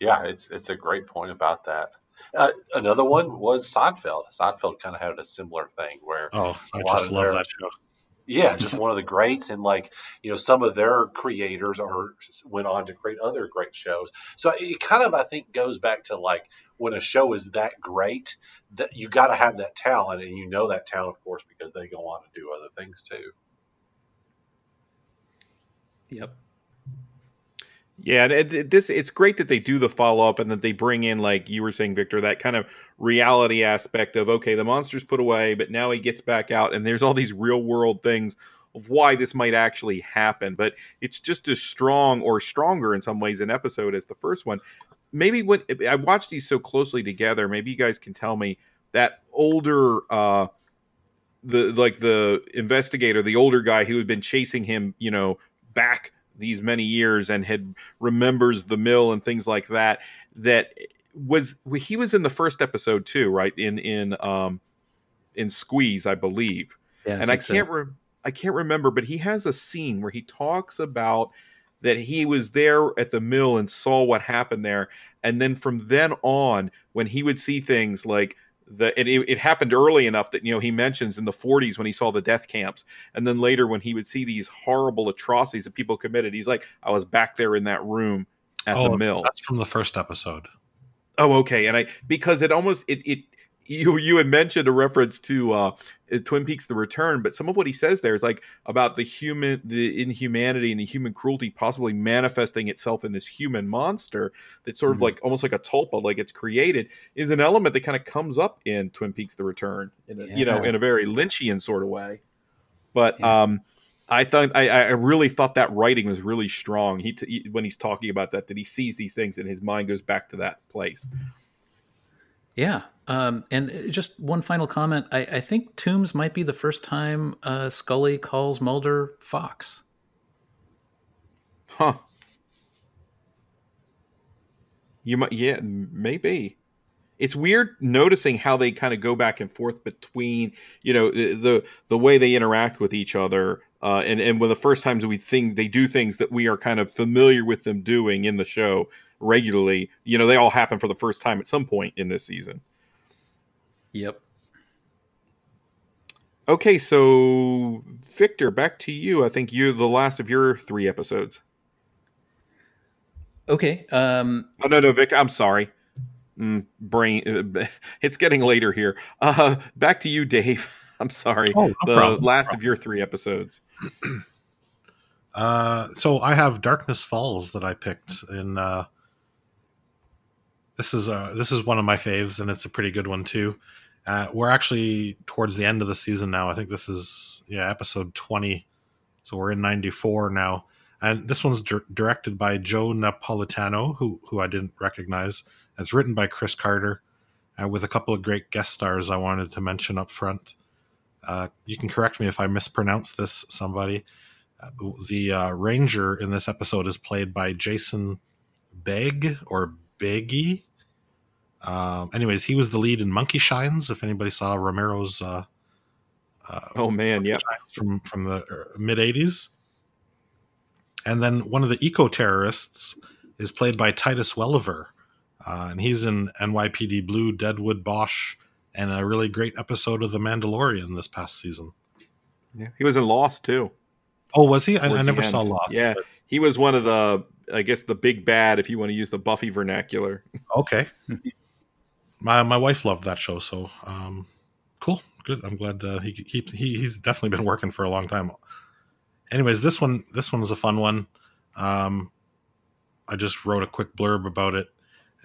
Yeah, it's it's a great point about that. Uh, another one was Seinfeld. Seinfeld kind of had a similar thing where oh, I just love their, that show. Yeah, just one of the greats, and like you know, some of their creators are went on to create other great shows. So it kind of I think goes back to like when a show is that great that you got to have that talent, and you know that talent, of course, because they go on to do other things too. Yep. Yeah, and this it's great that they do the follow up and that they bring in like you were saying, Victor, that kind of reality aspect of okay, the monster's put away, but now he gets back out, and there's all these real world things of why this might actually happen. But it's just as strong or stronger in some ways an episode as the first one. Maybe when I watched these so closely together, maybe you guys can tell me that older uh the like the investigator, the older guy who had been chasing him, you know, back these many years and had remembers the mill and things like that that was he was in the first episode too right? In in um in squeeze i believe. Yeah, and i, I can't so. re- i can't remember but he has a scene where he talks about that he was there at the mill and saw what happened there. And then from then on when he would see things like the it, it happened early enough that you know he mentions in the 40s when he saw the death camps and then later when he would see these horrible atrocities that people committed he's like i was back there in that room at oh, the mill. that's from the first episode. Oh okay. And i because it almost it it you you had mentioned a reference to uh, Twin Peaks: The Return, but some of what he says there is like about the human, the inhumanity and the human cruelty possibly manifesting itself in this human monster that's sort of Mm-hmm. like almost like a tulpa, like it's created, is an element that kind of comes up in Twin Peaks: The Return, in a, you know, in a very Lynchian sort of way. But um, I thought I, I really thought that writing was really strong. He, t- he when he's talking about that, that he sees these things and his mind goes back to that place. Yeah. Um, and just one final comment. I, I think Tooms might be the first time uh, Scully calls Mulder Fox. Huh. You might, yeah, maybe. It's weird noticing how they kind of go back and forth between, you know, the the, the way they interact with each other, uh, and and when the first times we think they do things that we are kind of familiar with them doing in the show regularly, you know, they all happen for the first time at some point in this season. Yep. Okay, so Victor, back to you. I think you're the last of your three episodes. Okay. Um, Oh no, no, Victor. I'm sorry. Mm, brain. uh, It's getting later here. Uh, back to you, Dave. I'm sorry. Oh, no the problem, no last of your three episodes. Uh, so I have Darkness Falls that I picked in. Uh, this is uh, this is one of my faves, and it's a pretty good one too. Uh, we're actually towards the end of the season now. I think this is yeah episode twenty, so we're in ninety four now. And this one's dir- directed by Joe Napolitano, who who I didn't recognize. It's written by Chris Carter, uh, with a couple of great guest stars I wanted to mention up front. Uh, you can correct me if I mispronounce this, somebody. Uh, the uh, ranger in this episode is played by Jason Begg or Beggy. Um, anyways, he was the lead in Monkey Shines. If anybody saw Romero's uh, uh, Oh man, yep. from from the mid '80s, and then one of the eco terrorists is played by Titus Welliver, uh, and he's in NYPD Blue, Deadwood Bosch, and a really great episode of The Mandalorian this past season. Yeah, he was in Lost too. Oh, was he? I, I never saw Lost. Yeah, he was one of the, I guess, the big bad, if you want to use the Buffy vernacular. Okay. my my wife loved that show, so um, cool, good. I'm glad uh, he keeps he, he's definitely been working for a long time. Anyways, this one this one was a fun one. Um, I just wrote a quick blurb about it.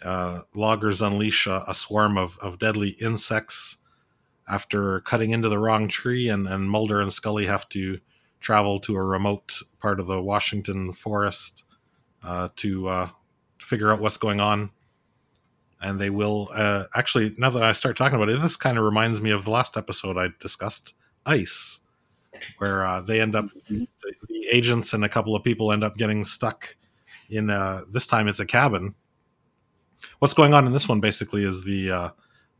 Uh, loggers unleash a, a swarm of, of deadly insects after cutting into the wrong tree, and, and Mulder and Scully have to travel to a remote part of the Washington forest uh, to uh, figure out what's going on. And they will uh, actually. Now that I start talking about it, this kind of reminds me of the last episode I discussed, Ice, where uh, they end up the, the agents and a couple of people end up getting stuck in. Uh, this time, it's a cabin. What's going on in this one basically is the uh,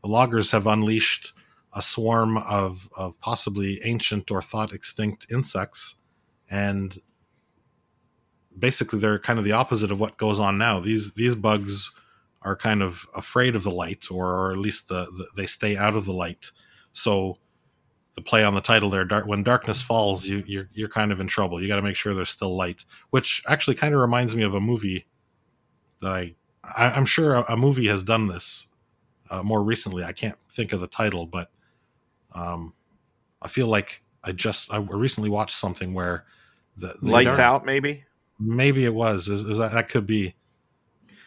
the loggers have unleashed a swarm of, of possibly ancient or thought extinct insects, and basically they're kind of the opposite of what goes on now. These these bugs are kind of afraid of the light, or, at least the, the, they stay out of the light. So the play on the title there, dark, when darkness falls, you you're, you're kind of in trouble. You got to make sure there's still light, which actually kind of reminds me of a movie that I, I I'm sure a, a movie has done this uh, more recently. I can't think of the title, but um, I feel like I just I recently watched something where the, the Lights dark- out, maybe. Maybe it was. Is, is that that could be?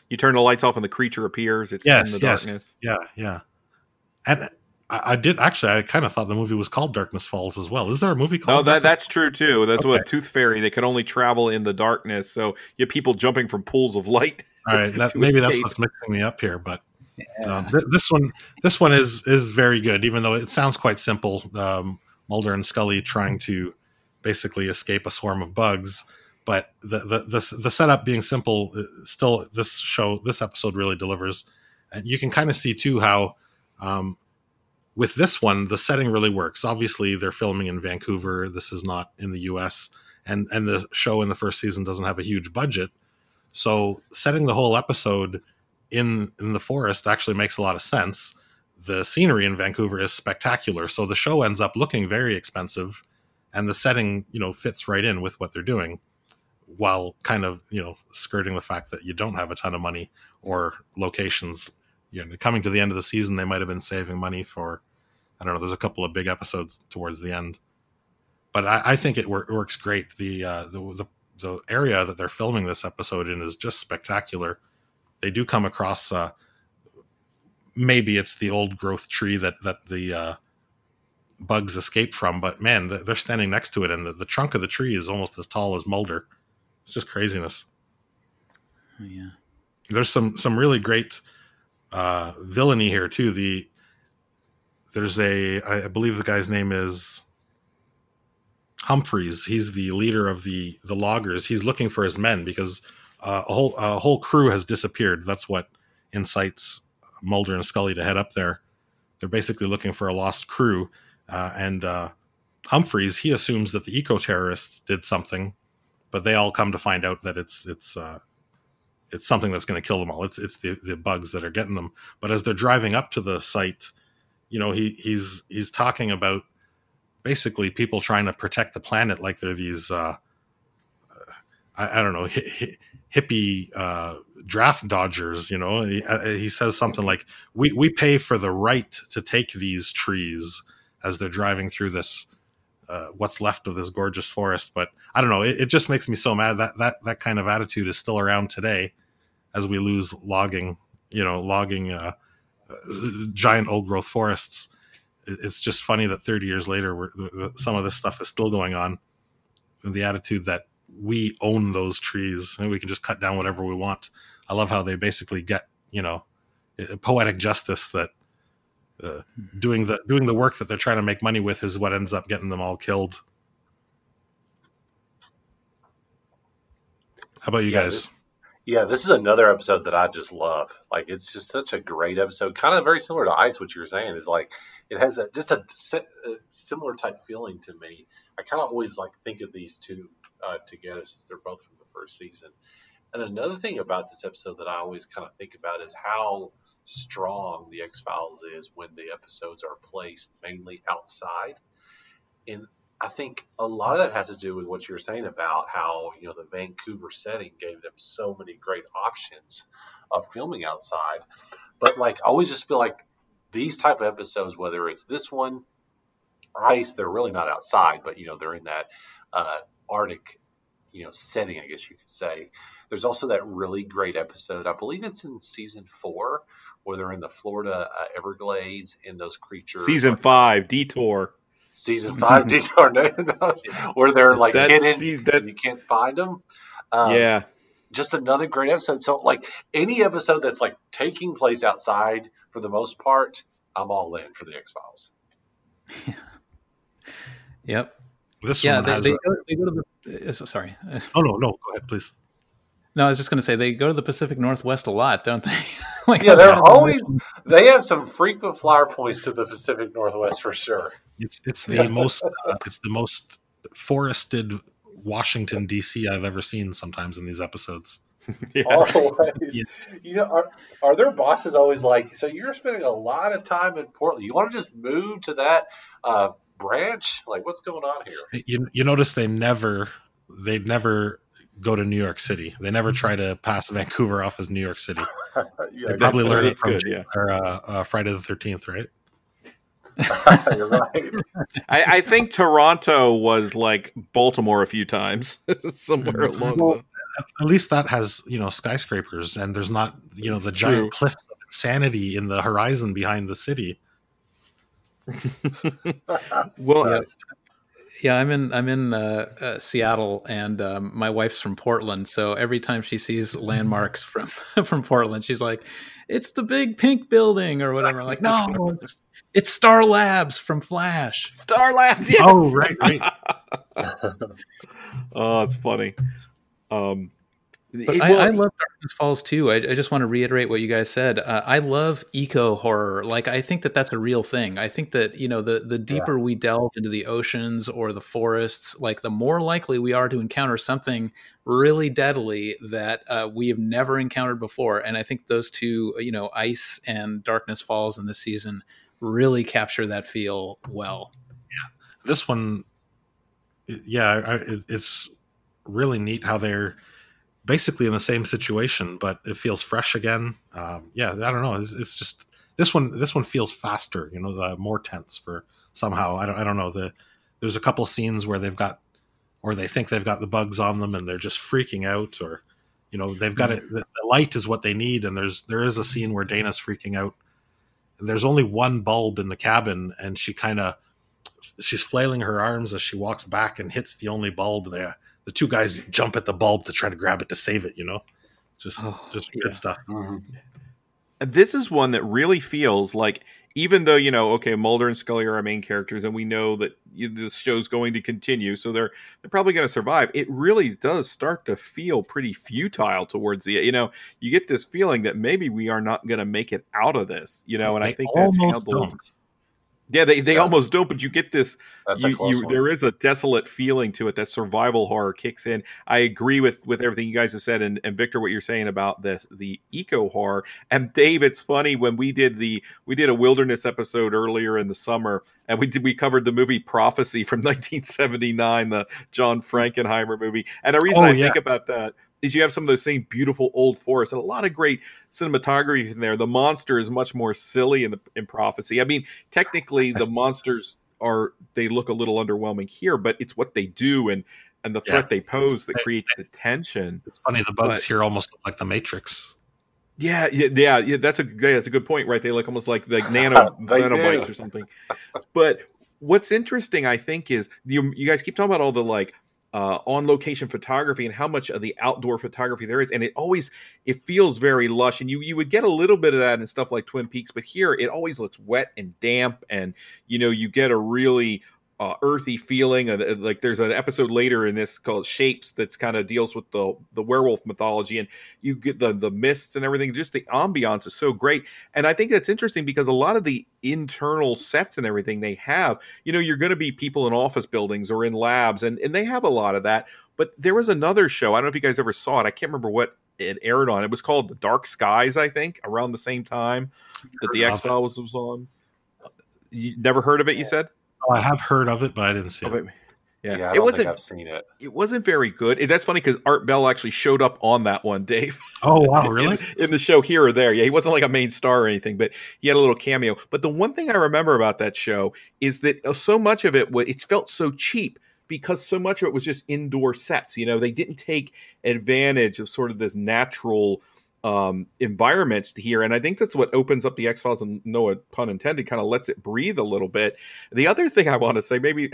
You turn the lights off and the creature appears. It's yes, in the yes, darkness. yeah, yeah. And I, I did actually. I kind of thought the movie was called Darkness Falls as well. Is there a movie called? Oh, that that's true too. That's what Tooth Fairy. They could only travel in the darkness, so you have people jumping from pools of light. All right, that, to maybe that's what's mixing me up here. But um, th- this one, this one is is very good, even though it sounds quite simple. Um, Mulder and Scully trying to basically escape a swarm of bugs, but the the the, the setup being simple, uh, still this show this episode really delivers, and you can kind of see too how. Um, with this one, the setting really works. Obviously, they're filming in Vancouver. This is not in the U.S. and and the show in the first season doesn't have a huge budget, so setting the whole episode in in the forest actually makes a lot of sense. The scenery in Vancouver is spectacular, so the show ends up looking very expensive, and the setting you know fits right in with what they're doing, while kind of you know skirting the fact that you don't have a ton of money or locations you know, coming to the end of the season, they might have been saving money for. I don't know. There's a couple of big episodes towards the end, but I, I think it wor- works great. The, uh, the the the area that they're filming this episode in is just spectacular. They do come across. Uh, maybe it's the old growth tree that that the uh, bugs escape from, but man, they're standing next to it, and the, the trunk of the tree is almost as tall as Mulder. It's just craziness. Oh, yeah. There's some some really great uh, villainy here too. The there's a I believe the guy's name is Humphreys. He's the leader of the the loggers. He's looking for his men because uh, a whole a whole crew has disappeared. That's what incites Mulder and Scully to head up there. They're basically looking for a lost crew, uh, and uh, Humphreys he assumes that the eco terrorists did something, but they all come to find out that it's it's uh, it's something that's going to kill them all. It's it's the, the bugs that are getting them. But as they're driving up to the site, you know he he's he's talking about basically people trying to protect the planet like they're these uh, I, I, don't know hi, hippie uh, draft dodgers. You know, he, uh, he says something like we we pay for the right to take these trees as they're driving through this. Uh, what's left of this gorgeous forest, but I don't know. It, it just makes me so mad that that that kind of attitude is still around today, as we lose logging, you know, logging uh, uh, giant old growth forests. It's just funny that 30 years later, some of this stuff is still going on. The attitude that we own those trees and we can just cut down whatever we want. I love how they basically get, you know, poetic justice that uh, doing the doing the work that they're trying to make money with is what ends up getting them all killed. How about you yeah, guys? This, yeah, this is another episode that I just love. Like, it's just such a great episode. Kind of very similar to Ice. What you were saying is like it has a, just a, a, similar type feeling to me. I kind of always like think of these two uh, together since they're both from the first season. And another thing about this episode that I always kind of think about is how strong the X Files is when the episodes are placed mainly outside. And I think a lot of that has to do with what you were saying about how you know the Vancouver setting gave them so many great options of filming outside. But like, I always just feel like these type of episodes, whether it's this one, Ice, they're really not outside, but you know they're in that uh, Arctic, you know, setting, I guess you could say. There's also that really great episode, I believe it's in season four, where they're in the Florida uh, Everglades and those creatures. Season five, Detour. Season five, Detour, where they're like that, hidden, see, that, you can't find them. Um, yeah, just another great episode. So, like any episode that's like taking place outside, for the most part, I'm all in for the X Files. Yeah. yep. This yeah, one they, has they, a- go, they go to the. Uh, sorry. Oh no, no, go ahead, please. No, I was just going to say they go to the Pacific Northwest a lot, don't they? like Yeah, they're I've always they have some frequent flyer points to the Pacific Northwest for sure. It's it's the most uh, it's the most forested Washington D.C. I've ever seen. Sometimes in these episodes. Always. You know, are, are their bosses always like, so you're spending a lot of time in Portland. You want to just move to that uh, branch? Like, what's going on here? You you notice they never they never go to New York City. They never try to pass Vancouver off as New York City. Yeah, they probably learned it from good, yeah. or, uh, uh, Friday the Thirteenth, right? You're right. I, I think Toronto was like Baltimore a few times, somewhere along Well, the. At least that has you know skyscrapers, and there's not you know It's the true. giant cliffs of insanity in the horizon behind the city. Well, yeah. Yeah, I'm in I'm in uh, uh, Seattle, and um, my wife's from Portland. So every time she sees landmarks from from Portland, she's like, "It's the big pink building" or whatever. I'm like, no, it's it's Star Labs from Flash. Star Labs. Yes. Oh, right, right. oh, it's funny. Um, But it- I, well, I love Darkness Falls too. I, I just want to reiterate what you guys said. Uh, I love eco horror. Like I think that that's a real thing. I think that you know the the deeper we delve into the oceans or the forests, like the more likely we are to encounter something really deadly that uh, we have never encountered before. And I think those two, you know, Ice and Darkness Falls in this season really capture that feel well. Yeah, this one yeah I, it, it's really neat how they're basically in the same situation, but it feels fresh again. Um, yeah, I don't know. It's, it's, just this one. This one feels faster. You know, the more tense for somehow. I don't. I don't know. The there's a couple scenes where they've got, or they think they've got the bugs on them, and they're just freaking out, or you know, they've got it. The, the light is what they need, and there's there is a scene where Dana's freaking out. And there's only one bulb in the cabin, and she kind of she's flailing her arms as she walks back and hits the only bulb there the two guys jump at the bulb to try to grab it to save it. You know, just oh, just good stuff. Mm-hmm. This is one that really feels like, even though you know, okay, Mulder and Scully are our main characters, and we know that you, this show's going to continue, so they're they're probably going to survive. It really does start to feel pretty futile towards the. You know, you get this feeling that maybe we are not going to make it out of this. You know, and I think that's handled. Don't yeah, they, they yeah. almost don't, but you get this. You, you there is a desolate feeling to it that survival horror kicks in. I agree with with everything you guys have said, and, and Victor, what you're saying about this the eco horror. And Dave, it's funny when we did the we did a wilderness episode earlier in the summer, and we did we covered the movie Prophecy from 1979, the John Frankenheimer movie. And the reason oh, I yeah. think about that is you have some of those same beautiful old forests and a lot of great cinematography in there. The monster is much more silly in the in prophecy. I mean, technically the monsters are they look a little underwhelming here, but it's what they do and and the threat yeah. they pose that creates the tension. It's funny the bugs but, here almost look like the Matrix. Yeah, yeah, yeah, yeah. That's a yeah, that's a good point, right? They look almost like like nano nanobites or something. But what's interesting, I think, is you you guys keep talking about all the like uh, on location photography and how much of the outdoor photography there is. And it always it feels very lush and you you would get a little bit of that in stuff like twin peaks but here it always looks wet and damp and you know you get a really uh, earthy feeling. Uh, like there's an episode later in this called Shapes that's kind of deals with the the werewolf mythology, and you get the the mists and everything. Just the ambiance is so great, and I think that's interesting because a lot of the internal sets and everything they have, you know, you're going to be people in office buildings or in labs, and and they have a lot of that. But there was another show. I don't know if you guys ever saw it. I can't remember what it aired on. It was called The Dark Skies, I think, around the same time that the X Files was on. You never heard of it? You said. Oh, I have heard of it, but I didn't see it. Yeah, yeah it wasn't. I've seen it. It wasn't very good. That's funny because Art Bell actually showed up on that one, Dave. Oh wow, really? in, in, the show here or there. Yeah, he wasn't like a main star or anything, but he had a little cameo. But the one thing I remember about that show is that uh, so much of it, it felt so cheap because so much of it was just indoor sets. You know, they didn't take advantage of sort of this natural um, environments to here. And I think that's what opens up the X Files, and no pun intended, kind of lets it breathe a little bit. The other thing I want to say, maybe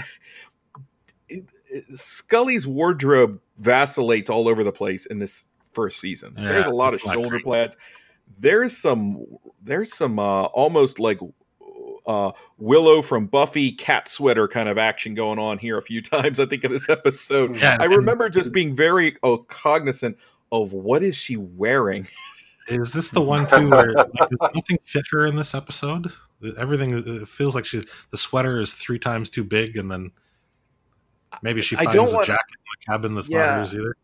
Scully's wardrobe vacillates all over the place in this first season. Yeah, there's a lot of shoulder pads. There's some. There's some uh, almost like uh, Willow from Buffy cat sweater kind of action going on here a few times. I think in this episode, yeah, I remember just being very oh, cognizant of what is she wearing. Is this the one too where like, does nothing fit her in this episode? Everything feels like she the sweater is three times too big, and then maybe she finds a want, jacket in the cabin that's yeah. not hers either.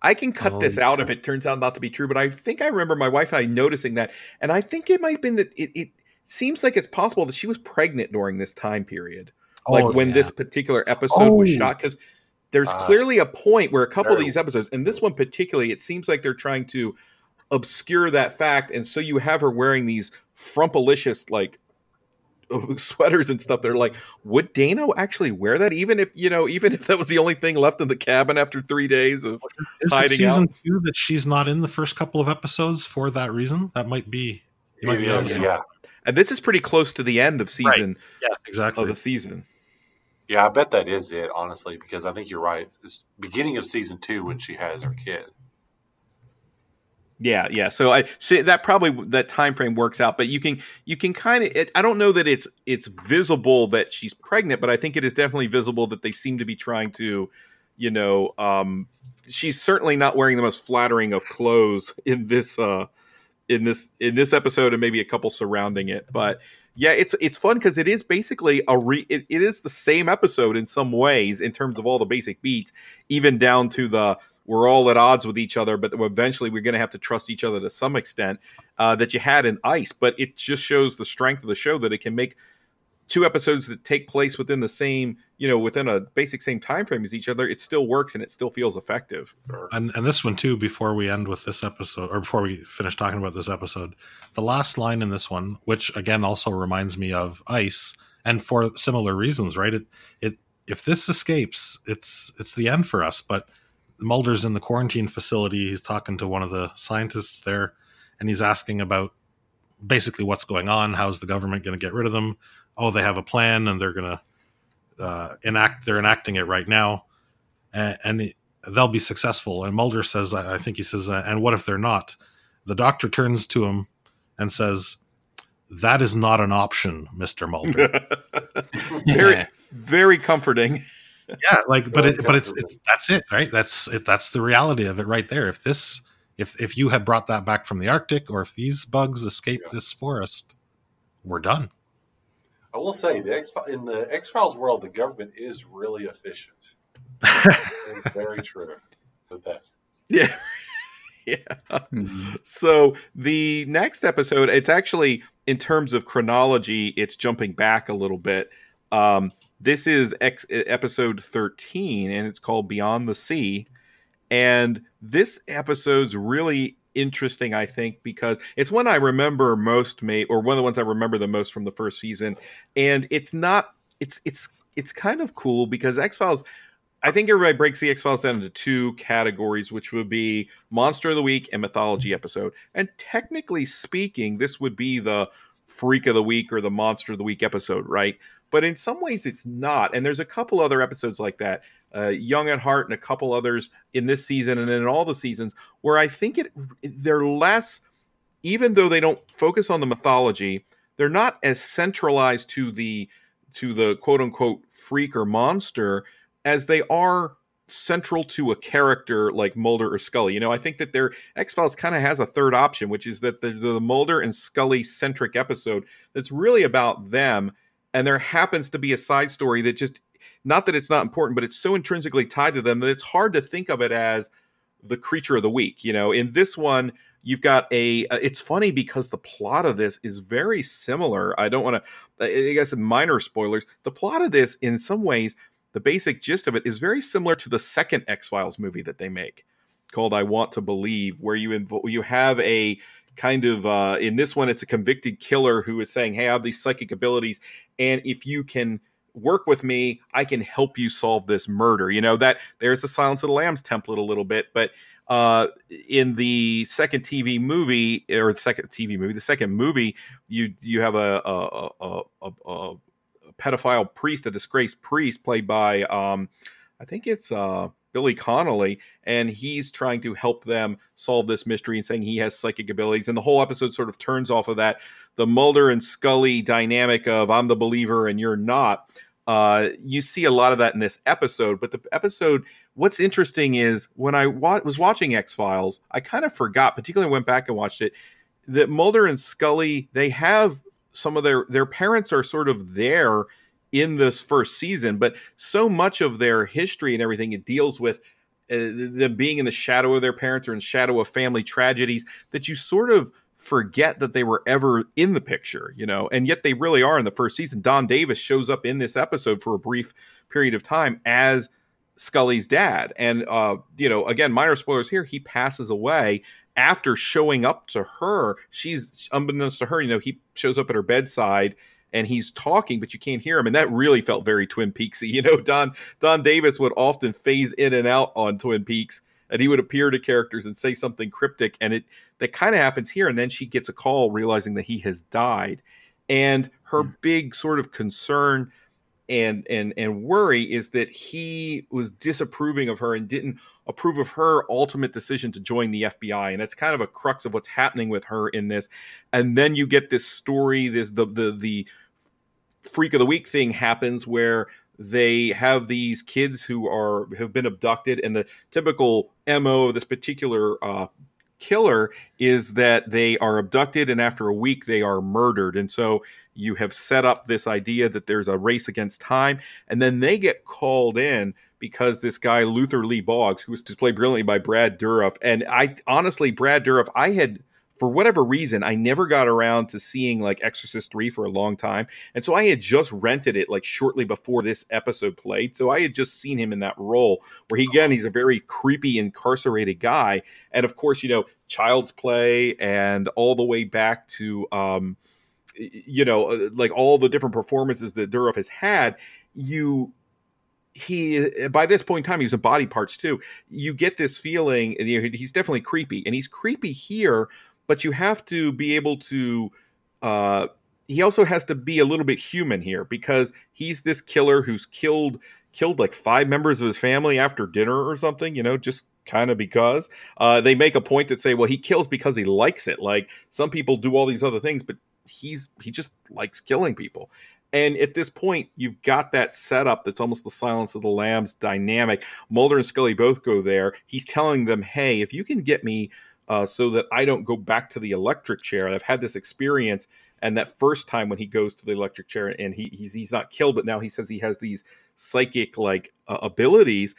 I can cut this um, out yeah. if it turns out not to be true, but I think I remember my wife and I noticing that, and I think it might have been that it, it seems like it's possible that she was pregnant during this time period, oh, like when yeah. this particular episode oh. was shot, because there's uh, clearly a point where a couple of these episodes, and this one particularly, it seems like they're trying to obscure that fact, and so you have her wearing these frumpalicious like sweaters and stuff. They're like, would Dana actually wear that? Even if you know, even if that was the only thing left in the cabin after three days of Is hiding season out. two that she's not in the first couple of episodes for that reason? That might be. Might be yeah. And this is pretty close to the end of season. Right. Yeah, exactly. Of the season. Yeah, I bet that is it, honestly, because I think you're right. It's beginning of season two when she has her kid. Yeah, yeah. So I see that probably that time frame works out, but you can you can kind of I don't know that it's it's visible that she's pregnant, but I think it is definitely visible that they seem to be trying to, you know, um, she's certainly not wearing the most flattering of clothes in this uh in this in this episode and maybe a couple surrounding it, but yeah, it's it's fun because it is basically a re. It, it is the same episode in some ways in terms of all the basic beats, even down to the we're all at odds with each other, but eventually we're going to have to trust each other to some extent. Uh, that you had in Ice, but it just shows the strength of the show that it can make two episodes that take place within the same, you know, within a basic same time frame as each other, it still works and it still feels effective. And and this one too. Before we end with this episode, or before we finish talking about this episode, the last line in this one, which again also reminds me of Ice, and for similar reasons, right? It it if this escapes, it's it's the end for us. But Mulder's in the quarantine facility. He's talking to one of the scientists there, and he's asking about basically what's going on. How's the government going to get rid of them? Oh, they have a plan, and they're going to uh, enact. They're enacting it right now, and, and they'll be successful. And Mulder says, I think he says, and what if they're not? The doctor turns to him and says, "That is not an option, Mister Mulder." very, very comforting. yeah, like, but it, but it's, it's that's it, right? That's it. That's the reality of it, right there. If this, if if you had brought that back from the Arctic, or if these bugs escaped yeah. this forest, we're done. I will say the X in the X Files world, the government is really efficient. it's very true. With that, yeah. yeah. Mm-hmm. So the next episode, it's actually in terms of chronology, it's jumping back a little bit. Um, this is ex- episode 13 and it's called Beyond the Sea. And this episode's really interesting, I think, because it's one I remember most made or one of the ones I remember the most from the first season. And it's not it's it's it's kind of cool because X-Files I think everybody breaks the X Files down into two categories, which would be Monster of the Week and Mythology episode. And technically speaking, this would be the Freak of the Week or the Monster of the Week episode, right? But in some ways it's not. And there's a couple other episodes like that, uh, Young at Heart, and a couple others in this season and in all the seasons where I think it they're less, even though they don't focus on the mythology, they're not as centralized to the to the quote unquote freak or monster as they are central to a character like Mulder or Scully. You know, I think that their X Files kind of has a third option, which is that the, the Mulder and Scully centric episode that's really about them and there happens to be a side story that just not that it's not important but it's so intrinsically tied to them that it's hard to think of it as the creature of the week you know? In this one you've got a uh, it's funny because the plot of this is very similar. I don't want to i guess minor spoilers. The plot of this in some ways the basic gist of it is very similar to the second x-files movie that they make called i want to believe where you invo- you have a kind of uh, in this one it's a convicted killer who is saying hey i have these psychic abilities and if you can work with me i can help you solve this murder. You know that there's the silence of the lambs template a little bit but uh, in the second tv movie or the second tv movie the second movie you you have a a, a, a, a pedophile priest a disgraced priest played by um, i think it's uh, Billy Connolly, and he's trying to help them solve this mystery and saying he has psychic abilities. And the whole episode sort of turns off of that. The Mulder and Scully dynamic of I'm the believer and you're not. Uh, you see a lot of that in this episode. But the episode, what's interesting is when I wa- was watching X Files, I kind of forgot, particularly went back and watched it, that Mulder and Scully, they have some of their their parents are sort of there in this first season, but so much of their history and everything it deals with uh, them being in the shadow of their parents or in shadow of family tragedies that you sort of forget that they were ever in the picture, you know, and yet they really are in the first season. Don Davis shows up in this episode for a brief period of time as Scully's dad. And, uh, you know, again, minor spoilers here, he passes away after showing up to her. She's, unbeknownst to her, you know, he shows up at her bedside and he's talking, but you can't hear him. And that really felt very Twin Peaksy. You know, Don Don Davis would often phase in and out on Twin Peaks, and he would appear to characters and say something cryptic, and it that kind of happens here. And then she gets a call realizing that he has died, and her mm. big sort of concern and and and worry is that he was disapproving of her and didn't approve of her ultimate decision to join the FBI and that's kind of a crux of what's happening with her in this. And then you get this story this the the the freak of the week thing happens where they have these kids who are have been abducted and the typical mo of this particular uh, killer is that they are abducted and after a week they are murdered. And so you have set up this idea that there's a race against time, and then they get called in because this guy Luther Lee Boggs, who was displayed brilliantly by Brad Dourif, and I honestly, Brad Dourif, I had for whatever reason, I never got around to seeing like Exorcist 3 for a long time. And so I had just rented it like shortly before this episode played. So I had just seen him in that role where he, again, he's a very creepy, incarcerated guy. And of course, you know, Child's Play and all the way back to, um, you know, uh, like all the different performances that Dourif has had, you he by this point in time he was in body parts too. You get this feeling and you know, he's definitely creepy and he's creepy here but you have to be able to uh he also has to be a little bit human here because he's this killer who's killed killed like five members of his family after dinner or something you know just kind of because. Uh, they make a point that say well he kills because he likes it. Like some people do all these other things but he's he just likes killing people and at this point, you've got that setup that's almost the Silence of the Lambs dynamic. Mulder and Scully both go there. He's telling them, hey, if you can get me uh, so that I don't go back to the electric chair, I've had this experience. And that first time when he goes to the electric chair and he, he's, he's not killed, but now he says he has these psychic like uh, abilities.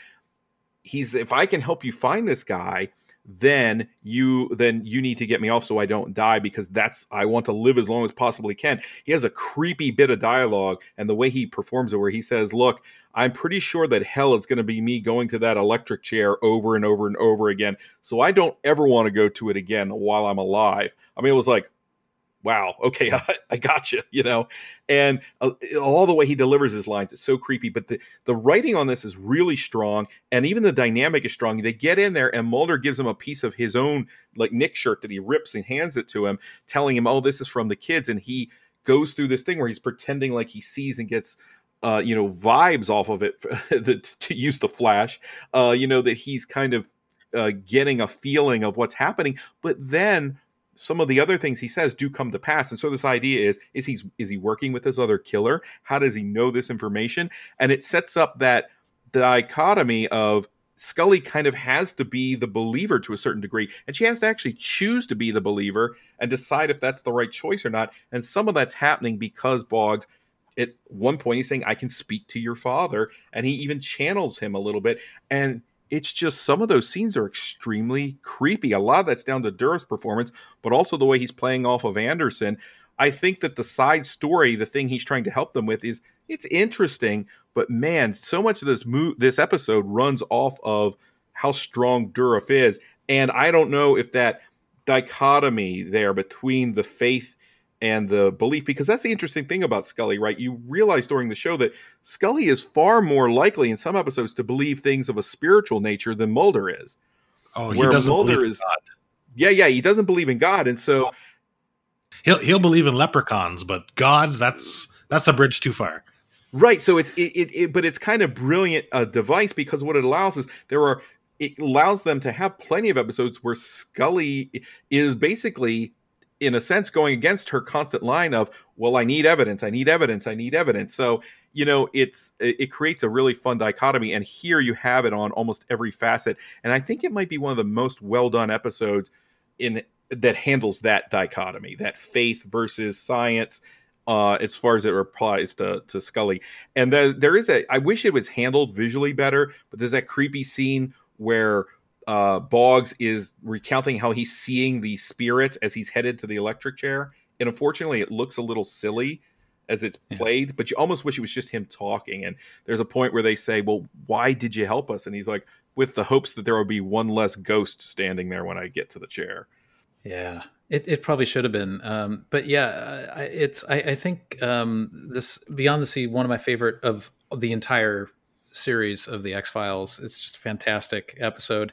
He's, if I can help you find this guy, then you then you need to get me off so I don't die because that's I want to live as long as possibly can. He has a creepy bit of dialogue and the way he performs it where he says, "Look, I'm pretty sure that hell is going to be me going to that electric chair over and over and over again. So I don't ever want to go to it again while I'm alive." I mean, it was like, wow, okay, I, I got you, you know, and uh, all the way he delivers his lines, it's so creepy. But the the writing on this is really strong, and even the dynamic is strong. They get in there, and Mulder gives him a piece of his own like Knick shirt that he rips and hands it to him, telling him, "Oh, this is from the kids," and he goes through this thing where he's pretending like he sees and gets uh, you know vibes off of it to use the flash uh, you know that he's kind of uh, getting a feeling of what's happening but then some of the other things he says do come to pass and so this idea is is he's is he working with this other killer how does he know this information and it sets up that dichotomy of Scully kind of has to be the believer to a certain degree, and she has to actually choose to be the believer and decide if that's the right choice or not. And some of that's happening because Boggs, at one point, he's saying, I can speak to your father, and he even channels him a little bit. And it's just some of those scenes are extremely creepy. A lot of that's down to Dourif's performance, but also the way he's playing off of Anderson. I think that the side story, the thing he's trying to help them with, is it's interesting, but man, so much of this mo- this episode runs off of how strong Dourif is, and I don't know if that dichotomy there between the faith and the belief because that's the interesting thing about Scully, right? You realize during the show that Scully is far more likely in some episodes to believe things of a spiritual nature than Mulder is. Oh, he doesn't Mulder is, God. Yeah, yeah, he doesn't believe in God, and so he'll he'll believe in leprechauns, but God, that's that's a bridge too far. Right. So it's it, it, it but it's kind of brilliant uh, device because what it allows is there are it allows them to have plenty of episodes where Scully is basically in a sense going against her constant line of well i need evidence i need evidence i need evidence so you know it's it creates a really fun dichotomy and here you have it on almost every facet and i think it might be one of the most well done episodes in that handles that dichotomy that faith versus science uh, as far as it applies to, to Scully. And the, there is a, I wish it was handled visually better, but there's that creepy scene where uh, Boggs is recounting how he's seeing the spirits as he's headed to the electric chair. And unfortunately, it looks a little silly as it's played, yeah. but you almost wish it was just him talking. And there's a point where they say, Well, why did you help us? And he's like, With the hopes that there will be one less ghost standing there when I get to the chair. Yeah, it, it probably should have been. Um, but yeah, it's, I, I think um, this Beyond the Sea, one of my favorite of the entire series of the X Files. It's just a fantastic episode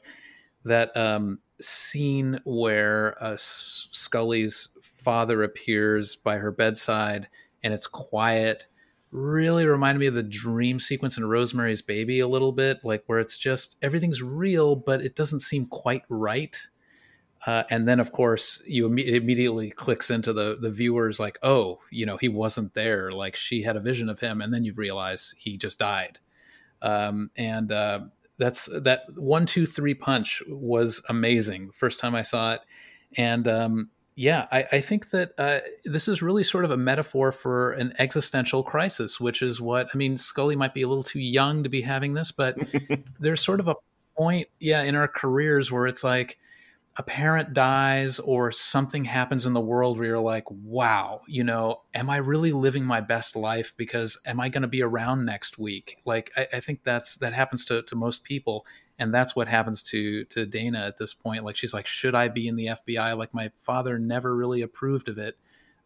that um, scene where uh, Scully's father appears by her bedside and it's quiet really reminded me of the dream sequence in Rosemary's Baby a little bit, like where it's just everything's real, but it doesn't seem quite right. Uh, and then, of course, you Im- immediately clicks into the the viewers like, oh, you know, he wasn't there. Like she had a vision of him, and then you realize he just died. Um, and uh, that's that one two three punch was amazing first time i saw it. And um, yeah I, I, think that uh, this is really sort of a metaphor for an existential crisis which is what i mean scully might be a little too young to be having this but there's sort of a point yeah in our careers where it's like a parent dies or something happens in the world where you're like, wow, you know, am I really living my best life? Because am I going to be around next week? Like, I, I, think that's that happens to, to most people, and that's what happens to to Dana at this point. Like, she's like, should I be in the FBI? Like, my father never really approved of it,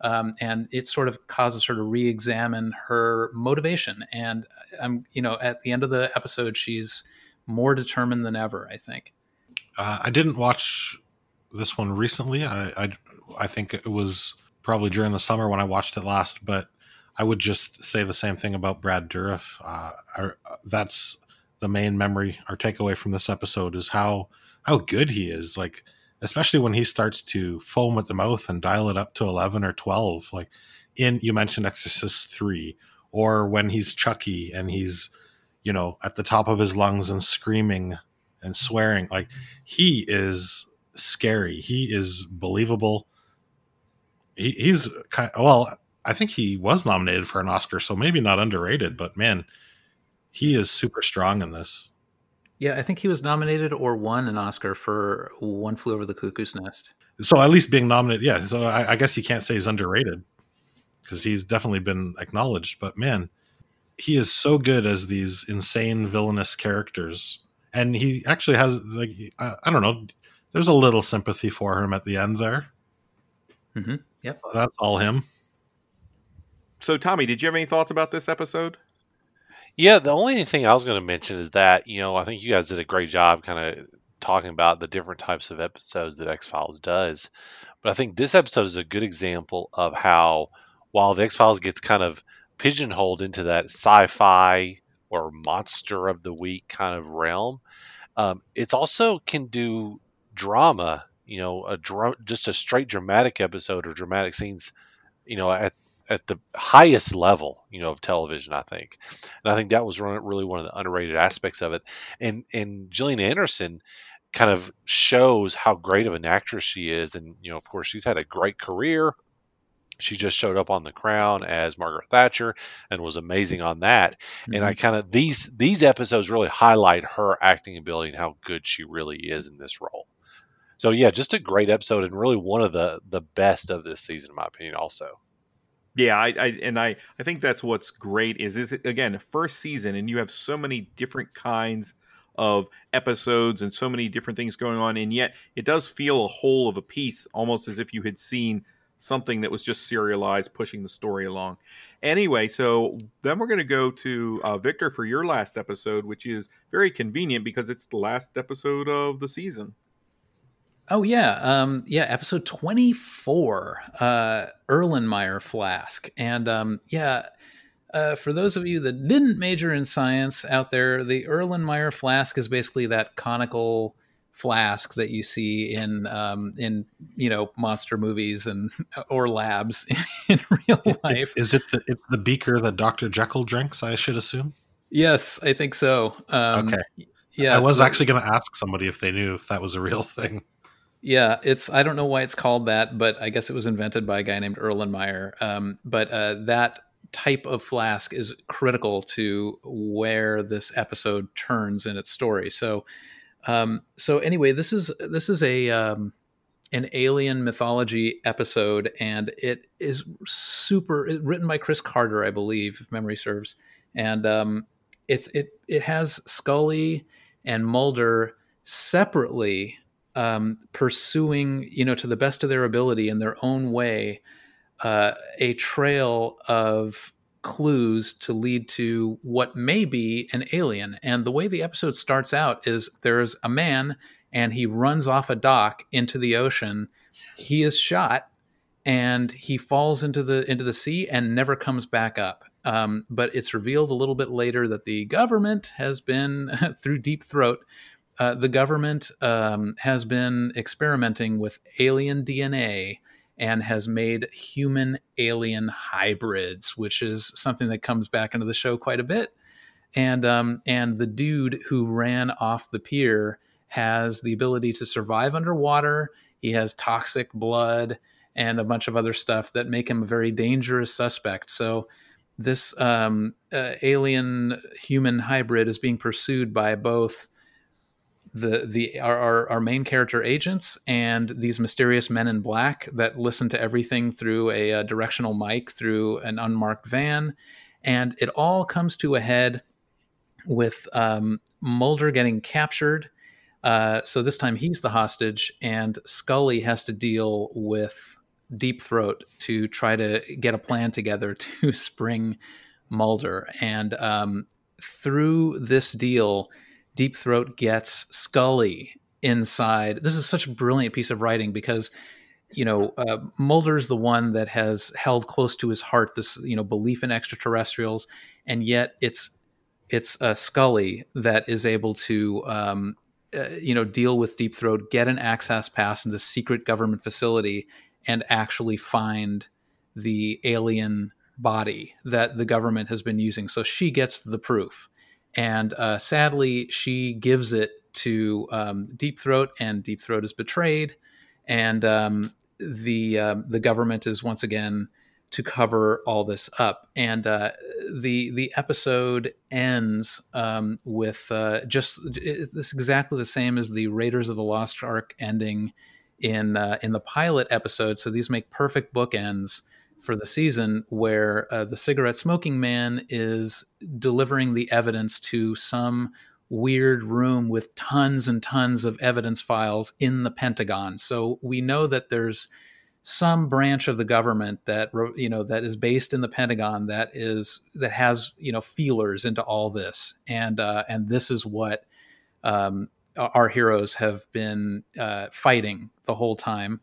um, and it sort of causes her to re-examine her motivation. And I'm, you know, at the end of the episode, she's more determined than ever. I think. Uh, I didn't watch this one recently. I, I, I think it was probably during the summer when I watched it last, but I would just say the same thing about Brad Dourif. Uh, I, that's the main memory or takeaway from this episode is how how good he is. Like especially when he starts to foam at the mouth and dial it up to eleven or twelve. Like in you mentioned Exorcist three, or when he's Chucky and he's you know at the top of his lungs and screaming and swearing. Like he is scary. He is believable. He, he's kind of, well. I think he was nominated for an Oscar, so maybe not underrated. But man, he is super strong in this. Yeah, I think he was nominated or won an Oscar for One Flew Over the Cuckoo's Nest. So at least being nominated, yeah. So I, I guess you can't say he's underrated because he's definitely been acknowledged. But man, he is so good as these insane villainous characters and he actually has like I, I, don't know there's a little sympathy for him at the end there. Mm-hmm. yep. So that's all him. So tommy did you have any thoughts about this episode? Yeah the only thing i was going to mention is that you know i think you guys did a great job kind of talking about the different types of episodes that x-files does. But i think this episode is a good example of how while the x-files gets kind of pigeonholed into that sci-fi or monster of the week kind of realm. Um, it's also can do drama, you know, a dra- just a straight dramatic episode or dramatic scenes, you know, at at the highest level, you know, of television. I think, and I think that was really one of the underrated aspects of it. And and Gillian Anderson kind of shows how great of an actress she is, and you know, of course, she's had a great career she just showed up on the crown as Margaret Thatcher and was amazing on that. Mm-hmm. And I mm-hmm. kind of these these episodes really highlight her acting ability and how good she really is in this role. So yeah, just a great episode and really one of the the best of this season in my opinion also. Yeah, I, I and I I think that's what's great is is it, again first season and you have so many different kinds of episodes and so many different things going on and yet it does feel a whole of a piece almost as if you had seen something that was just serialized, pushing the story along. Anyway, so then we're going to go to uh, Victor for your last episode, which is very convenient because it's the last episode of the season. Oh yeah, um, yeah, episode twenty four, uh, Erlenmeyer flask, and um, yeah. Uh, for those of you that didn't major in science out there, the Erlenmeyer flask is basically that conical flask that you see in um, in you know monster movies and or labs in real life. Is it the it's the beaker that Doctor Jekyll drinks? I should assume. Yes, I think so. Um, okay. Yeah, I was actually going to ask somebody if they knew if that was a real thing. Yeah, it's I don't know why it's called that, but I guess it was invented by a guy named Erlenmeyer. Um, but uh, that type of flask is critical to where this episode turns in its story. So um, so anyway, this is this is a um, an alien mythology episode, and it is super it's written by Chris Carter, I believe, if memory serves. And um, it's it it has Scully and Mulder separately um, pursuing, you know, to the best of their ability in their own way, uh, a trail of clues to lead to what may be an alien. And the way the episode starts out is there's a man and he runs off a dock into the ocean. He is shot and he falls into the into the sea and never comes back up. Um, but it's revealed a little bit later that the government has been through Deep Throat. Uh, the government um, has been experimenting with alien DNA and has made human alien hybrids, which is something that comes back into the show quite a bit. And um, and the dude who ran off the pier has the ability to survive underwater. He has toxic blood and a bunch of other stuff that make him a very dangerous suspect. So this um, uh, alien human hybrid is being pursued by both the the our, our, main character agents and these mysterious men in black that listen to everything through a, a directional mic through an unmarked van, and it all comes to a head with um, Mulder getting captured. Uh, so this time he's the hostage, and Scully has to deal with Deep Throat to try to get a plan together to spring Mulder. And um, through this deal, Deep Throat gets Scully inside. This is such a brilliant piece of writing because you know uh, Mulder's the one that has held close to his heart this you know belief in extraterrestrials, and yet it's it's uh, Scully that is able to um, uh, you know deal with Deep Throat, get an access pass into the secret government facility, and actually find the alien body that the government has been using. So she gets the proof. And uh, sadly, she gives it to um, Deep Throat, and Deep Throat is betrayed. And um, the um, the government is once again to cover all this up. And uh, the the episode ends um, with uh, just it's exactly the same as the Raiders of the Lost Ark ending in uh, in the pilot episode. So these make perfect bookends for the season, where uh, the cigarette smoking man is delivering the evidence to some weird room with tons and tons of evidence files in the Pentagon. So we know that there's some branch of the government that you know that is based in the Pentagon that is that has you know feelers into all this, and uh, and this is what um, our heroes have been uh, fighting the whole time.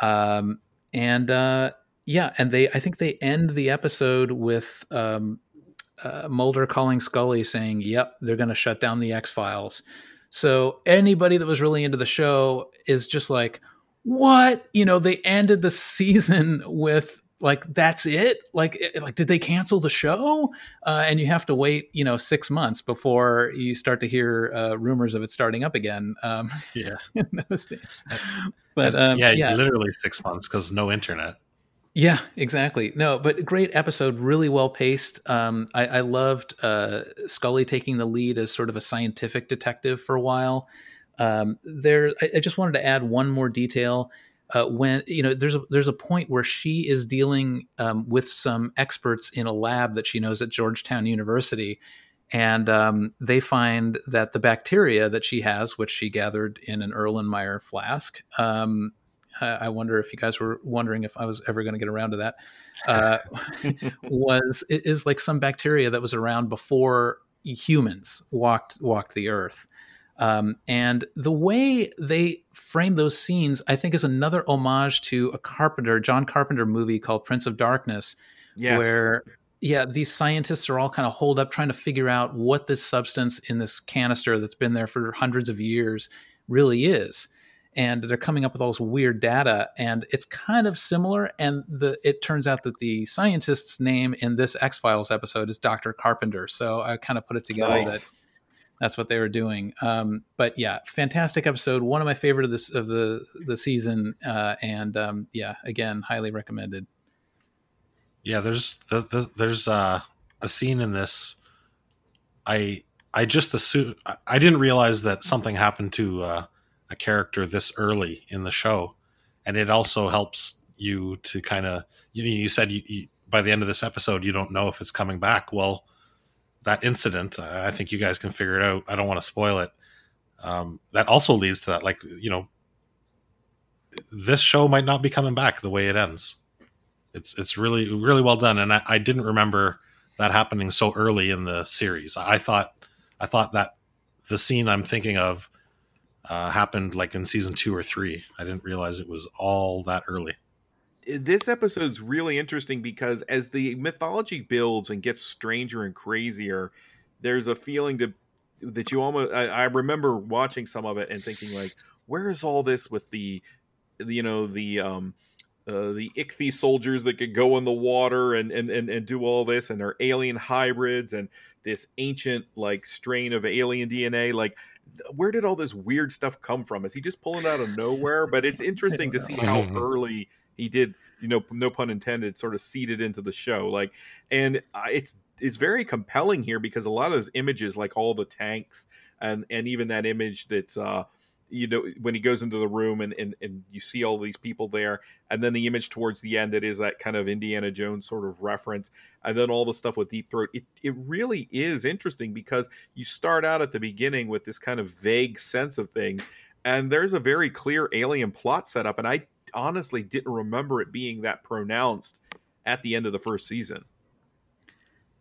Um, and uh, yeah, and they I think they end the episode with um, uh, Mulder calling Scully saying, "Yep, they're going to shut down the X Files." So anybody that was really into the show is just like, "What?" You know, they ended the season with like that's it? Like like did they cancel the show? Uh, and you have to wait you know six months before you start to hear uh, rumors of it starting up again um, yeah. in those days. But um, yeah, yeah. literally six months because no internet yeah, exactly. No, but great episode, really well paced. Um, I, I, loved uh, Scully taking the lead as sort of a scientific detective for a while. Um, there, I, I, just wanted to add one more detail. Uh, when you know, there's a there's a point where she is dealing um, with some experts in a lab that she knows at Georgetown University, and um, they find that the bacteria that she has, which she gathered in an Erlenmeyer flask, um, I wonder if you guys were wondering if I was ever going to get around to that. Uh, was is like some bacteria that was around before humans walked walked the earth. Um, and the way they frame those scenes, I think, is another homage to a Carpenter, John Carpenter movie called Prince of Darkness, yes. where yeah, these scientists are all kind of holed up trying to figure out what this substance in this canister that's been there for hundreds of years really is and they're coming up with all this weird data and it's kind of similar and the it turns out that the scientist's name in this x-files episode is dr carpenter so i kind of put it together nice. that that's what they were doing um, but yeah fantastic episode one of my favorite of this of the the season uh, and um, yeah again highly recommended yeah there's there's uh, a scene in this i i just assume i didn't realize that something happened to uh, a character this early in the show, and it also helps you to kind of you know you said you, you, by the end of this episode you don't know if it's coming back. Well, that incident, I think you guys can figure it out. I don't want to spoil it. Um, that also leads to that, like you know, this show might not be coming back the way it ends. It's it's really really well done, and I, I didn't remember that happening so early in the series. I thought I thought that the scene I'm thinking of uh, happened like in season two or three. I didn't realize it was all that early. This episode's really interesting because as the mythology builds and gets stranger and crazier, there's a feeling to that you almost. I, I remember watching some of it and thinking like, where is all this with the, you know, the um, uh, the ichthy soldiers that could go in the water and, and and and do all this and are alien hybrids and this ancient like strain of alien DNA like where did all this weird stuff come from? Is he just pulling out of nowhere? But it's interesting to see how early he did, you know, no pun intended, sort of seeded into the show. Like, and uh, it's is very compelling here because a lot of those images, like all the tanks and and even that image that's uh you know when he goes into the room and, and and you see all these people there and then the image towards the end that is that kind of indiana jones sort of reference and then all the stuff with deep throat it, it really is interesting because you start out at the beginning with this kind of vague sense of things and there's a very clear alien plot set up and i honestly didn't remember it being that pronounced at the end of the first season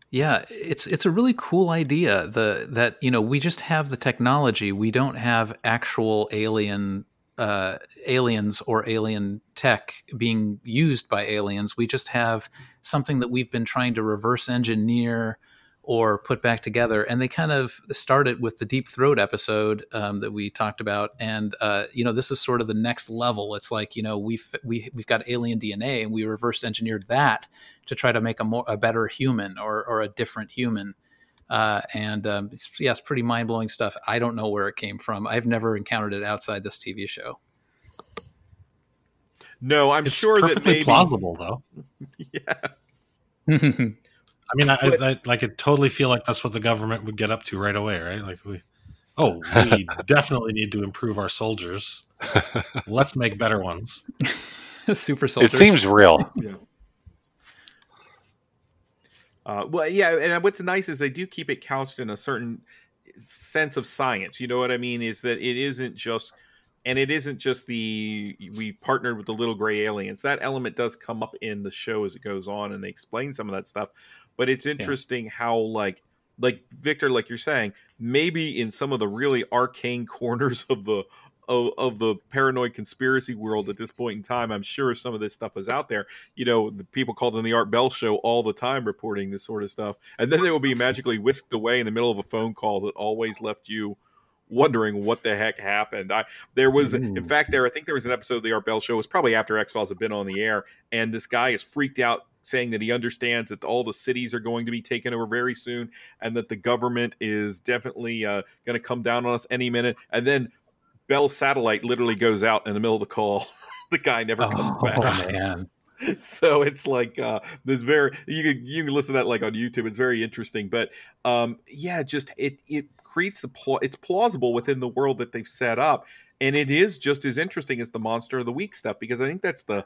Yeah, it's it's a really cool idea. The that you know we just have the technology. We don't have actual alien uh, aliens or alien tech being used by aliens. We just have something that we've been trying to reverse engineer or put back together. And they kind of started with the Deep Throat episode um, that we talked about, and uh, you know this is sort of the next level. It's like you know we've we, we've got alien DNA, and we reverse engineered that to try to make a more a better human or or a different human. Uh, and um, it's, yeah, it's pretty mind blowing stuff. I don't know where it came from. I've never encountered it outside this TV show. No, I'm It's sure that maybe plausible, though. yeah. I mean, I, I, I like I totally feel like that's what the government would get up to right away, right? Like we, oh, we definitely need to improve our soldiers. Let's make better ones. Super soldiers. It seems real. Yeah. Uh, well, yeah, and what's nice is they do keep it couched in a certain sense of science. You know what I mean? Is that it isn't just, and it isn't just the we partnered with the little gray aliens. That element does come up in the show as it goes on, and they explain some of that stuff. But it's interesting how like like Victor, like you're saying, maybe in some of the really arcane corners of the of, of the paranoid conspiracy world at this point in time, I'm sure some of this stuff is out there. You know, the people called in the Art Bell show all the time reporting this sort of stuff, and then they will be magically whisked away in the middle of a phone call that always left you wondering what the heck happened. I there was in fact there I think there was an episode of the Art Bell show it was probably after X Files had been on the air, and this guy is freaked out saying that he understands that all the cities are going to be taken over very soon and that the government is definitely uh, going to come down on us any minute and then Bell's satellite literally goes out in the middle of the call. the guy never comes Oh back. man. So it's like uh there's very you can you can listen to that like on YouTube. It's very interesting. But um yeah, just it it creates the pl- it's plausible within the world that they've set up. And it is just as interesting as the monster of the week stuff because I think that's the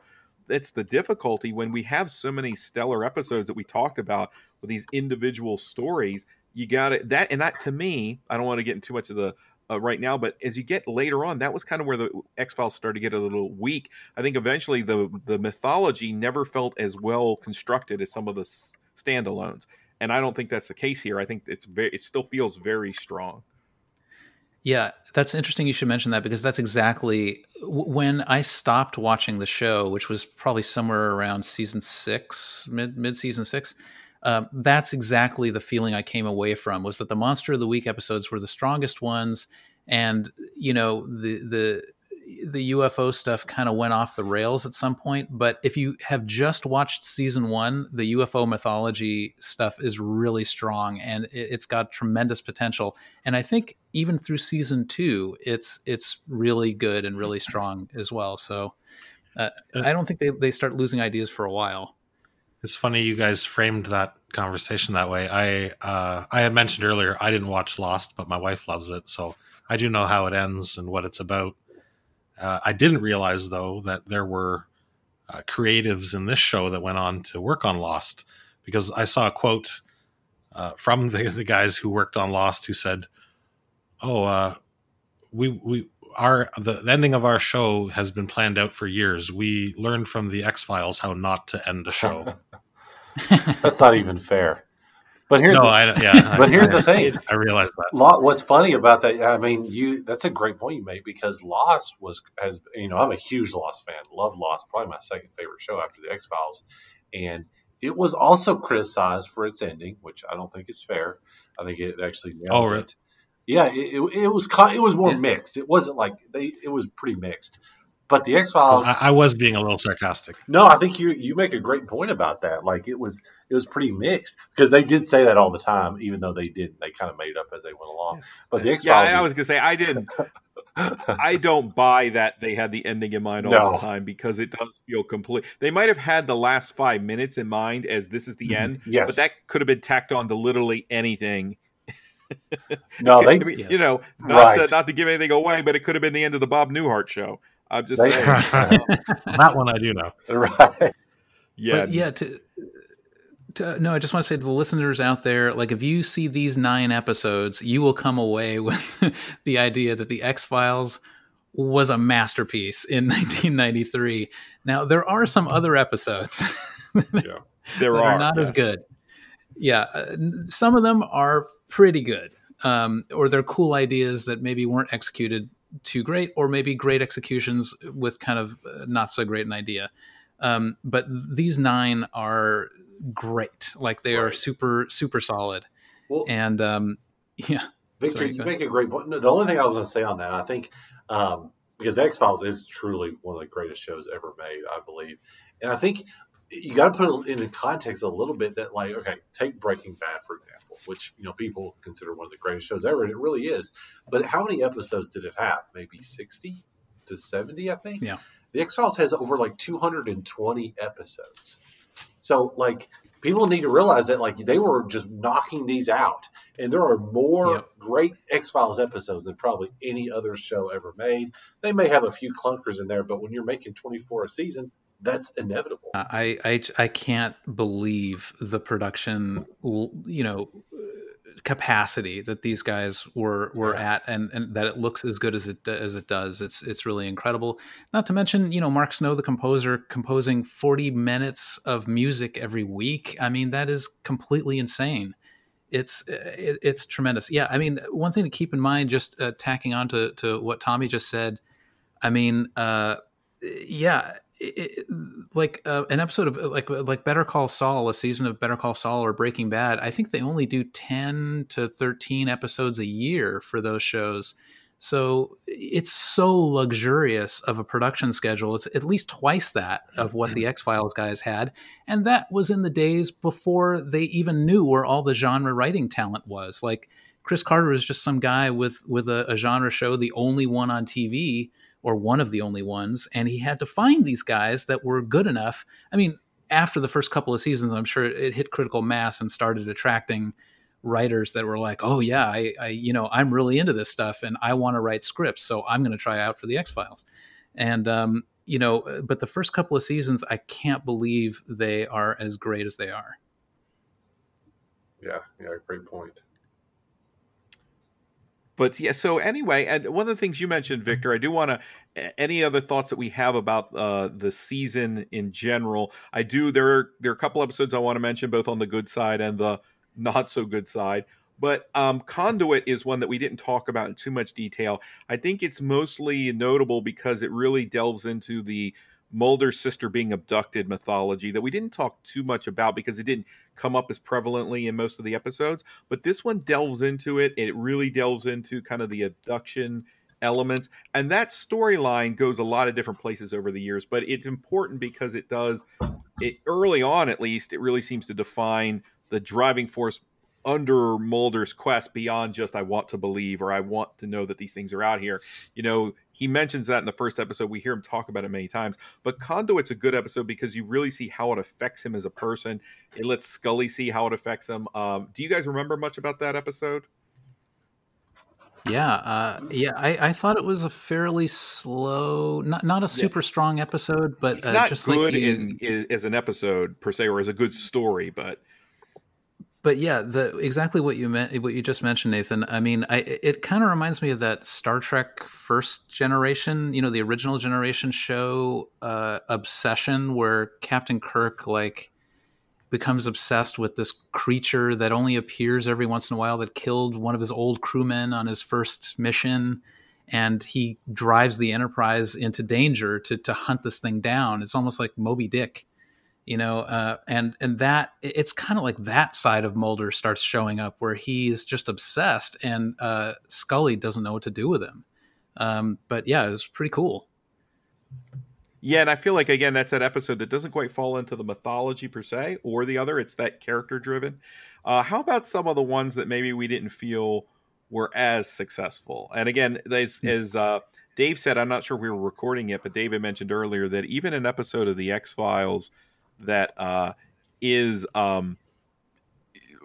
that's the difficulty when we have so many stellar episodes that we talked about with these individual stories. You got it that and that to me, I don't want to get into too much of the uh, right now, but as you get later on, that was kind of where the X Files started to get a little weak. I think eventually the the mythology never felt as well constructed as some of the s- standalones, and I don't think that's the case here. I think it's very it still feels very strong. Yeah, that's interesting. You should mention that because that's exactly when I stopped watching the show, which was probably somewhere around season six, mid mid season six. Um, that's exactly the feeling I came away from was that the monster of the week episodes were the strongest ones, and you know the the the UFO stuff kind of went off the rails at some point. But if you have just watched season one, the UFO mythology stuff is really strong and it, it's got tremendous potential. And I think even through season two, it's it's really good and really strong as well. So uh, I don't think they, they start losing ideas for a while. It's funny you guys framed that conversation that way. I uh, I had mentioned earlier I didn't watch Lost, but my wife loves it, so I do know how it ends and what it's about. Uh, I didn't realize though that there were uh, creatives in this show that went on to work on Lost, because I saw a quote uh, from the, the guys who worked on Lost who said, "Oh, uh, we we." Our the, the ending of our show has been planned out for years. We learned from the X Files how not to end a show. That's not even fair. But here's No, the, I yeah, but I- here's the thing. I realize that. Lo- What's funny about that? I mean, you that's a great point you made because Lost was has you know I'm a huge Lost fan. Love Lost, probably my second favorite show after the X Files, and it was also criticized for its ending, which I don't think is fair. I think it actually nailed Oh, really? it. Yeah, it, it, it was it was more mixed. It wasn't like they it was pretty mixed. But the X Files, I, I was being a little sarcastic. no, I think you you make a great point about that. Like it was it was pretty mixed because they did say that all the time, even though they didn't. They kind of made it up as they went along. But the X Files. I, I was gonna say I didn't. I don't buy that they had the ending in mind all No. the time because it does feel complete. They might have had the last five minutes in mind as this is the Mhm. end, Yes. but that could have been tacked on to literally anything. No, they- I mean, you know, not Right. to, not to give anything away, but it could have been the end of the Bob Newhart show. I'm just They- saying. Uh, that one I do know. Right. Yeah. But yeah, to, to no, I just want to say to the listeners out there, like if you see these nine episodes, you will come away with the idea that the X Files was a masterpiece in 1993. Now there are some other episodes yeah, there are are not as good. Yeah, uh, some of them are pretty good, um, or they're cool ideas that maybe weren't executed too great, or maybe great executions with kind of uh, not so great an idea. Um, but these nine are great; like they are super super solid. Well, And um, yeah, Victor, Sorry, you make a great point. No, the only thing I was going to say on that, I think, um, because X Files is truly one of the greatest shows ever made, I believe, and I think you got to put it in the context a little bit. That like, okay, take Breaking Bad for example, which you know people consider one of the greatest shows ever, and it really is. But how many episodes did it have? Maybe sixty to seventy, I think. Yeah. The X Files has over like two hundred and twenty episodes. So like people need to realize that like they were just knocking these out and there are more Yep. great x-files episodes than probably any other show ever made they may have a few clunkers in there but when you're making 24 a season that's inevitable I, I I can't believe the production, you know, capacity that these guys were were Yeah. at, and, and that it looks as good as it as it does. It's it's really incredible. Not to mention, you know, Mark Snow, the composer, composing forty minutes of music every week. I mean, that is completely insane. It's it, it's tremendous. Yeah, I mean, one thing to keep in mind, just uh, tacking on to to what Tommy just said. I mean, uh, yeah, it, like uh, an episode of like like Better Call Saul, a season of Better Call Saul or Breaking Bad. I think they only do ten to thirteen episodes a year for those shows. So it's so luxurious of a production schedule. It's at least twice that of what the X Files guys had, and that was in the days before they even knew where all the genre writing talent was. Like Chris Carter was just some guy with with a, a genre show, the only one on TV or one of the only ones, and he had to find these guys that were good enough. I mean, after the first couple of seasons, I'm sure it hit critical mass and started attracting writers that were like, "Oh yeah, I, I you know, I'm really into this stuff, and I want to write scripts, so I'm going to try out for the X Files." And um, you know, but the first couple of seasons, I can't believe they are as great as they are. yeah yeah great point But yeah, so anyway, and one of the things you mentioned, Victor, I do want to. Any other thoughts that we have about uh, the season in general? I do. There are there are a couple episodes I want to mention, both on the good side and the not so good side. But um, Conduit is one that we didn't talk about in too much detail. I think it's mostly notable because it really delves into the Mulder sister being abducted mythology that we didn't talk too much about because it didn't come up as prevalently in most of the episodes. But this one delves into it. It really delves into kind of the abduction elements. And that storyline goes a lot of different places over the years. But it's important because it does, it early on at least, it really seems to define the driving force under Mulder's quest beyond just I want to believe or I want to know that these things are out here. You know, he mentions that in the first episode. We hear him talk about it many times. But Conduit's a good episode because you really see how it affects him as a person. It lets Scully see how it affects him. Um, do you guys remember much about that episode? Yeah, uh, yeah. I, I thought it was a fairly slow, not not a super strong episode, but It's uh, not just good like you, in, in, as an episode per se, or as a good story, but but yeah, the exactly what you meant, what you just mentioned, Nathan. I mean, I it kind of reminds me of that Star Trek First Generation, you know, the original generation show, uh, Obsession, where Captain Kirk like becomes obsessed with this creature that only appears every once in a while that killed one of his old crewmen on his first mission and he drives the enterprise into danger to to hunt this thing down it's almost like moby dick you know uh, and and that it's kind of like that side of mulder starts showing up where he's just obsessed and uh, scully doesn't know what to do with him um, but yeah it was pretty cool Yeah, and I feel like again that's that episode that doesn't quite fall into the mythology per se or the other. It's that character driven. Uh, how about some of the ones that maybe we didn't feel were as successful. And again, as, as uh, Dave said, I'm not sure we were recording it, but David mentioned earlier that even an episode of the X Files that uh, is um,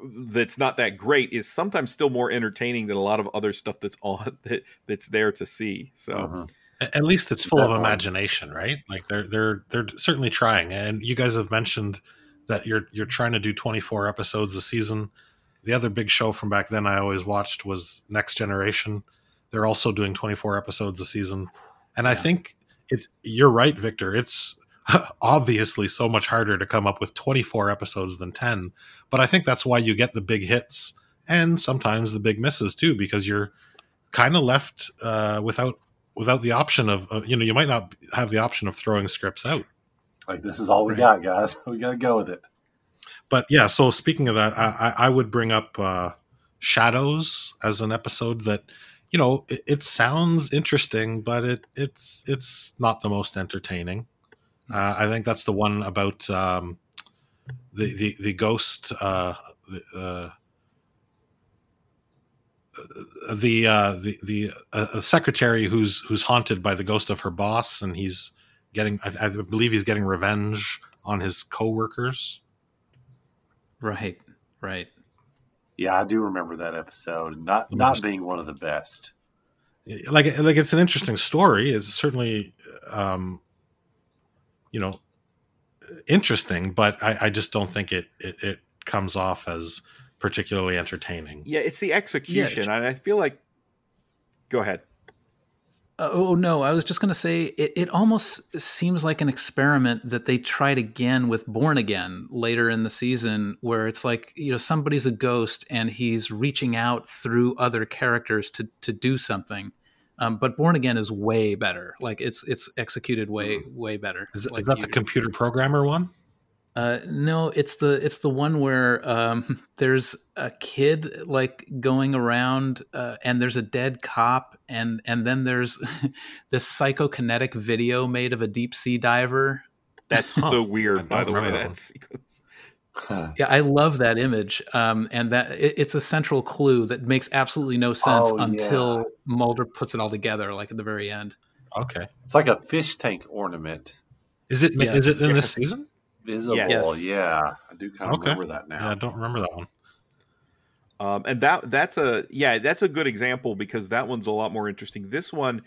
that's not that great is sometimes still more entertaining than a lot of other stuff that's on that that's there to see. So. Uh-huh. At least it's full of imagination, right? Like they're they're they're certainly trying. And you guys have mentioned that you're you're trying to do 24 episodes a season. The other big show from back then I always watched was Next Generation. They're also doing 24 episodes a season. And I think it's you're right, Victor. It's obviously so much harder to come up with 24 episodes than 10. But I think that's why you get the big hits and sometimes the big misses too, because you're kind of left uh, without without the option of, of, you know you might not have the option of throwing scripts out. Like this is all we got, guys. We got to go with it. But yeah, so speaking of that, I, I would bring up uh, Shadows as an episode that you know it, it, sounds interesting, but it it's it's not the most entertaining. Uh, I think that's the one about um, the the the ghost. Uh, the, uh, the uh, the the uh, secretary who's who's haunted by the ghost of her boss, and he's getting I, I believe he's getting revenge on his coworkers. Right, right. Yeah, I do remember that episode. Not not being one of the best. Like like it's an interesting story. It's certainly um, you know interesting, but I, I just don't think it, it it comes off as particularly entertaining. Yeah, it's the execution, yeah, and I feel like. Go ahead. Uh, oh no, I was just going to say it, it almost seems like an experiment that they tried again with Born Again later in the season, where it's like you know somebody's a ghost and he's reaching out through other characters to to do something. Um, but Born Again is way better. Like it's it's executed way hmm. way better. Is, like is that you, the computer programmer one? Uh, no, it's the it's the one where um, there's a kid like going around, uh, and there's a dead cop, and and then there's this psychokinetic video made of a deep sea diver. That's so weird, by the way. That sequence. Yeah, I love that image, um, and that it, it's a central clue that makes absolutely no sense oh, until yeah. Mulder puts it all together, like at the very end. Okay, it's like a fish tank ornament. Is it? Yes. Is it in yes. this season? Visible, yes. yeah. I do kind of okay. remember that now. Yeah, I don't remember that one. Um, and that that's a yeah, that's a good example because that one's a lot more interesting. This one,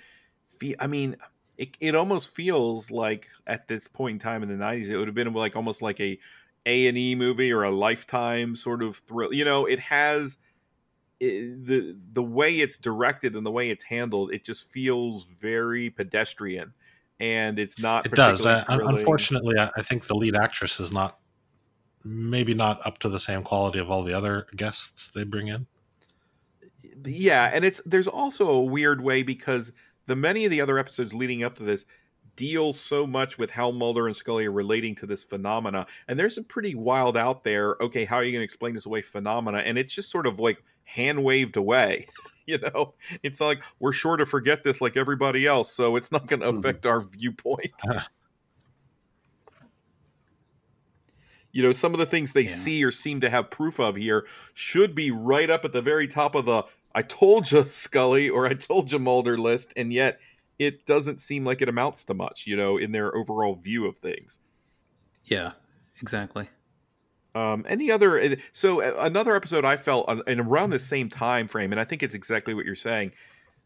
I mean, it it almost feels like at this point in time in the '90s, it would have been like almost like a A and E movie or a Lifetime sort of thrill. You know, it has it, the the way it's directed and the way it's handled. It just feels very pedestrian and it's not. It does. Unfortunately, I think the lead actress is not, maybe not up to the same quality of all the other guests they bring in. Yeah, and it's there's also a weird way because the many of the other episodes leading up to this deal so much with how Mulder and Scully are relating to this phenomena. And there's some pretty wild out there, okay, how are you going to explain this away phenomena? And it's just sort of like hand waved away. you know, it's like we're sure to forget this like everybody else, so it's not going to mm-hmm. affect our viewpoint. you know, some of the things they yeah. see or seem to have proof of here should be right up at the very top of the I told you Scully or I told you Mulder list, and yet it doesn't seem like it amounts to much, you know, in their overall view of things. Yeah, exactly. Um, any other? Eh, so uh, another episode I felt, and around the same time frame, and I think it's exactly what you're saying.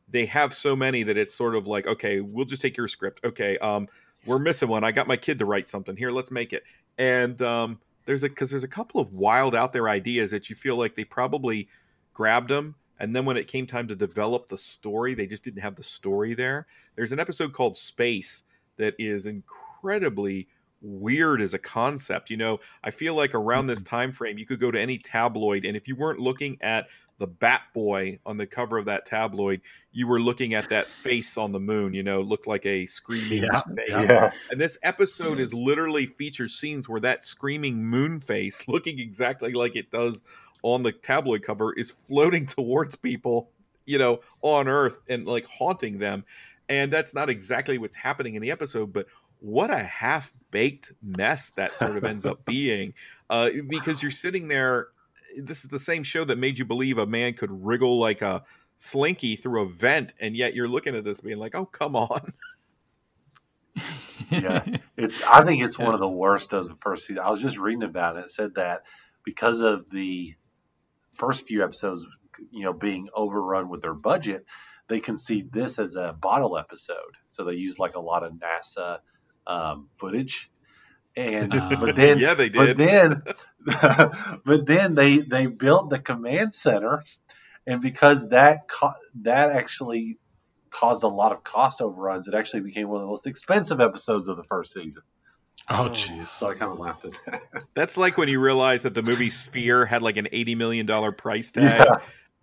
They have so many that it's sort of like, okay, we'll just take your script. Okay, um, we're missing one. I got my kid to write something here. Let's make it. And um, there's a because there's a couple of wild out there ideas that you feel like they probably grabbed them, and then when it came time to develop the story, they just didn't have the story there. There's an episode called Space that is incredibly weird as a concept. You know, I feel like around this mm-hmm. time frame, you could go to any tabloid, and if you weren't looking at the Bat Boy on the cover of that tabloid, you were looking at that face on the moon. You know, looked like a screaming yeah, face. Yeah. And this episode is literally features scenes where that screaming moon face, looking exactly like it does on the tabloid cover, is floating towards people. You know, on Earth and like haunting them. And that's not exactly what's happening in the episode, but what a half baked mess that sort of ends up being uh, because you're sitting there this is the same show that made you believe a man could wriggle like a slinky through a vent, and yet you're looking at this being like, "Oh, come on." yeah, it's. I think it's one of the worst of the first season. I was just reading about it. It said that because of the first few episodes, you know, being overrun with their budget, they conceived this as a bottle episode. So they used like a lot of NASA um, footage. And Uh, but then yeah, they did. But then, but then they they built the command center, and because that co- that actually caused a lot of cost overruns, it actually became one of the most expensive episodes of the first season. Oh, oh, jeez. So I kind of laughed at that. That's like when you realize that the movie Sphere had like an eighty million dollar price tag, Yeah.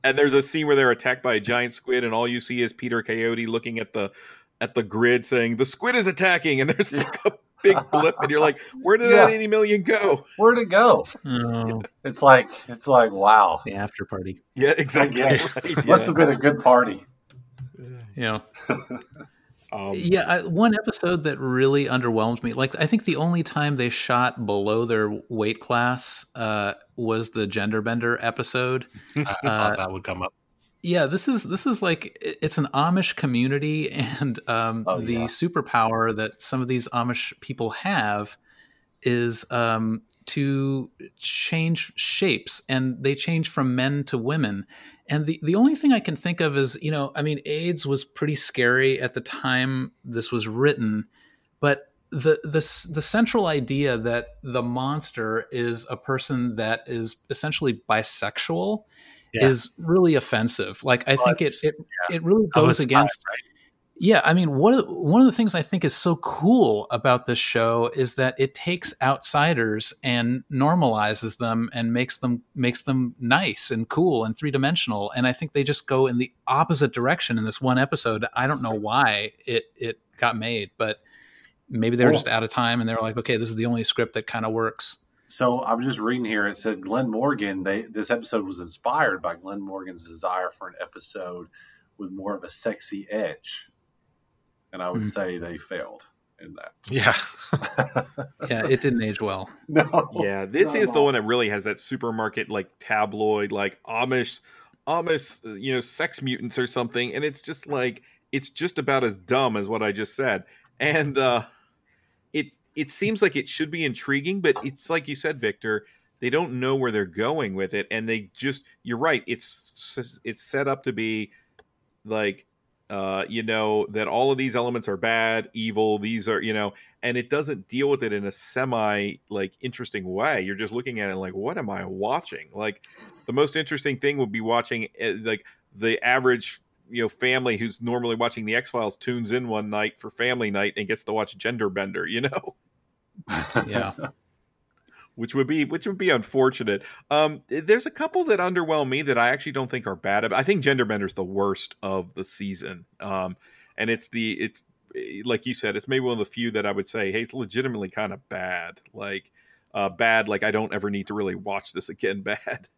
and there's a scene where they're attacked by a giant squid, and all you see is Peter Coyote looking at the at the grid saying the squid is attacking, and there's like a big blip, and you're like, where did that Yeah. eighty million go? Where'd it go? Oh, It's like it's like wow. the after party. Yeah, exactly. Yeah. right, Must have been a good party. Yeah. Um, Yeah, I, one episode that really underwhelmed me. Like, I think the only time they shot below their weight class uh, was the gender bender episode. I Uh, thought that would come up. Yeah, this is this is like it's an Amish community, and um, Oh, the yeah. superpower that some of these Amish people have is um, to change shapes, and they change from men to women. And the the only thing I can think of is, you know, I mean, AIDS was pretty scary at the time this was written, but the the the central idea that the monster is a person that is essentially bisexual Yeah. is really offensive. Like I Well, think it it, it really goes against right? Yeah, I mean, one of, one of the things I think is so cool about this show is that it takes outsiders and normalizes them and makes them makes them nice and cool and three dimensional. And I think they just go in the opposite direction in this one episode. I don't know why it it got made, but maybe they were Cool. just out of time and they were like, okay, this is the only script that kind of works. So I'm just reading here. It said Glenn Morgan. They this episode was inspired by Glenn Morgan's desire for an episode with more of a sexy edge, and I would Mhm. say they failed in that. Yeah. Yeah, it didn't age well. No. Yeah, this is the all. one that really has that supermarket like tabloid, like Amish, Amish, uh, you know, sex mutants or something, and it's just like it's just about as dumb as what I just said, and uh, it it seems like it should be intriguing, but it's like you said, Victor, they don't know where they're going with it, and they just you're right, it's it's set up to be like uh, you know that all of these elements are bad, evil. These are you know, and it doesn't deal with it in a semi like interesting way. You're just looking at it like, what am I watching? Like the most interesting thing would be watching uh, like the average you know family who's normally watching the X Files tunes in one night for family night and gets to watch Gender Bender. You know. Yeah. Which would be which would be unfortunate. Um, there's a couple that underwhelm me that I actually don't think are bad. I think Gender Genderbender's the worst of the season, um, and it's the it's like you said, it's maybe one of the few that I would say, hey, it's legitimately kind of bad. Like uh, bad, like I don't ever need to really watch this again. Bad.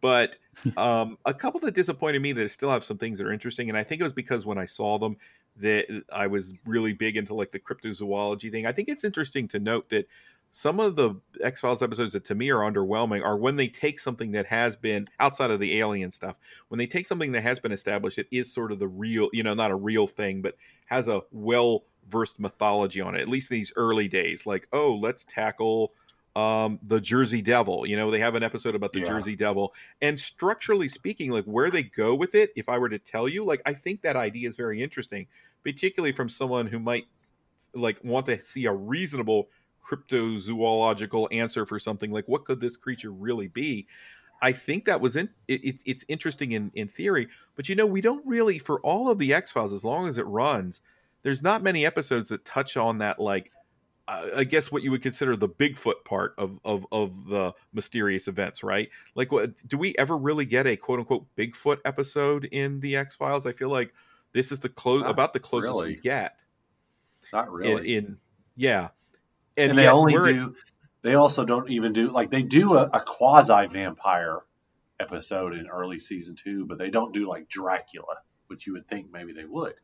But um, a couple that disappointed me that still have some things that are interesting, and I think it was because when I saw them, that I was really big into like the cryptozoology thing. I think it's interesting to note that some of the X Files episodes that to me are underwhelming are when they take something that has been outside of the alien stuff, when they take something that has been established, it is sort of the real, you know, not a real thing, but has a well versed mythology on it, at least in these early days. Like, oh, let's tackle um the Jersey Devil. You know, they have an episode about the Yeah. Jersey Devil. And structurally speaking, like where they go with it, if I were to tell you, like I think that idea is very interesting, particularly from someone who might like want to see a reasonable cryptozoological answer for something like what could this creature really be i think that was in it, it, it's interesting in in theory but you know we don't really for all of the x-files as long as it runs there's not many episodes that touch on that like I guess what you would consider the Bigfoot part of, of of the mysterious events, right? Like, what do we ever really get a quote unquote Bigfoot episode in the X Files? I feel like this is the close about the closest we get. Not In, really. in yeah, and, they only we're- do. They also don't even do like they do a, a quasi vampire episode in early season two, but they don't do like Dracula, which you would think maybe they would.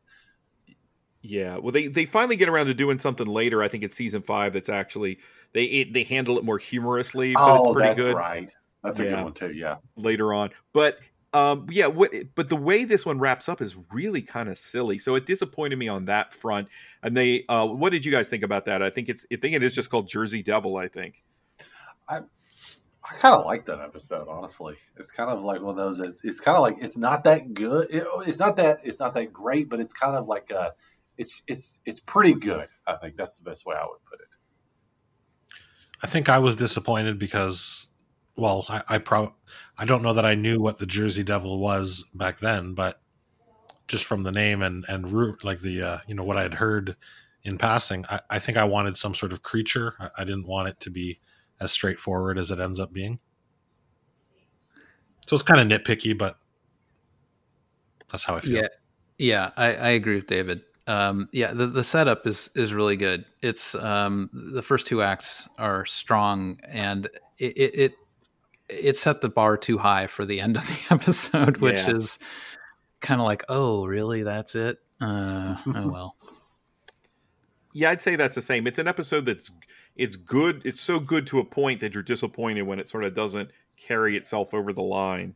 Yeah, well, they they finally get around to doing something later. I think it's season five. That's actually they it, they handle it more humorously, but it's oh, pretty that's good right. That's a Yeah. good one too. Yeah. later on. But Um, yeah, what, but the way this one wraps up is really kind of silly. So it disappointed me on that front. And they, uh, what did you guys think about that? I think it's, I think it is just called Jersey Devil. I think. I I kind of like that episode, honestly. It's kind of like one of those. It's, it's kind of like it's not that good. It, it's not that it's not that great, but it's kind of like a, it's it's it's pretty good. I think that's the best way I would put it. I think I was disappointed because, well, I I, I don't know that I knew what the Jersey Devil was back then, but just from the name and and root like the uh, you know what I had heard in passing, I, I think I wanted some sort of creature. I, I didn't want it to be as straightforward as it ends up being. So it's kind of nitpicky, but that's how I feel. Yeah, yeah, I, I agree with David. Um, yeah, the, the setup is is really good. It's um, the first two acts are strong, and it it, it it set the bar too high for the end of the episode, which Yeah. is kind of like, oh, really? That's it? Uh, oh well. Yeah, I'd say that's the same. It's an episode that's it's good. It's so good to a point that you're disappointed when it sort of doesn't carry itself over the line.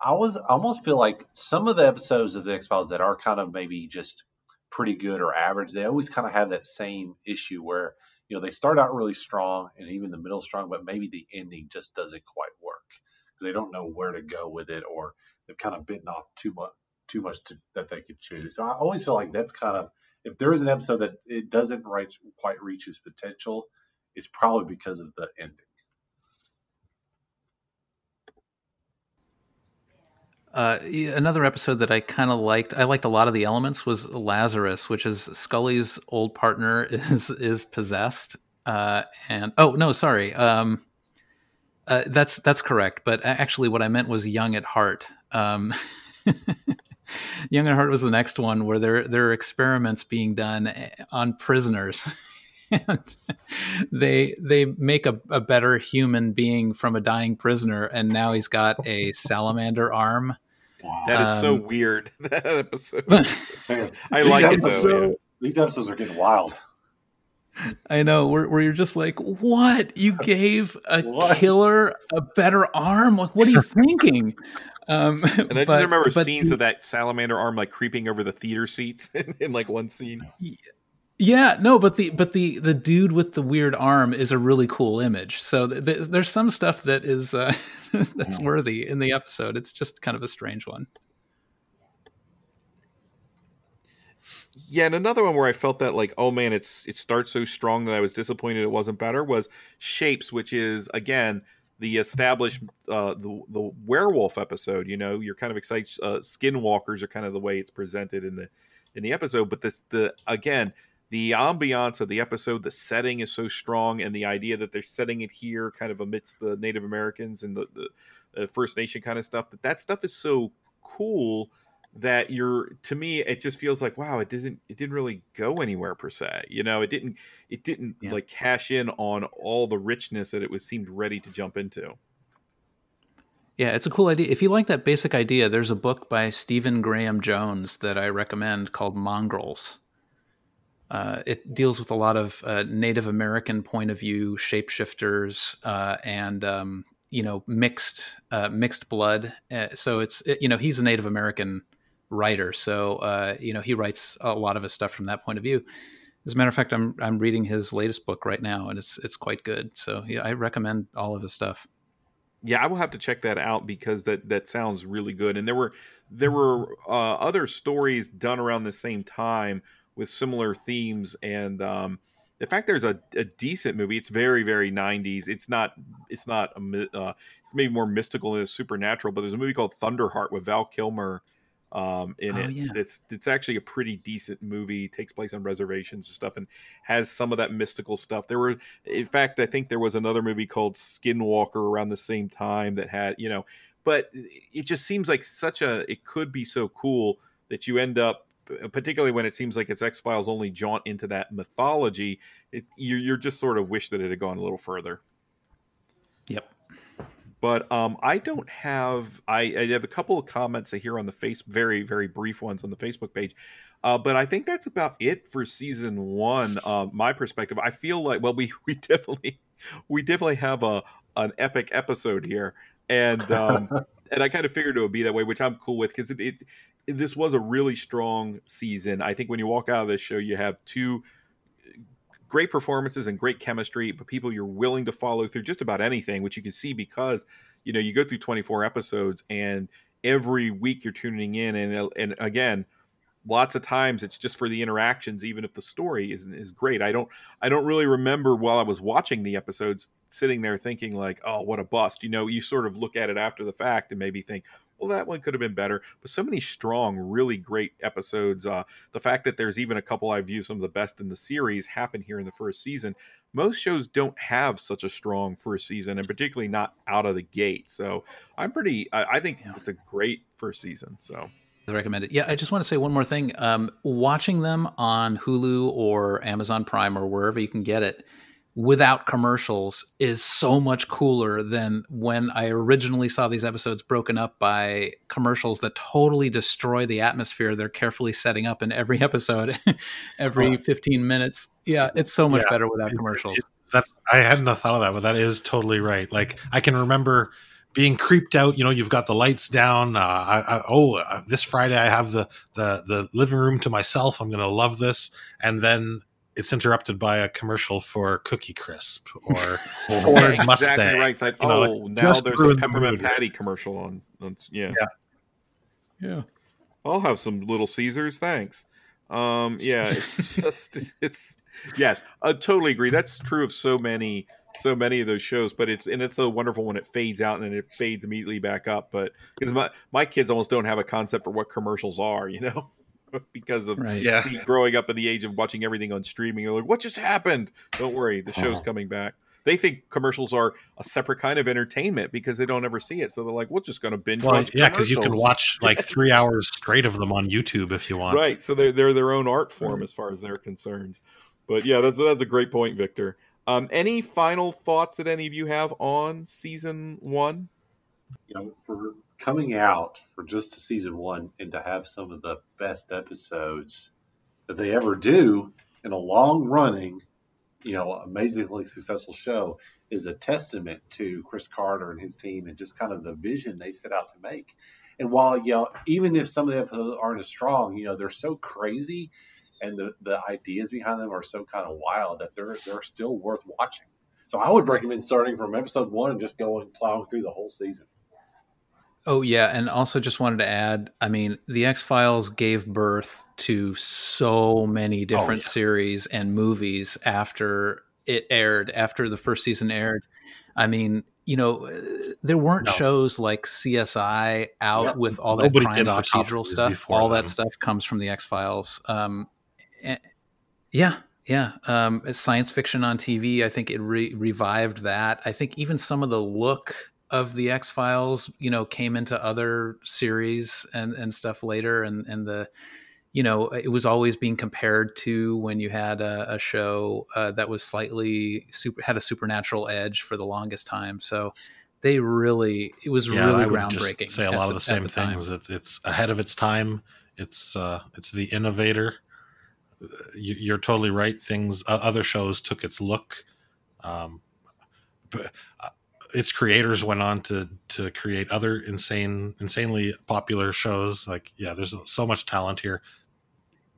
I was I almost feel like some of the episodes of the X Files that are kind of maybe just pretty good or average, they always kind of have that same issue where you know they start out really strong and even the middle strong, but maybe the ending just doesn't quite work because they don't know where to go with it or they've kind of bitten off too much too much to, that they could choose. So I always feel like that's kind of if there is an episode that it doesn't right, quite reach its potential, it's probably because of the ending. Uh, another episode that I kind of liked, I liked a lot of the elements was Lazarus, which is Scully's old partner is is possessed. Uh, and oh no, sorry, um, uh, that's that's correct. But actually, what I meant was Young at Heart. Um, Young at Heart was the next one where there there are experiments being done eh, on prisoners. and they they make a, a better human being from a dying prisoner, and now he's got a salamander arm. That is so Um, weird. That episode. I like it episodes- though. yeah. These episodes are getting wild. I know where, where you're just like, what? You gave a What? killer a better arm? Like, what are you thinking? Um, And I just remember but scenes the- of that salamander arm like creeping over the theater seats in, in like one scene. Yeah, no, but the but the the dude with the weird arm is a really cool image. So th- th- there's some stuff that is uh, that's worthy in the episode. It's just kind of a strange one. Yeah, and another one where I felt that like, oh man, it's it starts so strong that I was disappointed it wasn't better was Shapes, which is again the established uh the the werewolf episode. You know, you're kind of excited. Uh, skinwalkers are kind of the way it's presented in the in the episode, but this the again the ambiance of the episode, the setting is so strong, and the idea that they're setting it here, kind of amidst the Native Americans and the, the uh, First Nation kind of stuff. That that stuff is so cool that you're to me it just feels like wow it doesn't it didn't really go anywhere per se you know it didn't it didn't Yeah. like cash in on all the richness that it was seemed ready to jump into Yeah, it's a cool idea. If you like that basic idea, there's a book by Stephen Graham Jones that I recommend called Mongrels. Uh, it deals with a lot of uh, Native American point of view shapeshifters uh, and um, you know mixed uh, mixed blood. Uh, so it's it, you know he's a Native American writer, so uh, you know he writes a lot of his stuff from that point of view. As a matter of fact, I'm I'm reading his latest book right now, and it's it's quite good. So yeah, I recommend all of his stuff. yeah i will have to check that out because that that sounds really good and there were there were other stories done around the same time with similar themes and um the fact there's a, a decent movie it's very very 90s it's not it's not a, uh, maybe more mystical and supernatural but there's a movie called thunderheart with val kilmer um in Oh, it yeah. it's it's actually a pretty decent movie takes place on reservations and stuff and has some of that mystical stuff there were in fact i think there was another movie called skinwalker around the same time that had you know but it just seems like such a it could be so cool that you end up particularly when it seems like it's x-files only jaunt into that mythology it, you, you're just sort of wish that it had gone a little further Yep. but um, I don't have. I, I have a couple of comments here on the face, very very brief ones on the Facebook page. Uh, but I think that's about it for season one. Uh, my perspective, I feel like well, we we definitely we definitely have a an epic episode here, and um, and I kind of figured it would be that way, which I'm cool with because it, it, this was a really strong season. I think when you walk out of this show, you have two uh, great performances and great chemistry, but people you're willing to follow through just about anything, which you can see because you know you go through 24 episodes and every week you're tuning in, and and again, lots of times it's just for the interactions, even if the story isn't is great. I don't I don't really remember while I was watching the episodes sitting there thinking like, oh, what a bust. You know, you sort of look at it after the fact and maybe think, well, that one could have been better. But so many strong, really great episodes. Uh, the fact that there's even a couple I view some of the best in the series happen here in the first season. Most shows don't have such a strong first season, and particularly not out of the gate. So I'm pretty. I, I think it's a great first season. So. I recommend it. Yeah, I just want to say one more thing. Um, watching them on Hulu or Amazon Prime or wherever you can get it, without commercials is so much cooler than when I originally saw these episodes broken up by commercials that totally destroy the atmosphere they're carefully setting up in every episode, every 15 minutes. Yeah, it's so much yeah, better without commercials. It, that's I hadn't thought of that, but that is totally right. Like I can remember being creeped out. You know, you've got the lights down. Uh, I, I, oh, uh, this Friday I have the the the living room to myself. I'm going to love this. And then it's interrupted by a commercial for Cookie Crisp or Ford exactly Mustang. right. It's like, you know, oh, like, now there's a peppermint patty commercial on. on yeah. yeah, yeah. I'll have some Little Caesars, thanks. Um, yeah, it's just it's yes, I totally agree. That's true of so many so many of those shows but it's and it's so wonderful when it fades out and then it fades immediately back up but because my my kids almost don't have a concept for what commercials are you know because of right. yeah. growing up in the age of watching everything on streaming. They're like, what just happened? Don't worry, the show's uh-huh. coming back. They think commercials are a separate kind of entertainment because they don't ever see it. So they're like, we're just going to binge well, watch. Yeah, because you can watch like yes. three hours straight of them on YouTube if you want. Right. So they're they're their own art form as far as they're concerned. But yeah, that's that's a great point, Victor. Um, any final thoughts that any of you have on season one? You know, for coming out for just season one and to have some of the best episodes that they ever do in a long running, you know, amazingly successful show is a testament to Chris Carter and his team and just kind of the vision they set out to make. And while, you know, even if some of the episodes aren't as strong, you know, they're so crazy and the, the ideas behind them are so kind of wild that they're they're still worth watching. So I would recommend starting from episode one and just going plowing through the whole season. Oh yeah, and also just wanted to add, I mean, the X-Files gave birth to so many oh, different oh, yeah. series and movies after it aired, after the first season aired. I mean, you know, there weren't no. shows like CSI out yeah. with all that Nobody crime procedural stuff. All them. that stuff comes from the X-Files. Um, yeah, yeah. Um, science fiction on TV, I think it re- revived that. I think even some of the look of the X Files, you know, came into other series and and stuff later, and and the you know it was always being compared to when you had a, a show uh, that was slightly super had a supernatural edge for the longest time. So they really it was yeah, really groundbreaking. say a lot of the, the same the things. It, it's ahead of its time. It's uh, it's the innovator. You're totally right. Things other shows took its look. Um, but uh, its creators went on to to create other insane insanely popular shows like yeah there's so much talent here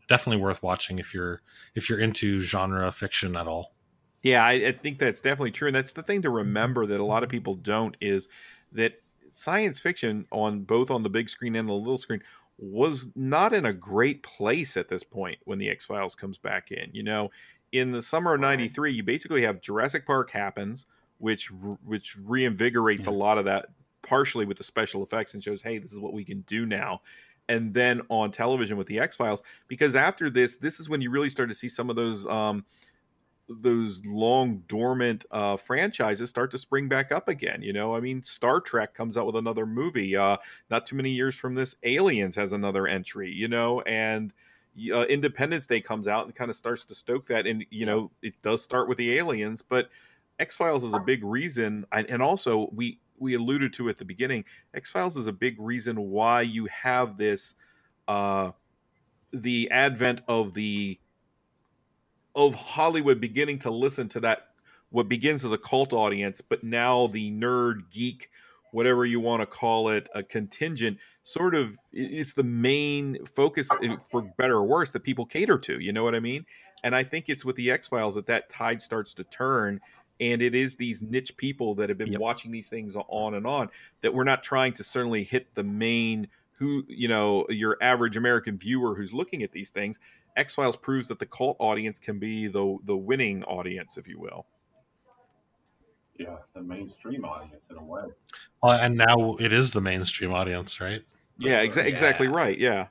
definitely worth watching if you're if you're into genre fiction at all yeah I, I, think that's definitely true and that's the thing to remember that a lot of people don't is that science fiction on both on the big screen and the little screen was not in a great place at this point when the x-files comes back in you know? In the summer of 93 you basically have jurassic park happens which which reinvigorates yeah. a lot of that partially with the special effects and shows hey this is what we can do now. And then on television with the x-files because after this this is when you really start to see some of those um those long dormant uh franchises start to spring back up again you know i mean star trek comes out with another movie uh not too many years from this aliens has another entry you know and uh, independence day comes out and kind of starts to stoke that and you know it does start with the aliens but X Files is a big reason, and also we we alluded to at the beginning. X Files is a big reason why you have this, uh, the advent of the of Hollywood beginning to listen to that what begins as a cult audience, but now the nerd geek whatever you want to call it, a contingent, sort of is the main focus, for better or worse, that people cater to. You know what I mean? And I think it's with the X Files that that tide starts to turn. And it is these niche people that have been yep. watching these things on and on that we're not trying to certainly hit the main who you know your average American viewer who's looking at these things. X Files proves that the cult audience can be the the winning audience, if you will yeah, the mainstream audience in a way. Well, and now it is the mainstream audience, right? Yeah, exa- yeah. exactly right. Yeah.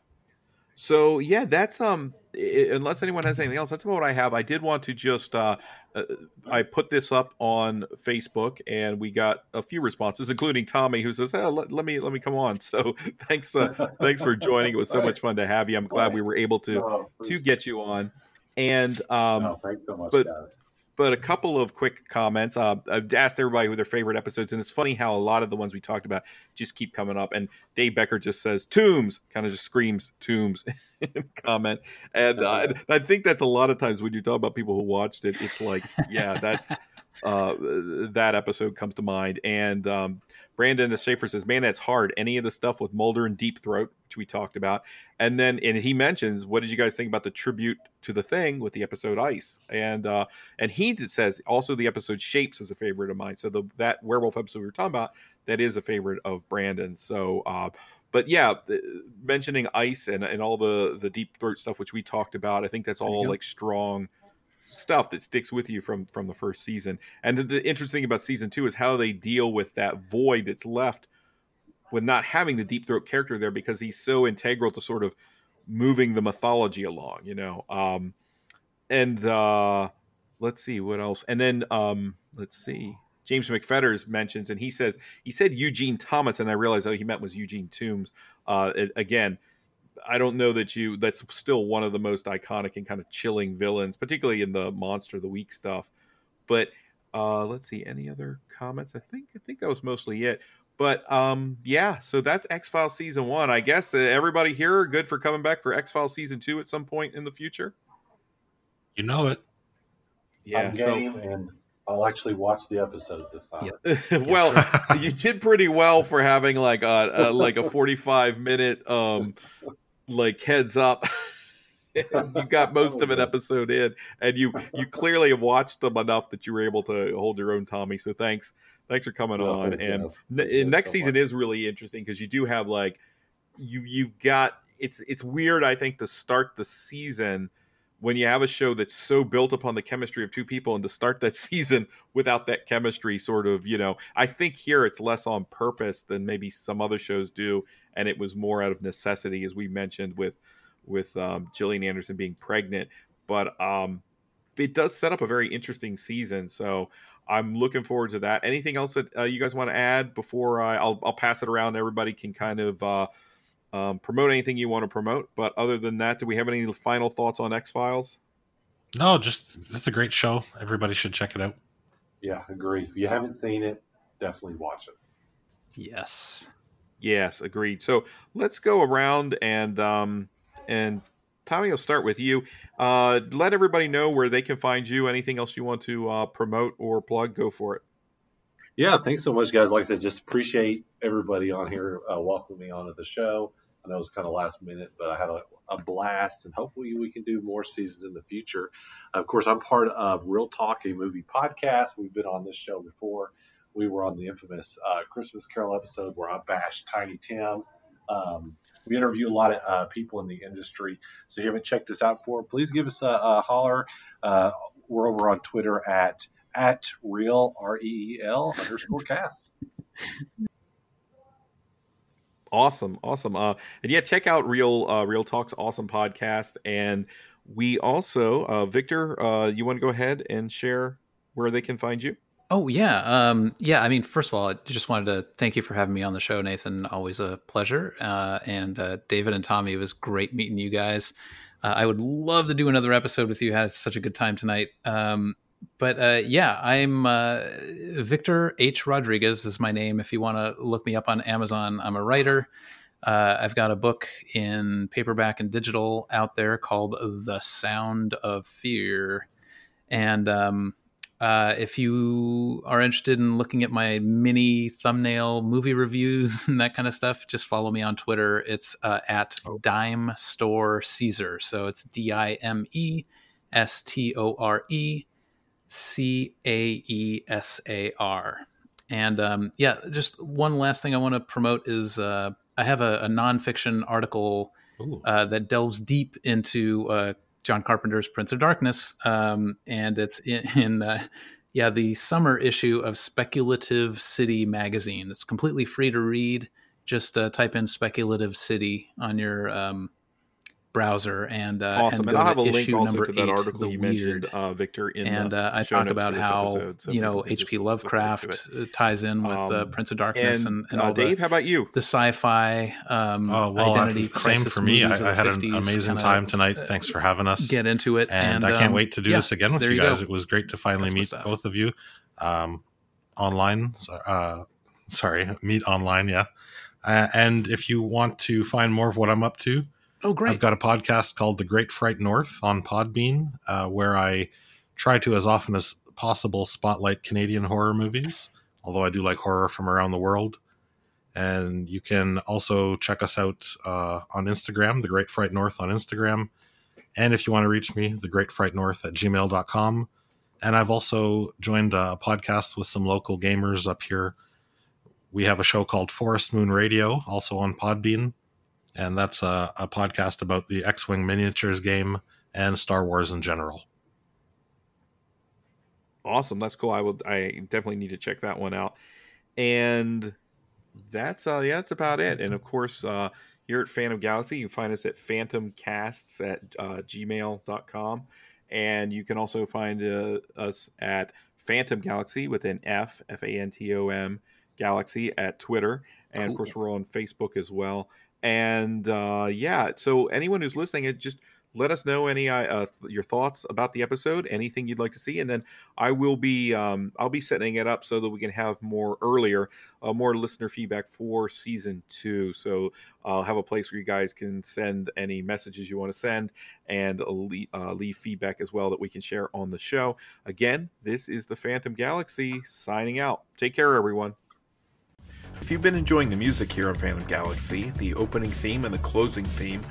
So yeah, that's um. It, unless anyone has anything else, that's about what I have. I did want to just uh, uh, I put this up on Facebook, and we got a few responses, including Tommy, who says, hey, let, let, me let me come on." So thanks, uh, thanks for joining. It was so much fun to have you. I'm glad we were able to oh, to get you on. And um, oh, thanks so much, but guys but a couple of quick comments. Uh, I've asked everybody who their favorite episodes, and it's funny how a lot of the ones we talked about just keep coming up. And Dave Becker just says "Tooms," kind of just screams "Tooms" comment, and uh, I think that's a lot of times when you talk about people who watched it, it's like, yeah, that's uh, that episode comes to mind. And um, Brandon the Schaefer says, "Man, that's hard. Any of the stuff with Mulder and Deep Throat, which we talked about, and then and he mentions, what did you guys think about the tribute to the Thing with the episode Ice? And uh, and he says also the episode Shapes is a favorite of mine. So the that werewolf episode we were talking about that is a favorite of Brandon. So." Uh, but yeah, mentioning ice and, and all the the deep throat stuff which we talked about, I think that's all like strong stuff that sticks with you from from the first season. And the, the interesting thing about season two is how they deal with that void that's left with not having the deep throat character there because he's so integral to sort of moving the mythology along, you know. Um, and uh, let's see what else. And then um, let's see. James McFetters mentions, and he says he said Eugene Thomas, and I realized oh he meant was Eugene Tooms. Uh, again, I don't know that you that's still one of the most iconic and kind of chilling villains, particularly in the Monster of the Week stuff. But uh, let's see, any other comments? I think I think that was mostly it. But um, yeah, so that's X Files season one. I guess uh, everybody here good for coming back for X Files season two at some point in the future. You know it. Yeah. so and I'll actually watch the episodes this time. well, you did pretty well for having like a, a like a forty five minute um like heads up. you got most of an episode in, and you you clearly have watched them enough that you were able to hold your own Tommy. So thanks, thanks for coming on. And n- next so season much. is really interesting because you do have like you you've got it's it's weird. I think to start the season when you have a show that's so built upon the chemistry of two people and to start that season without that chemistry sort of you know i think here it's less on purpose than maybe some other shows do and it was more out of necessity, as we mentioned with with um, Gillian Anderson being pregnant. But um, it does set up a very interesting season. So I'm looking forward to that. Anything else that uh, you guys want to add before I, will I'll pass it around? Everybody can kind of uh, um, promote anything you want to promote. But other than that, do we have any final thoughts on X Files? No, just it's a great show. Everybody should check it out. Yeah, agree. If you haven't seen it, definitely watch it. Yes. Yes, agreed. So let's go around and um, and Tommy, I'll start with you. Uh, let everybody know where they can find you. Anything else you want to uh, promote or plug? Go for it. Yeah, thanks so much, guys. Like I said, just appreciate everybody on here uh, welcoming me onto the show. I know it was kind of last minute, but I had a, a, blast, and hopefully we can do more seasons in the future. Of course, I'm part of Reel Talk, a movie podcast. We've been on this show before we were on the infamous uh, Christmas Carol episode where I bashed Tiny Tim. Um, we interview a lot of uh, people in the industry. So if you haven't checked us out for, please give us a, a holler. Uh, we're over on Twitter at at reel r e e l underscore cast. Awesome, awesome. Uh, and yeah, check out Reel uh, Reel Talk's awesome podcast. And we also, uh, Victor, uh, you want to go ahead and share where they can find you? Oh yeah, um, yeah. I mean, first of all, I just wanted to thank you for having me on the show, Nathan. Always a pleasure. Uh, and uh, David and Tommy, it was great meeting you guys. Uh, I would love to do another episode with you. Had such a good time tonight. Um, but uh, yeah, I'm uh, Victor H. Rodriguez is my name. If you want to look me up on Amazon, I'm a writer. Uh, I've got a book in paperback and digital out there called The Sound of Fear, and um, Uh, if you are interested in looking at my mini thumbnail movie reviews and that kind of stuff, just follow me on Twitter. It's uh, at Dime Store Caesar. So it's D I M E S T O R E C A E S A R. And um, yeah, just one last thing I want to promote is uh, I have a, a nonfiction article uh, that delves deep into uh, John Carpenter's Prince of Darkness, um, and it's in, in uh, yeah the summer issue of Speculative City magazine. It's completely free to read. Just uh, type in "Speculative City" on your um, browser and uh, awesome. and, And, I'll have a link also number to that eight, article The you Weird. mentioned, uh, Victor. In and the uh, I show talk notes about how episode, so you know people can just H.P. look right to Lovecraft uh, ties in with uh, Um, Prince of Darkness and, and, and uh, all the, Dave, how about you? The sci-fi um, Oh well, identity same crisis for me. I, I had an amazing time tonight. Thanks for having us. Get into it, and, and, I can't um, wait to do yeah, this again with you you guys. go. It was great to finally That's meet both of you um, online. So, Uh, sorry, meet online. Yeah, uh, and if you want to find more of what I'm up to, Oh, great. I've got a podcast called The Great Fright North on Podbean, uh, where I try to, as often as possible, spotlight Canadian horror movies, although I do like horror from around the world. And you can also check us out uh, on Instagram, The Great Fright North on Instagram. And if you want to reach me, The Great Fright North at gmail.com. And I've also joined a podcast with some local gamers up here. We have a show called Forest Moon Radio, also on Podbean and that's a, a podcast about the X-wing miniatures game and Star Wars in general. Awesome. That's cool. I will I definitely need to check that one out. And that's uh yeah, that's about it. And of course, uh here at Phantom Galaxy, you can find us at phantomcasts at uh, gmail.com. And you can also find uh, us at Phantom Galaxy with an F, F A N T O M Galaxy at Twitter. And of course, we're on Facebook as well. And uh, yeah, so anyone who's listening, just let us know any uh, uh, your thoughts about the episode, anything you'd like to see, and then I will be um, I'll be setting it up so that we can have more earlier, uh, more listener feedback for season two. So I'll have a place where you guys can send any messages you want to send and leave, uh, leave feedback as well that we can share on the show. Again, this is the Phantom Galaxy signing out. Take care, everyone. If you've been enjoying the music here on Phantom Galaxy, the opening theme and the closing theme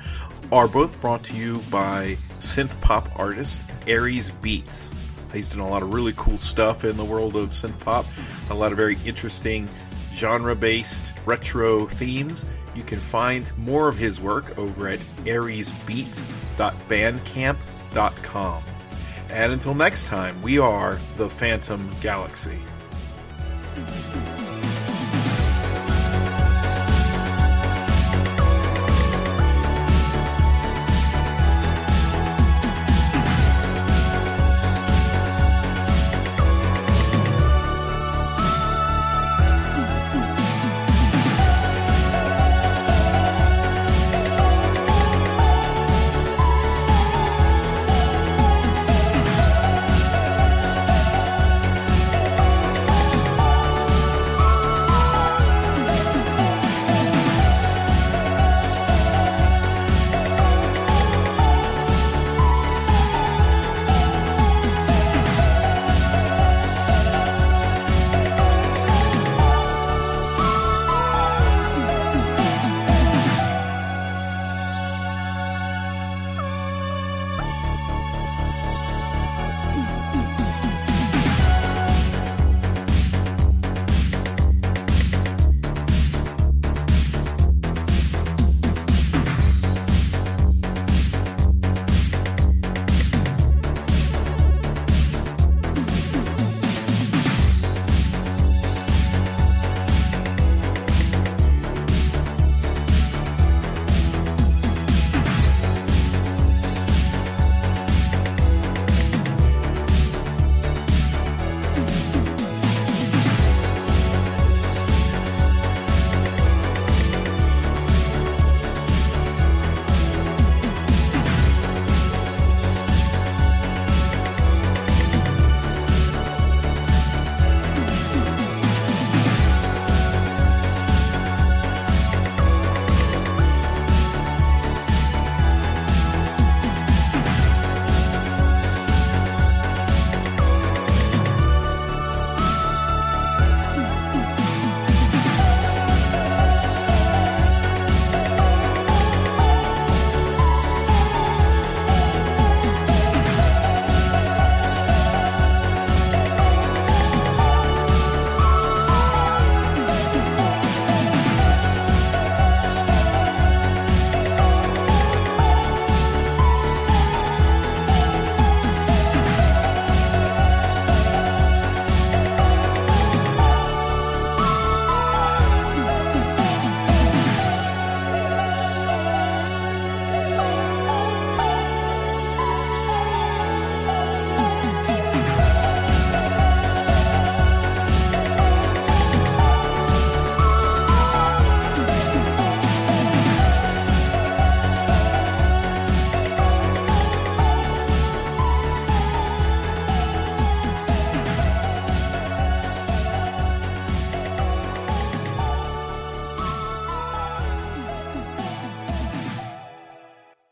are both brought to you by synth pop artist Aries Beats. He's done a lot of really cool stuff in the world of synth pop, a lot of very interesting genre based retro themes. You can find more of his work over at ariesbeats.bandcamp.com. And until next time, we are the Phantom Galaxy.